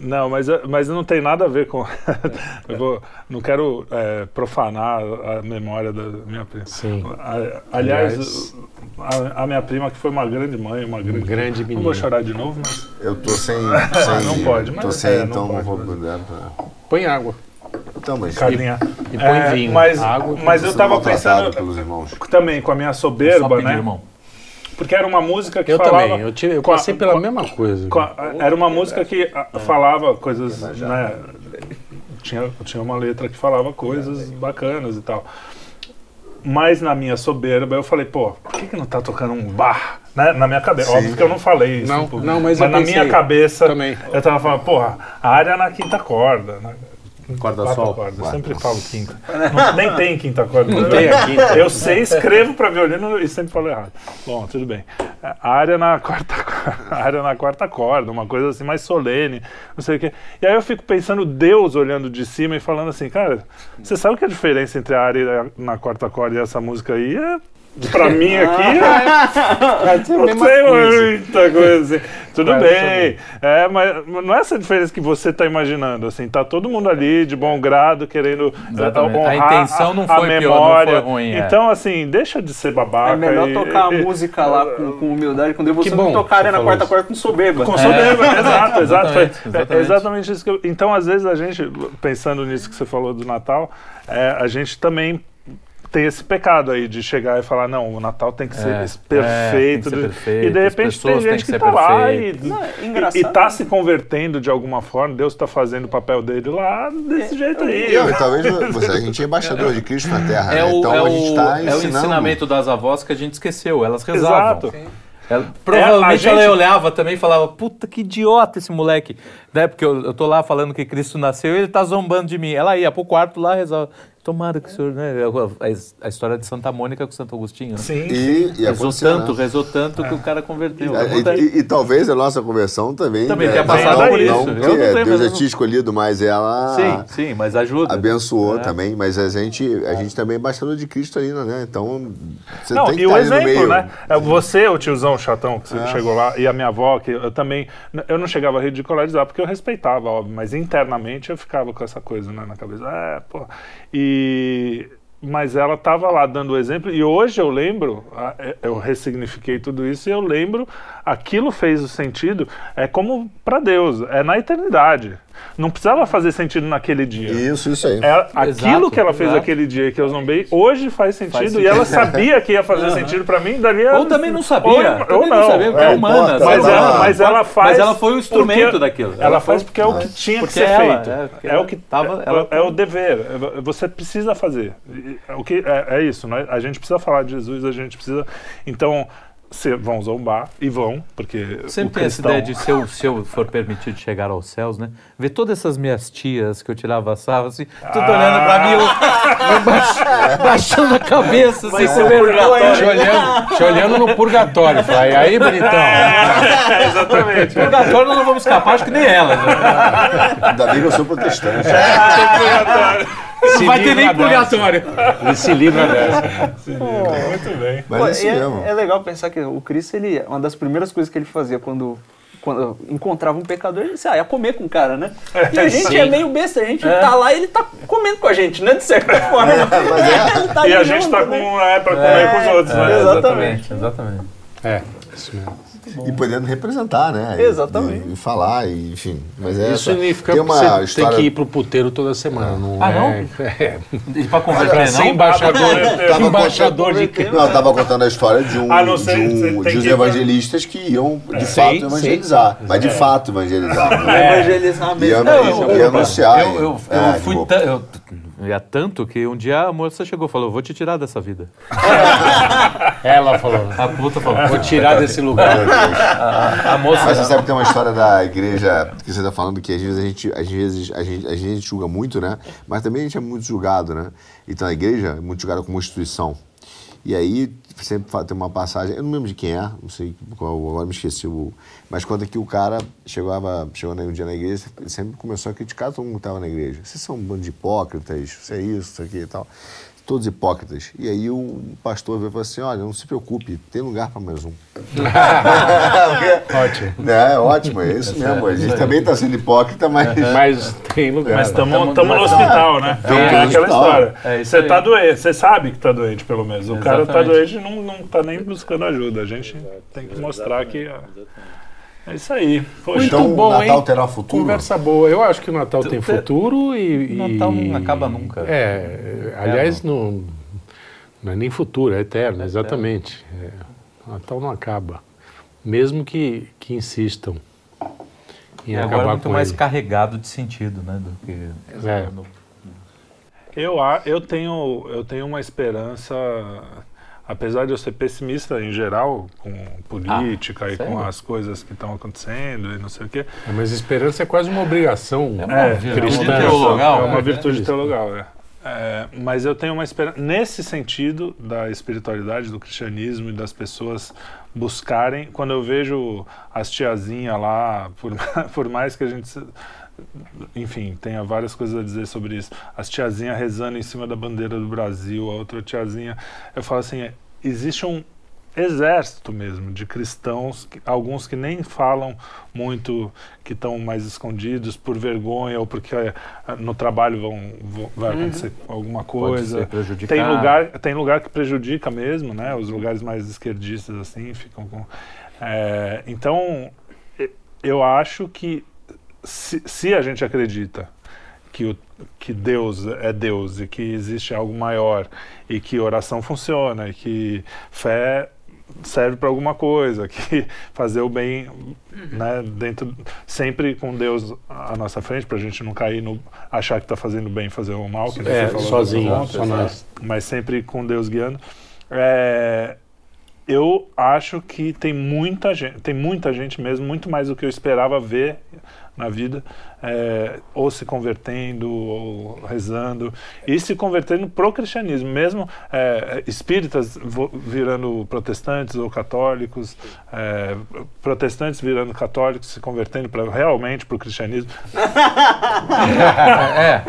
Speaker 6: Não, mas, mas não tem nada a ver com. (laughs) eu vou, não quero é, profanar a memória da minha prima.
Speaker 2: Sim.
Speaker 6: A- aliás, a, a minha prima, que foi uma grande mãe, uma grande.
Speaker 2: grande
Speaker 6: Não vou
Speaker 2: menina.
Speaker 6: chorar de novo, mas.
Speaker 4: Eu tô sem. (laughs) sem
Speaker 6: Não pode, mas
Speaker 4: Tô
Speaker 6: é,
Speaker 4: sem, então não
Speaker 6: pode,
Speaker 4: vou.
Speaker 6: mas-
Speaker 2: Põe água.
Speaker 4: Então, mas.
Speaker 6: Carlinha.
Speaker 2: E põe
Speaker 6: É,
Speaker 2: vinho.
Speaker 6: Mas,
Speaker 2: água.
Speaker 6: mas eu
Speaker 4: sendo
Speaker 6: tava
Speaker 4: maltratado
Speaker 6: pensando
Speaker 4: pelos irmãos.
Speaker 6: também com a minha soberba,
Speaker 3: pedir,
Speaker 6: né?
Speaker 3: irmão.
Speaker 6: Porque era uma música que
Speaker 2: Eu
Speaker 6: falava.
Speaker 2: também. Eu, tive, eu
Speaker 6: com a-
Speaker 2: passei pela
Speaker 6: a-
Speaker 2: mesma coisa.
Speaker 6: A- era uma música que ah, falava coisas, né? Tinha, tinha uma letra que falava coisas bacanas e tal. Mas na minha soberba eu falei, pô, por que, que não tá tocando um bar? Né? Na minha cabeça.
Speaker 4: Sim.
Speaker 6: Óbvio que eu não falei isso.
Speaker 2: Não, não, mas eu
Speaker 6: na minha cabeça
Speaker 2: também.
Speaker 6: eu tava falando, porra, a área na quinta corda. Né?
Speaker 3: Corda
Speaker 6: Quatro
Speaker 3: sol.
Speaker 6: cordas, eu sempre falo quinta. (laughs) Não- nem tem quinta corda.
Speaker 2: Não tem a quinta.
Speaker 6: Eu sei, escrevo para violino e sempre falo errado. Bom, tudo bem. A área na quarta, (laughs) a área na quarta corda, uma coisa assim mais solene, não sei o quê. E aí eu fico pensando Deus olhando de cima e falando assim, cara, você sabe que a diferença entre a área na quarta corda e essa música aí é Pra mim (laughs) aqui, é, não tem muita coisa assim. Tudo bem, é, mas não é essa diferença que você está imaginando, assim, tá todo mundo ali de bom grado, querendo eh,
Speaker 3: Exatamente. A
Speaker 6: honrar
Speaker 3: intenção não
Speaker 6: a
Speaker 3: foi pior, não
Speaker 6: memória.
Speaker 3: foi ruim, é.
Speaker 6: Então, assim, deixa de ser babaca.
Speaker 7: É melhor
Speaker 6: e-
Speaker 7: tocar a
Speaker 6: e- (laughs)
Speaker 7: música lá com, com humildade, com devoção,
Speaker 2: Que bom
Speaker 7: que tocar na quarta corda com soberba.
Speaker 6: Com soberba, exato, exato. Foi-
Speaker 3: exatamente,
Speaker 6: é
Speaker 3: exatamente.
Speaker 6: exatamente isso que eu, Então, às vezes, a gente, pensando nisso que você falou do Natal, é, a gente também tem esse pecado aí de chegar e falar, não, o Natal tem que ser
Speaker 3: É,
Speaker 6: esse
Speaker 3: é, tem
Speaker 6: perfeito.
Speaker 3: que ser perfeito,
Speaker 6: e de repente tem gente
Speaker 3: que
Speaker 6: que está lá e.
Speaker 7: Não, é
Speaker 6: e,
Speaker 7: engraçado.
Speaker 6: e tá se convertendo de alguma forma, Deus está fazendo o papel dele lá desse jeito aí.
Speaker 4: Eu, e talvez (laughs) você, a gente é embaixador de Cristo na Terra,
Speaker 3: É
Speaker 4: né?
Speaker 3: o,
Speaker 4: então
Speaker 3: é
Speaker 4: a gente
Speaker 3: o-
Speaker 4: está
Speaker 3: é o
Speaker 4: ensinando.
Speaker 3: ensinamento das avós que a gente esqueceu. Elas rezavam.
Speaker 6: Exato.
Speaker 3: Ela- provavelmente
Speaker 6: gente-
Speaker 3: ela olhava também e falava, puta que idiota esse moleque. Né? Porque eu, eu tô lá falando que Cristo nasceu e ele tá zombando de mim. Ela ia pro quarto lá rezava. Tomara que o senhor, né? A, a história de Santa Mônica com Santo Agostinho. Né?
Speaker 6: Sim.
Speaker 4: E, e
Speaker 3: Rezou
Speaker 4: aconteceu,
Speaker 3: tanto,
Speaker 4: né?
Speaker 3: rezou tanto que o cara converteu.
Speaker 4: É. E, e- e talvez a nossa conversão também.
Speaker 3: Também
Speaker 4: né,
Speaker 3: tenha
Speaker 6: passado
Speaker 4: não,
Speaker 6: por isso.
Speaker 4: Não
Speaker 3: não
Speaker 4: é, Deus já tinha escolhido, mas ela
Speaker 3: Sim, sim, mas ajuda.
Speaker 4: abençoou
Speaker 3: É.
Speaker 4: também. Mas a gente, a gente também é embaixador de Cristo ainda, né? Então você
Speaker 6: Não,
Speaker 4: tem que
Speaker 6: e o
Speaker 4: no
Speaker 6: exemplo,
Speaker 4: meio.
Speaker 6: né? É você, o tiozão chatão que você
Speaker 4: É.
Speaker 6: chegou lá, e a minha avó, que eu também. Eu não chegava a ridicularizar, porque eu respeitava, óbvio, mas internamente eu ficava com essa coisa né, na cabeça. É, pô. E e mas ela estava lá dando o exemplo e hoje eu lembro, é, eu ressignifiquei tudo isso e eu lembro, aquilo fez o sentido, é como para Deus, é na eternidade. Não precisava fazer sentido naquele dia.
Speaker 4: Isso, isso aí.
Speaker 6: É, aquilo
Speaker 3: Exato,
Speaker 6: que ela fez
Speaker 3: exato.
Speaker 6: aquele dia que eu zombei, hoje faz sentido,
Speaker 3: Faz
Speaker 6: e
Speaker 3: sentido.
Speaker 6: ela (laughs) sabia que ia fazer sentido pra mim, dali
Speaker 3: Ou também não sabia.
Speaker 6: Ou,
Speaker 3: também
Speaker 6: ou não.
Speaker 3: sabia, porque é,
Speaker 4: É,
Speaker 3: humana.
Speaker 6: Mas
Speaker 3: sabe?
Speaker 6: ela, mas ela faz.
Speaker 3: Mas ela foi o instrumento daquilo.
Speaker 6: Ela,
Speaker 3: foi-
Speaker 6: faz porque é o que tinha que ser
Speaker 3: ela,
Speaker 6: feito.
Speaker 3: é,
Speaker 6: É,
Speaker 3: ela
Speaker 6: o que
Speaker 3: tava-
Speaker 6: é,
Speaker 3: ela-
Speaker 6: é o dever. É- Você precisa fazer. É O que é, é isso. Né? A gente precisa falar de Jesus. A gente precisa. Então se, vão zombar e vão, porque
Speaker 3: Sempre
Speaker 6: o
Speaker 3: tem essa ideia de se eu, se eu for permitido chegar aos céus, né? Ver todas essas minhas tias que eu tirava sarro, assim, tudo olhando pra mim, eu, eu baix- baixando a cabeça, assim, sem vergonha.
Speaker 2: Te olhando, te olhando no purgatório. Falei, aí, bonitão.
Speaker 6: É, exatamente.
Speaker 3: Purgatório nós não vamos escapar, acho que nem elas. Né?
Speaker 4: Ainda bem que eu sou protestante.
Speaker 3: Não vai ter nem
Speaker 2: livra dessa.
Speaker 3: purgatório.
Speaker 2: Ele se livra (laughs) dessa.
Speaker 6: Muito bem.
Speaker 4: Mas
Speaker 7: Pô,
Speaker 4: é isso
Speaker 7: é,
Speaker 4: mesmo.
Speaker 7: é legal pensar que o Cristo, ele, uma das primeiras coisas que ele fazia quando, quando encontrava um pecador, ele disse, ah, ia comer com o cara, né? E a gente
Speaker 3: Sim.
Speaker 7: é meio besta, a gente tá lá e ele tá comendo com a gente, né? De certa forma. (laughs) Ele tá
Speaker 6: E a gente
Speaker 7: junto,
Speaker 6: tá
Speaker 7: né?
Speaker 6: com. É, pra comer com os outros, né?
Speaker 7: Exatamente.
Speaker 3: exatamente.
Speaker 2: É, isso mesmo.
Speaker 4: E podendo representar, né?
Speaker 7: Exatamente.
Speaker 4: E, e falar, e, enfim. Mas é
Speaker 2: Isso
Speaker 4: essa-
Speaker 2: significa
Speaker 4: tem
Speaker 2: que
Speaker 4: uma
Speaker 2: você tem
Speaker 4: história...
Speaker 2: que ir pro puteiro toda semana. Não
Speaker 3: Ah,
Speaker 2: é,
Speaker 3: não? (laughs)
Speaker 2: É,
Speaker 3: E pra converter,
Speaker 2: ser
Speaker 3: não?
Speaker 2: embaixador,
Speaker 4: Tava
Speaker 2: embaixador de Cristo.
Speaker 4: Não, eu tava contando a história de um,
Speaker 6: Ah, não sei,
Speaker 4: de,
Speaker 6: você
Speaker 4: um,
Speaker 6: tem
Speaker 4: de uns
Speaker 6: que-
Speaker 4: evangelistas que iam de
Speaker 2: Sim,
Speaker 4: fato
Speaker 2: sim.
Speaker 4: evangelizar. Mas de fato evangelizar. (laughs) né?
Speaker 7: É. Evangelizar mesmo.
Speaker 4: e
Speaker 7: eu-
Speaker 4: anunciar.
Speaker 3: Eu,
Speaker 4: É,
Speaker 3: fui eu, ia tanto que um dia a moça chegou e falou: Vou te tirar dessa vida. (laughs)
Speaker 2: Ela falou,
Speaker 3: A puta falou:
Speaker 2: vou tirar desse lugar.
Speaker 3: A, a moça.
Speaker 4: Mas você sabe que tem uma história da igreja que você está falando que às vezes a gente, às vezes a gente, a gente julga muito, né? Mas também a gente é muito julgado, né? Então a igreja é muito julgada como instituição. E aí sempre tem uma passagem, eu não lembro de quem é, não sei qual, agora me esqueci o. Mas conta que o cara chegava, chegou um dia na igreja, ele sempre começou a criticar todo mundo que estava na igreja. Vocês são um bando de hipócritas, você é isso, isso aqui e tal. Todos hipócritas. E aí o pastor veio e falou assim: olha, não se preocupe, tem lugar para mais um. (laughs)
Speaker 2: Ótimo.
Speaker 4: É, ótimo, é isso mesmo. A gente também está sendo hipócrita, mas.
Speaker 2: Mas tem lugar.
Speaker 6: Mas estamos no hospital, né? É aquela
Speaker 4: hospital.
Speaker 6: história.
Speaker 3: É
Speaker 6: Você
Speaker 3: aí.
Speaker 6: tá doente, você sabe que tá doente, pelo menos. O cara tá
Speaker 3: Exatamente.
Speaker 6: doente e não, não tá nem buscando ajuda. A gente tem que mostrar que. É isso aí. Poxa,
Speaker 4: Então,
Speaker 2: bom,
Speaker 4: Natal
Speaker 2: hein?
Speaker 4: terá futuro?
Speaker 2: Conversa boa. Eu acho que o Natal tem
Speaker 3: Te-
Speaker 2: futuro e. e-
Speaker 3: Natal não acaba nunca.
Speaker 2: É, aliás, não, não é nem futuro, é eterno, exatamente. É, o Natal não acaba. Mesmo que, que insistam em
Speaker 3: E agora é
Speaker 2: acabar
Speaker 3: muito
Speaker 2: com
Speaker 3: mais
Speaker 2: ele.
Speaker 3: carregado de sentido, né? Do que.
Speaker 2: É.
Speaker 3: no-
Speaker 6: Eu, eu, tenho, eu tenho uma esperança, apesar de eu ser pessimista em geral, com política e com as coisas que estão acontecendo e não sei o quê.
Speaker 2: É, Mas esperança é quase uma obrigação.
Speaker 3: É uma
Speaker 6: É,
Speaker 3: virtude
Speaker 2: cristã.
Speaker 3: teologal.
Speaker 6: É uma
Speaker 3: né?
Speaker 6: virtude teologal, é. É, mas eu tenho uma esperança, nesse sentido da espiritualidade, do cristianismo e das pessoas buscarem, quando eu vejo as tiazinhas lá, por, (laughs) por mais que a gente, enfim, tenha várias coisas a dizer sobre isso, as tiazinhas rezando em cima da bandeira do Brasil, a outra tiazinha, eu falo assim, é, existe um exército mesmo de cristãos, alguns que nem falam muito, que estão mais escondidos por vergonha ou porque eh, no trabalho vão, vão- vai acontecer alguma
Speaker 3: Pode
Speaker 6: coisa. Tem lugar, tem lugar que prejudica mesmo, né? Os lugares mais esquerdistas assim ficam com. eh, então, eu acho que se, se a gente acredita que, o, que Deus é Deus e que existe algo maior e que oração funciona e que fé serve para alguma coisa, (laughs) que fazer o bem, né, dentro sempre com Deus à nossa frente para a gente não cair no achar que está fazendo bem e fazer o mal, que
Speaker 2: É,
Speaker 6: você falou
Speaker 2: sozinho,
Speaker 6: ontem,
Speaker 2: só nós.
Speaker 6: mas sempre com Deus guiando. É, eu acho que tem muita gente, tem muita gente mesmo, muito mais do que eu esperava ver na vida, é, ou se convertendo, ou rezando, e se convertendo pro cristianismo, mesmo é, espíritas virando protestantes ou católicos, é, protestantes virando católicos, se convertendo pra, realmente para o cristianismo. (laughs)
Speaker 3: É,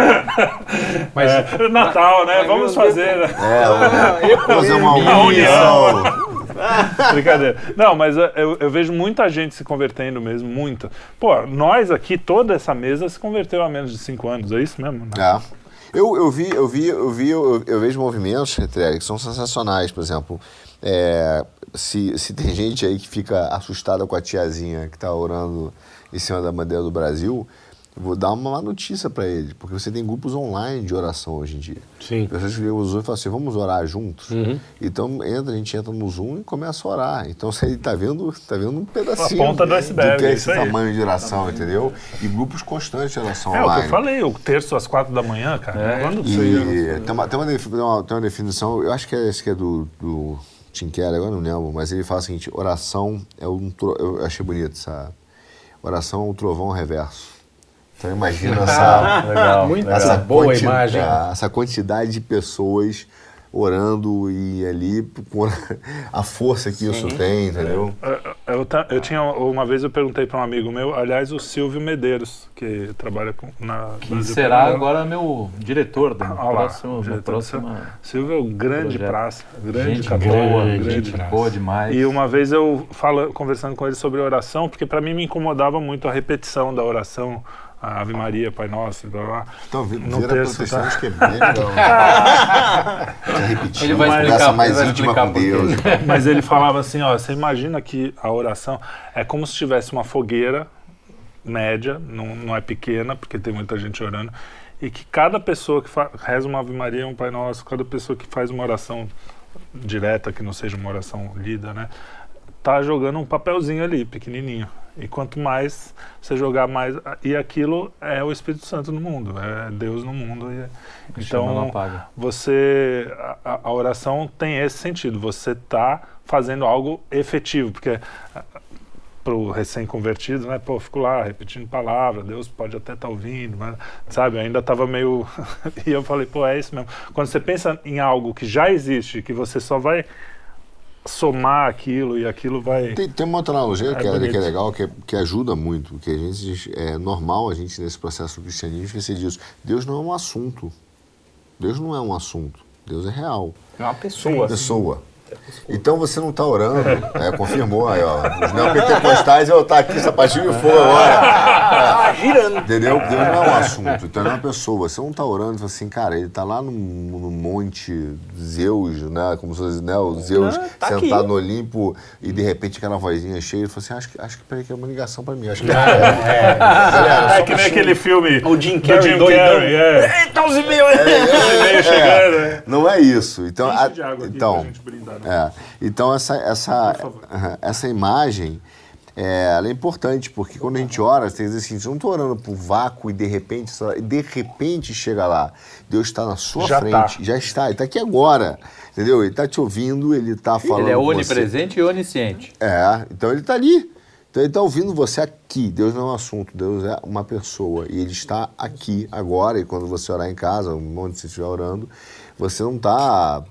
Speaker 2: Mas
Speaker 6: É, Natal, né? Vamos fazer. né?
Speaker 4: É, vamos (laughs) fazer uma união. (laughs)
Speaker 6: Brincadeira. Não, mas eu, eu vejo muita gente se convertendo mesmo, muita. Pô, nós aqui, toda essa mesa se converteu há menos de cinco anos, é isso mesmo? né?
Speaker 4: É. Eu, eu vi, eu vi, eu vi, eu, eu vejo movimentos, Retrelli, que são sensacionais, por exemplo. é, se, se tem gente aí que fica assustada com a tiazinha que está orando em cima da bandeira do Brasil, vou dar uma má notícia para ele, porque você tem grupos online de oração hoje em dia.
Speaker 2: Sim.
Speaker 4: Pessoas que ligam o Zoom e falam assim, vamos orar juntos?
Speaker 2: Uhum.
Speaker 4: Então entra, a gente entra no Zoom e começa a orar. Então (laughs) você está vendo, tá vendo um pedacinho
Speaker 6: A ponta do iceberg,
Speaker 4: que é esse
Speaker 6: aí.
Speaker 4: tamanho de oração, entendeu? E grupos constantes de oração
Speaker 6: É o que
Speaker 4: online.
Speaker 6: eu falei, o terço às quatro da manhã, cara.
Speaker 3: É.
Speaker 6: Quando você
Speaker 4: E tem uma, tem, uma, defi- tem uma- tem uma definição, eu acho que é esse que é do, do Tim Keller, agora não lembro, mas ele fala o seguinte, oração é um... tro- Eu achei bonito essa... Oração é um trovão reverso. Então imagina essa...
Speaker 3: Legal. (laughs)
Speaker 2: Muito
Speaker 3: legal.
Speaker 2: essa boa
Speaker 4: quanti-
Speaker 2: imagem.
Speaker 4: é, essa quantidade de pessoas orando e ali com a força que isso tem, entendeu?
Speaker 6: Eu, eu, ta- eu tinha uma vez eu perguntei para um amigo meu, aliás, o Silvio Medeiros, que trabalha com, na
Speaker 3: Que
Speaker 6: Brasil
Speaker 3: será agora meu diretor
Speaker 6: lá,
Speaker 3: próxima, da
Speaker 6: diretor do
Speaker 3: próxima
Speaker 6: Silvio é um grande
Speaker 3: projeto.
Speaker 6: praça, grande
Speaker 3: gente
Speaker 6: católico,
Speaker 3: boa,
Speaker 2: grande
Speaker 3: gente
Speaker 2: praça.
Speaker 3: boa demais.
Speaker 6: E uma vez eu fala, conversando com ele sobre oração, porque para mim me incomodava muito a repetição da oração, a Ave Maria, Pai Nosso, blá, blá.
Speaker 4: Então,
Speaker 6: No
Speaker 4: vira
Speaker 6: terço,
Speaker 4: protestante
Speaker 6: tá?
Speaker 4: que é bem legal. (laughs) Repetir,
Speaker 3: Ele vai explicar-
Speaker 4: mais
Speaker 3: ele vai
Speaker 4: íntima
Speaker 3: explicar
Speaker 4: com. Deus. (laughs)
Speaker 6: Mas ele falava assim, ó, você imagina que a oração é como se tivesse uma fogueira média, não, não é pequena, porque tem muita gente orando, e que cada pessoa que reza uma Ave Maria, um Pai Nosso, cada pessoa que faz uma oração direta, que não seja uma oração lida, né, tá jogando um papelzinho ali, pequenininho. E quanto mais você jogar mais, e aquilo é o Espírito Santo no mundo, é Deus no mundo. E, então, você a, a oração tem esse sentido você está fazendo algo efetivo porque para o recém-convertido né pô fico lá repetindo palavra Deus pode até estar ouvindo mas sabe ainda estava meio (laughs) e eu falei pô é isso mesmo quando você pensa em algo que já existe que você só vai somar aquilo e aquilo vai
Speaker 4: Tem, tem uma outra analogia
Speaker 6: É
Speaker 4: que, é, que é legal, que, que ajuda muito, que a gente é normal a gente nesse processo do cristianismo esquecer disso. Deus não é um assunto. Deus não é um assunto. Deus é real.
Speaker 7: É uma pessoa.
Speaker 4: Pessoa. Então você não está orando, é, confirmou aí, ó. Os neopentecostais eu estar aqui, sapatinho de fogo agora.
Speaker 7: Ah, girando.
Speaker 4: Entendeu? Deus não é um assunto, então é uma pessoa. Você não está orando e assim, cara, ele está lá no, no monte Zeus, né? Como se fosse né, o Zeus
Speaker 7: Ah, tá
Speaker 4: sentado
Speaker 7: aqui.
Speaker 4: no Olimpo e de repente aquela vozinha cheia, ele falou assim, acho que, acho que peraí que é uma ligação para mim. Acho que é. Galera,
Speaker 6: é
Speaker 4: só
Speaker 6: que nem aquele filme
Speaker 7: O Jim Carrey
Speaker 6: Jim
Speaker 7: doidão.
Speaker 6: Carrey é.
Speaker 7: Eita, os e-mails.
Speaker 6: Meio chegando, né?
Speaker 4: Não é isso. Então, a- então,
Speaker 6: pra gente brindar,
Speaker 4: é. então essa, essa, essa imagem é, ela é importante, porque quando a gente ora, você tem que dizer assim, você não está orando por vácuo e de repente, e de repente chega lá. Deus está na sua
Speaker 6: Já
Speaker 4: frente,
Speaker 6: tá.
Speaker 4: já está, ele está aqui agora. Entendeu? Ele está te ouvindo, ele está falando.
Speaker 3: Ele é
Speaker 4: com você.
Speaker 3: onipresente e onisciente.
Speaker 4: É, então ele está ali. Então ele está ouvindo você aqui. Deus não é um assunto, Deus é uma pessoa. E ele está aqui agora. E quando você orar em casa, onde você estiver orando, você não está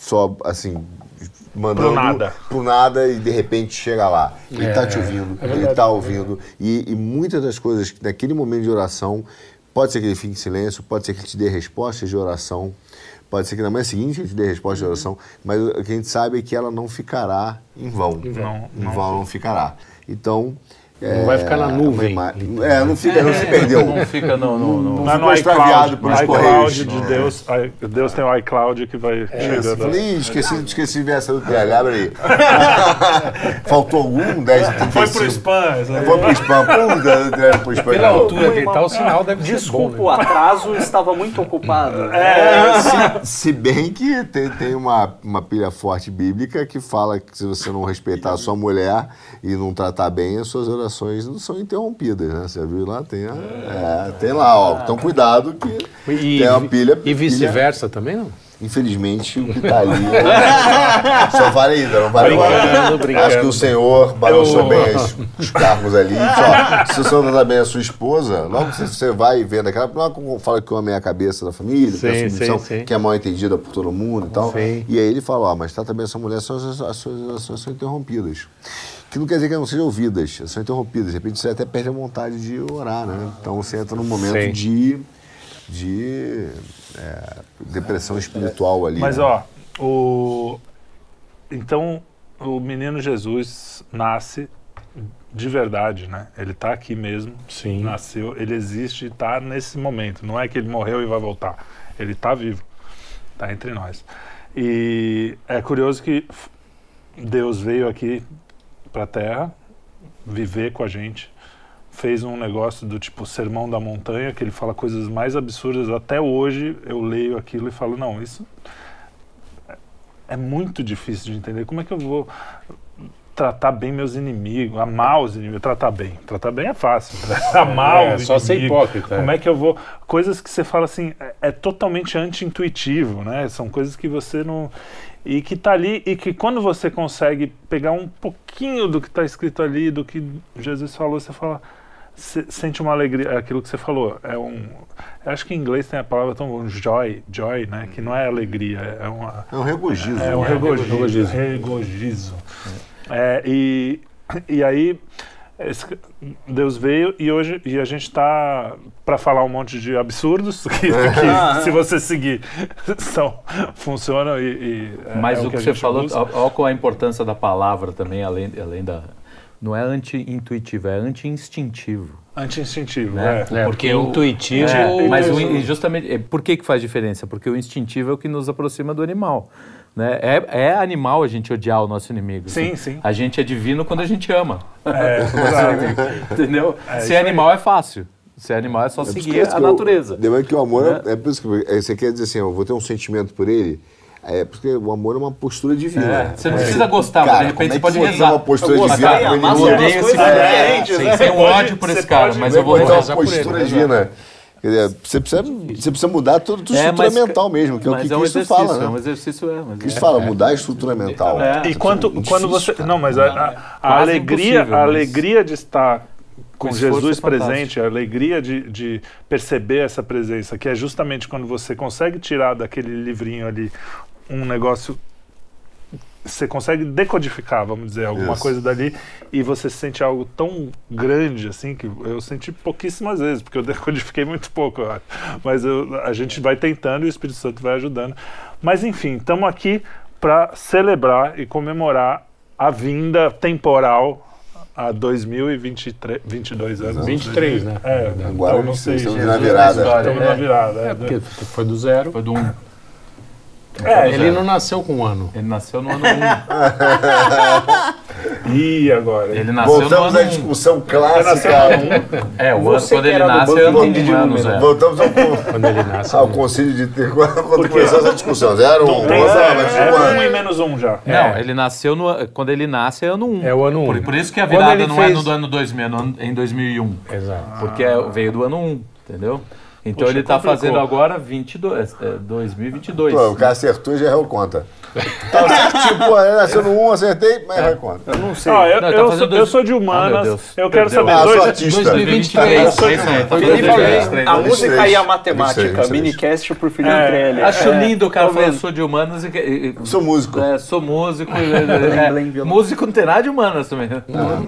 Speaker 4: só assim. Mandando
Speaker 6: Pro nada.
Speaker 4: pro nada e de repente chega lá. Ele está te ouvindo, ele está ouvindo. E, e muitas das coisas, naquele momento de oração, pode ser que ele fique em silêncio, pode ser que ele te dê respostas de oração, pode ser que na manhã seguinte ele te dê resposta de oração, mas o que a gente sabe é que ela não ficará em vão.
Speaker 6: vão.
Speaker 4: Em vão não ficará. Então.
Speaker 2: Não vai ficar na nuvem,
Speaker 4: É, não fica, não se perdeu. (laughs)
Speaker 3: Não fica no-
Speaker 6: Não é
Speaker 4: ficou
Speaker 6: no
Speaker 4: extraviado
Speaker 6: iCloud,
Speaker 4: pelos correios.
Speaker 6: de Deus, i- Deus tem o iCloud que vai
Speaker 4: Isso,
Speaker 6: chegando.
Speaker 4: falei, "Ih, esqueci, esqueci de ver essa do abre (laughs) aí. Faltou algum? 10 e 35.
Speaker 6: Foi pro spam. sabe?
Speaker 4: Foi pro spam. Foi pro spam.
Speaker 2: Pela altura que tá, o sinal deve ser
Speaker 7: Desculpa
Speaker 2: bom.
Speaker 7: o
Speaker 2: né?
Speaker 7: atraso, estava muito ocupado. (laughs)
Speaker 4: É, se, se bem que tem, tem uma, uma pilha forte bíblica que fala que se você não respeitar a sua mulher e não tratar bem, as suas orações não são interrompidas, né? Você viu lá? Tem, a, é, tem lá, ó. Então cuidado que
Speaker 2: E,
Speaker 4: tem uma pilha.
Speaker 2: e vice-versa também, não?
Speaker 4: Infelizmente, o que tá ali é... só vale ainda, não vale
Speaker 2: Brincando,
Speaker 4: agora.
Speaker 2: brincando.
Speaker 4: Acho que o senhor balançou
Speaker 6: Eu-
Speaker 4: bem os, os cargos ali. Só, se o senhor tratar bem a sua esposa, logo que você vai vendo aquela... Logo fala que o homem é a cabeça da família, que é a
Speaker 2: Sim,
Speaker 4: submissão,
Speaker 2: sim, sim.
Speaker 4: que é mal entendida por todo mundo e tal.
Speaker 2: Sim.
Speaker 4: E aí ele fala, ó, mas trata bem a sua mulher, suas, as suas orações são interrompidas. Que não quer dizer que não sejam ouvidas, são interrompidas. De repente você até perde a vontade de orar, né? Então você entra num momento
Speaker 2: Sim.
Speaker 4: de... de é, depressão espiritual ali.
Speaker 6: Mas
Speaker 4: né?
Speaker 6: ó, o então o menino Jesus nasce de verdade, né? Ele tá aqui mesmo,
Speaker 2: Sim.
Speaker 6: nasceu, ele existe e tá nesse momento. Não é que ele morreu e vai voltar. Ele tá vivo, tá entre nós. E é curioso que Deus veio aqui para a Terra viver com a gente, fez um negócio do tipo Sermão da Montanha, que ele fala coisas mais absurdas. Até hoje eu leio aquilo e falo, não, isso é- muito difícil de entender. Como é que eu vou tratar bem meus inimigos, amar os inimigos, tratar bem. Tratar bem é fácil. (laughs) amar
Speaker 2: É,
Speaker 6: o
Speaker 2: só ser
Speaker 6: inimigo.
Speaker 2: hipócrita, é.
Speaker 6: Como é que eu vou. Coisas que você fala assim, é, é totalmente anti-intuitivo, né? São coisas que você não. E que tá ali, e que quando você consegue pegar um pouquinho do que está escrito ali, do que Jesus falou, você fala. Você sente uma alegria, é aquilo que você falou. É um. eu Acho que em inglês tem a palavra tão bom, joy, joy, né? Que não é alegria, é uma.
Speaker 4: É um regozijo.
Speaker 6: É um
Speaker 4: né?
Speaker 6: regozijo.
Speaker 2: regozijo.
Speaker 6: É, e, e aí esse- Deus veio e hoje e a gente está para falar um monte de absurdos (laughs) que, que, se você seguir (laughs) são, funcionam e, e é-
Speaker 3: Mas
Speaker 6: é
Speaker 3: o
Speaker 6: que
Speaker 3: que
Speaker 6: a
Speaker 3: você falou, olha qual a importância da palavra também, além, além da. Não é anti-intuitivo, é anti-instintivo.
Speaker 6: Anti-instintivo,
Speaker 3: Né?
Speaker 6: é.
Speaker 2: É, porque
Speaker 3: o-
Speaker 2: intuitivo.
Speaker 3: É, mas o, justamente, é, por que, que faz diferença? Porque o instintivo é o que nos aproxima do animal. Né? É, é animal a gente odiar o nosso inimigo.
Speaker 6: Sim,
Speaker 3: assim.
Speaker 6: sim.
Speaker 3: A gente é divino quando a gente ama.
Speaker 6: É. (laughs)
Speaker 3: Entendeu?
Speaker 6: É,
Speaker 3: Ser animal é fácil. Ser animal é só
Speaker 4: É
Speaker 3: seguir a
Speaker 4: eu-
Speaker 3: natureza.
Speaker 4: Lembra que o amor
Speaker 3: Né?
Speaker 4: é, é por isso que é, você quer dizer assim, eu vou ter um sentimento por ele. É porque o amor é uma postura divina.
Speaker 3: É, você não precisa gostar, mas de repente
Speaker 4: como é
Speaker 3: você pode
Speaker 4: eu
Speaker 3: rezar.
Speaker 4: uma postura
Speaker 7: Eu
Speaker 4: divina
Speaker 7: são
Speaker 3: Eu odeio esse cara. Sim,
Speaker 7: né?
Speaker 6: Pode-
Speaker 3: ódio por esse cara,
Speaker 6: pode-
Speaker 3: mas eu vou
Speaker 4: Ou então
Speaker 3: rezar
Speaker 4: uma
Speaker 3: por ele.
Speaker 4: postura divina. Quer dizer, você precisa, você precisa mudar toda a tua
Speaker 3: É,
Speaker 4: estrutura
Speaker 3: mas-
Speaker 4: mental mesmo, que é o
Speaker 3: mas
Speaker 4: que
Speaker 3: é um
Speaker 4: Cristo fala,
Speaker 3: é um
Speaker 4: né?
Speaker 3: exercício, é. Mas
Speaker 4: Cristo
Speaker 3: é.
Speaker 4: fala, mudar a estrutura mental.
Speaker 3: É.
Speaker 6: E quando,
Speaker 4: Difícil,
Speaker 6: quando você.
Speaker 4: cara.
Speaker 6: Não, mas a, a- a alegria, a
Speaker 3: mas-
Speaker 6: alegria de estar com
Speaker 3: esforço
Speaker 6: Jesus
Speaker 3: é
Speaker 6: presente, a alegria de, de perceber essa presença, que é justamente quando você consegue tirar daquele livrinho ali um negócio. Você consegue decodificar, vamos dizer, alguma
Speaker 4: Isso.
Speaker 6: coisa dali e você sente algo tão grande assim que eu senti pouquíssimas vezes, porque eu (laughs) decodifiquei muito pouco, eu acho. mas eu- a gente vai tentando e o Espírito Santo vai ajudando. Mas enfim, estamos aqui para celebrar e comemorar a vinda temporal a 2023, 22 anos.
Speaker 2: 23, né?
Speaker 6: É,
Speaker 4: Agora
Speaker 6: então não sei.
Speaker 4: estamos na virada.
Speaker 6: Estamos na virada. É,
Speaker 2: Porque foi do zero.
Speaker 3: Foi do um.
Speaker 6: É,
Speaker 2: Ele não nasceu com um ano.
Speaker 3: Ele nasceu no ano (laughs) 1.
Speaker 6: E agora?
Speaker 3: Ele nasceu
Speaker 4: Voltamos
Speaker 3: no
Speaker 4: à
Speaker 3: ano 1.
Speaker 4: discussão clássica.
Speaker 3: É, o ano, quando ele nasce, é ano
Speaker 7: de
Speaker 3: um ano,
Speaker 7: número.
Speaker 3: Zé.
Speaker 4: Voltamos ao, (laughs)
Speaker 2: Quando ele nasce.
Speaker 4: ao concílio de ter quando começou essa discussão. Zero, um,
Speaker 6: Tem
Speaker 4: dois,
Speaker 6: zero,
Speaker 4: mas
Speaker 6: é
Speaker 4: um
Speaker 6: um
Speaker 4: ano.
Speaker 6: e menos um já.
Speaker 3: Não, ele nasceu no. Quando ele nasce é ano 1.
Speaker 2: É o ano 1.
Speaker 3: Por, por isso que a virada não é
Speaker 2: fez-
Speaker 3: no do ano 2000, é no em 2001.
Speaker 2: Exato.
Speaker 3: Porque é- veio do ano 1, entendeu? Então
Speaker 6: Puxa,
Speaker 3: ele tá
Speaker 6: complicou.
Speaker 3: fazendo agora 22, é, 2022.
Speaker 4: Pô, o cara acertou e já errou conta. (laughs) Certinho, pô, ele nasceu no 1, acertei, mas errou conta.
Speaker 7: Eu não sei.
Speaker 6: Ah, eu,
Speaker 3: Não, tá
Speaker 6: eu,
Speaker 3: fazendo
Speaker 6: sou,
Speaker 3: dois-
Speaker 6: eu sou de
Speaker 3: Ah,
Speaker 6: humanas,
Speaker 3: Deus.
Speaker 6: eu quero
Speaker 3: Perdeu.
Speaker 6: saber.
Speaker 4: Ah,
Speaker 6: dois,
Speaker 4: sou artista.
Speaker 3: 2023. É isso aí. Foi
Speaker 7: Felipe,
Speaker 3: 2023.
Speaker 7: a música e a
Speaker 4: 23,
Speaker 7: matemática,
Speaker 4: 23.
Speaker 7: minicast por Felipe
Speaker 6: É,
Speaker 7: Trelli.
Speaker 3: Acho
Speaker 7: É,
Speaker 3: lindo o cara falando sou de humanas e,
Speaker 4: Sou músico.
Speaker 3: É, sou músico. e- (laughs) é, é, músico não tem nada de humanas também.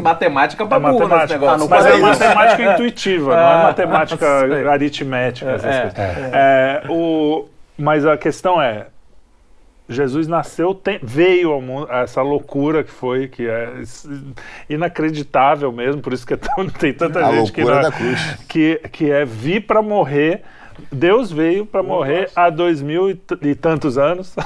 Speaker 3: Matemática pra
Speaker 6: É
Speaker 3: burro nesse
Speaker 6: matemática.
Speaker 3: negócio.
Speaker 7: Ah,
Speaker 6: Mas é matemática intuitiva, não é
Speaker 3: Ah,
Speaker 6: matemática (laughs) aritmética. Essas
Speaker 3: É,
Speaker 6: coisas. É, o, mas a questão é, Jesus nasceu, tem- veio ao mundo, essa loucura que foi, que é inacreditável mesmo, por isso que é tão- (laughs) tem tanta
Speaker 4: A
Speaker 6: gente que, não-
Speaker 4: da cruz.
Speaker 6: que, que é vir para morrer. Deus veio para morrer há dois mil e, e tantos anos. (laughs)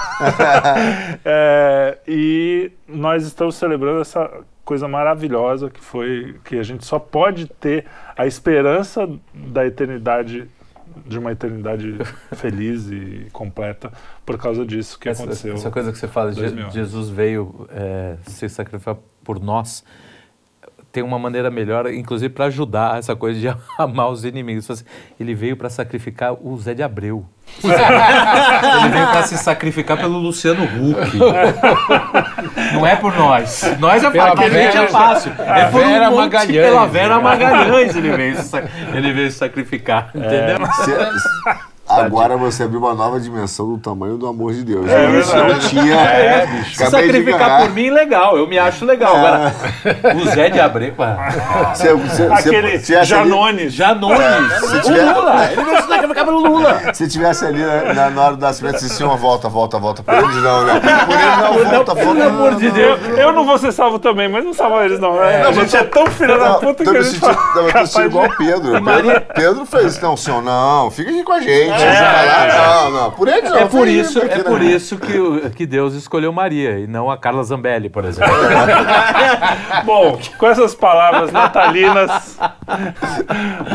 Speaker 6: É, e nós estamos celebrando essa coisa maravilhosa que foi que a gente só pode ter a esperança da eternidade de uma eternidade (laughs) feliz e completa por causa disso que
Speaker 3: Essa,
Speaker 6: aconteceu.
Speaker 3: essa coisa que você fala, Je-. Jesus veio é, se sacrificar por nós. Tem uma maneira melhor, inclusive para ajudar essa coisa de (laughs) amar os inimigos. Assim, Ele veio para sacrificar o Zé de Abreu. (laughs) Ele veio para se sacrificar pelo Luciano Huck. Não é por nós. Nós é
Speaker 2: Pela
Speaker 3: fácil, é
Speaker 2: Vera-
Speaker 3: fácil. É por
Speaker 2: Vera
Speaker 3: um
Speaker 2: Magalhães.
Speaker 3: pela Vera Magalhães ele veio, ele veio se sacrificar, entendeu?
Speaker 4: Se- a Agora você abriu uma nova dimensão do tamanho do amor de Deus.
Speaker 6: É
Speaker 4: Isso
Speaker 6: verdade.
Speaker 4: não tinha.
Speaker 3: É, (laughs) bicho. Se sacrificar por mim, legal. Eu me acho legal. Agora, (laughs) o Zé de Abreu.
Speaker 4: Você, você,
Speaker 6: Aquele
Speaker 4: se tivesse ali-
Speaker 6: Janones.
Speaker 3: Janones.
Speaker 4: Se
Speaker 3: O
Speaker 4: tiver-
Speaker 3: Lula. Ele vai sacrificar pelo Lula.
Speaker 4: Se tivesse ali na, na- na hora do nascimento, você tinha uma volta, volta, volta. Por eles não, né? Por eles não, volta, volta.
Speaker 3: Pelo amor de Deus.
Speaker 6: Eu, eu não vou ser salvo também, mas não salva eles não. né? a gente é tão filha da
Speaker 4: Não,
Speaker 6: puta que a
Speaker 4: me
Speaker 6: gente
Speaker 4: não, eu tô igual o Pedro. Pedro. Pedro fez, não, senhor, não, fica aqui com a gente. Você vai lá, não, não, por eles não.
Speaker 3: É por isso, é
Speaker 4: né?
Speaker 3: por isso que, o- que Deus escolheu Maria e não a Carla Zambelli, por exemplo. (laughs)
Speaker 6: Bom, com essas palavras natalinas,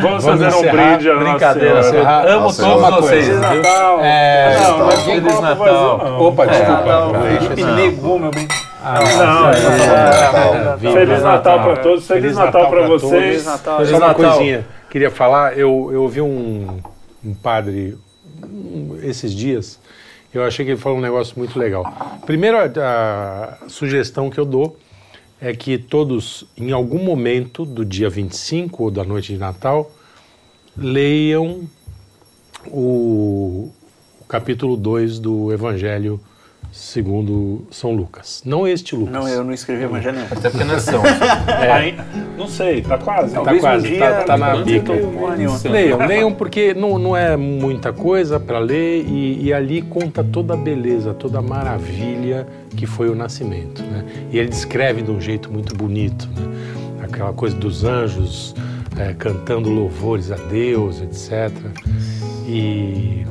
Speaker 6: vamos, fazer um
Speaker 2: encerrar.
Speaker 6: brinde à Nossa
Speaker 3: Brincadeira.
Speaker 6: Senhora.
Speaker 3: Amo
Speaker 4: Nossa,
Speaker 3: todos
Speaker 2: uma
Speaker 3: vocês.
Speaker 2: coisa,
Speaker 3: viu?
Speaker 6: Natal.
Speaker 2: É,
Speaker 6: Não, não,
Speaker 3: Feliz Natal.
Speaker 6: não.
Speaker 2: Opa, desculpa.
Speaker 7: Não,
Speaker 2: Deixa
Speaker 7: me
Speaker 2: essa-
Speaker 7: negou, meu bem.
Speaker 6: Não,
Speaker 2: É,
Speaker 6: Feliz Natal para todos, Feliz Natal para
Speaker 2: pra
Speaker 6: vocês.
Speaker 7: Feliz Natal.
Speaker 2: Só
Speaker 3: Feliz
Speaker 2: uma
Speaker 3: Natal.
Speaker 2: coisinha. Queria falar, eu, eu ouvi um, um padre esses dias, eu achei que ele falou um negócio muito legal. Primeiro, a, a sugestão que eu dou é que todos, em algum momento do dia 25 ou da noite de Natal, leiam o, o capítulo 2 do Evangelho segundo São Lucas. Não este Lucas.
Speaker 7: Não, eu não escrevi evangelho nenhum.
Speaker 3: Até porque não é São.
Speaker 6: Aí, não sei, tá quase.
Speaker 2: Tá quase,
Speaker 7: um dia
Speaker 2: tá, tá na bica. Leiam, leiam, porque não, não é muita coisa para ler e, e ali conta toda a beleza, toda a maravilha que foi o nascimento. Né? E ele descreve de um jeito muito bonito, né? aquela coisa dos anjos eh, cantando louvores a Deus, etc. E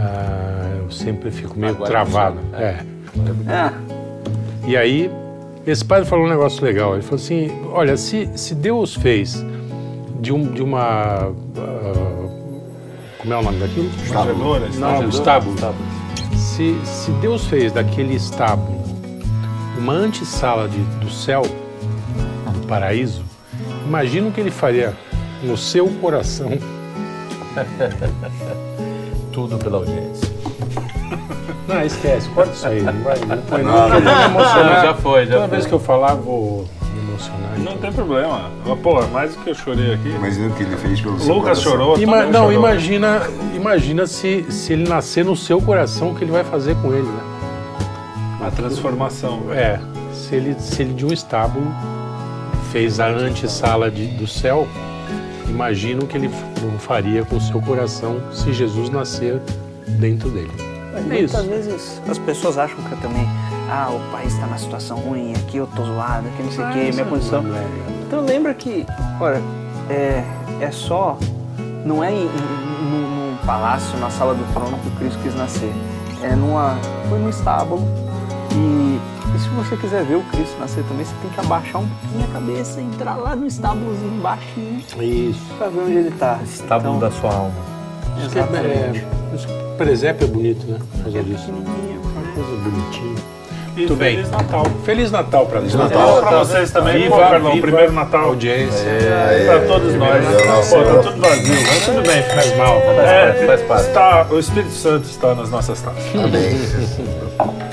Speaker 2: ah, eu sempre fico meio
Speaker 3: Agora
Speaker 2: travado. É.
Speaker 7: É,
Speaker 2: E aí, esse padre falou um negócio legal. Ele falou assim: olha, se, se Deus fez de, um, de uma. ah, como é o nome daquilo?
Speaker 6: Manjedoras,
Speaker 2: Não, estábulo. Se, se Deus fez daquele estábulo uma antessala de, do céu, do paraíso, imagina o que ele faria no seu coração. (laughs)
Speaker 3: Tudo pela audiência. (laughs)
Speaker 2: Não, esquece, corta isso aí. Não vai, não põe
Speaker 4: Não,
Speaker 2: não,
Speaker 4: não,
Speaker 2: não,
Speaker 3: Não,
Speaker 2: emocionar.
Speaker 3: já foi, já
Speaker 2: Toda
Speaker 3: foi.
Speaker 2: vez que eu falar, vou me emocionar.
Speaker 6: Não tem problema. Mas, Pô, mais do que eu chorei aqui.
Speaker 4: Imagina o que ele fez pelo seu
Speaker 6: Lucas
Speaker 4: coração.
Speaker 6: chorou.
Speaker 2: Ima- não,
Speaker 6: chorou.
Speaker 2: imagina, imagina se, se ele nascer no seu coração, o que ele vai fazer com ele, né?
Speaker 6: A transformação.
Speaker 2: É, se ele, se ele de um estábulo fez a antessala do céu, imagina o que ele não faria com o seu coração se Jesus nascer dentro dele. É isso.
Speaker 7: Muitas vezes as pessoas acham que eu também, ah, o país está na situação ruim, aqui eu tô zoado, aqui não sei o que, minha condição. Então lembra que, olha, é, é só, não é em, em- num, palácio, na sala do trono que o Cristo quis nascer. É numa, foi num estábulo. E, você quiser ver o Cristo nascer também, você tem que abaixar um pouquinho a cabeça, entrar lá no estábulozinho baixinho
Speaker 2: Isso.
Speaker 7: pra ver onde ele tá.
Speaker 3: Estábulo da sua alma.
Speaker 2: Isso que é, é, isso que presépio é bonito, né? Por causa disso.
Speaker 7: Pequenininho.
Speaker 2: Coisa bonitinha.
Speaker 6: E
Speaker 2: Muito bem.
Speaker 6: Feliz Natal.
Speaker 2: Feliz Natal pra todos.
Speaker 4: Natal.
Speaker 6: Pra vocês também.
Speaker 2: Viva,
Speaker 6: Pô, Carlão,
Speaker 2: viva
Speaker 6: primeiro Natal.
Speaker 2: Audiência.
Speaker 6: Pra todos nós.
Speaker 4: Nossa,
Speaker 6: Pô, tá tudo vazio. Mas tudo bem, faz mal.
Speaker 3: parte, faz parte.
Speaker 6: Está, o Espírito Santo está nas nossas taças.
Speaker 4: Amém. (laughs)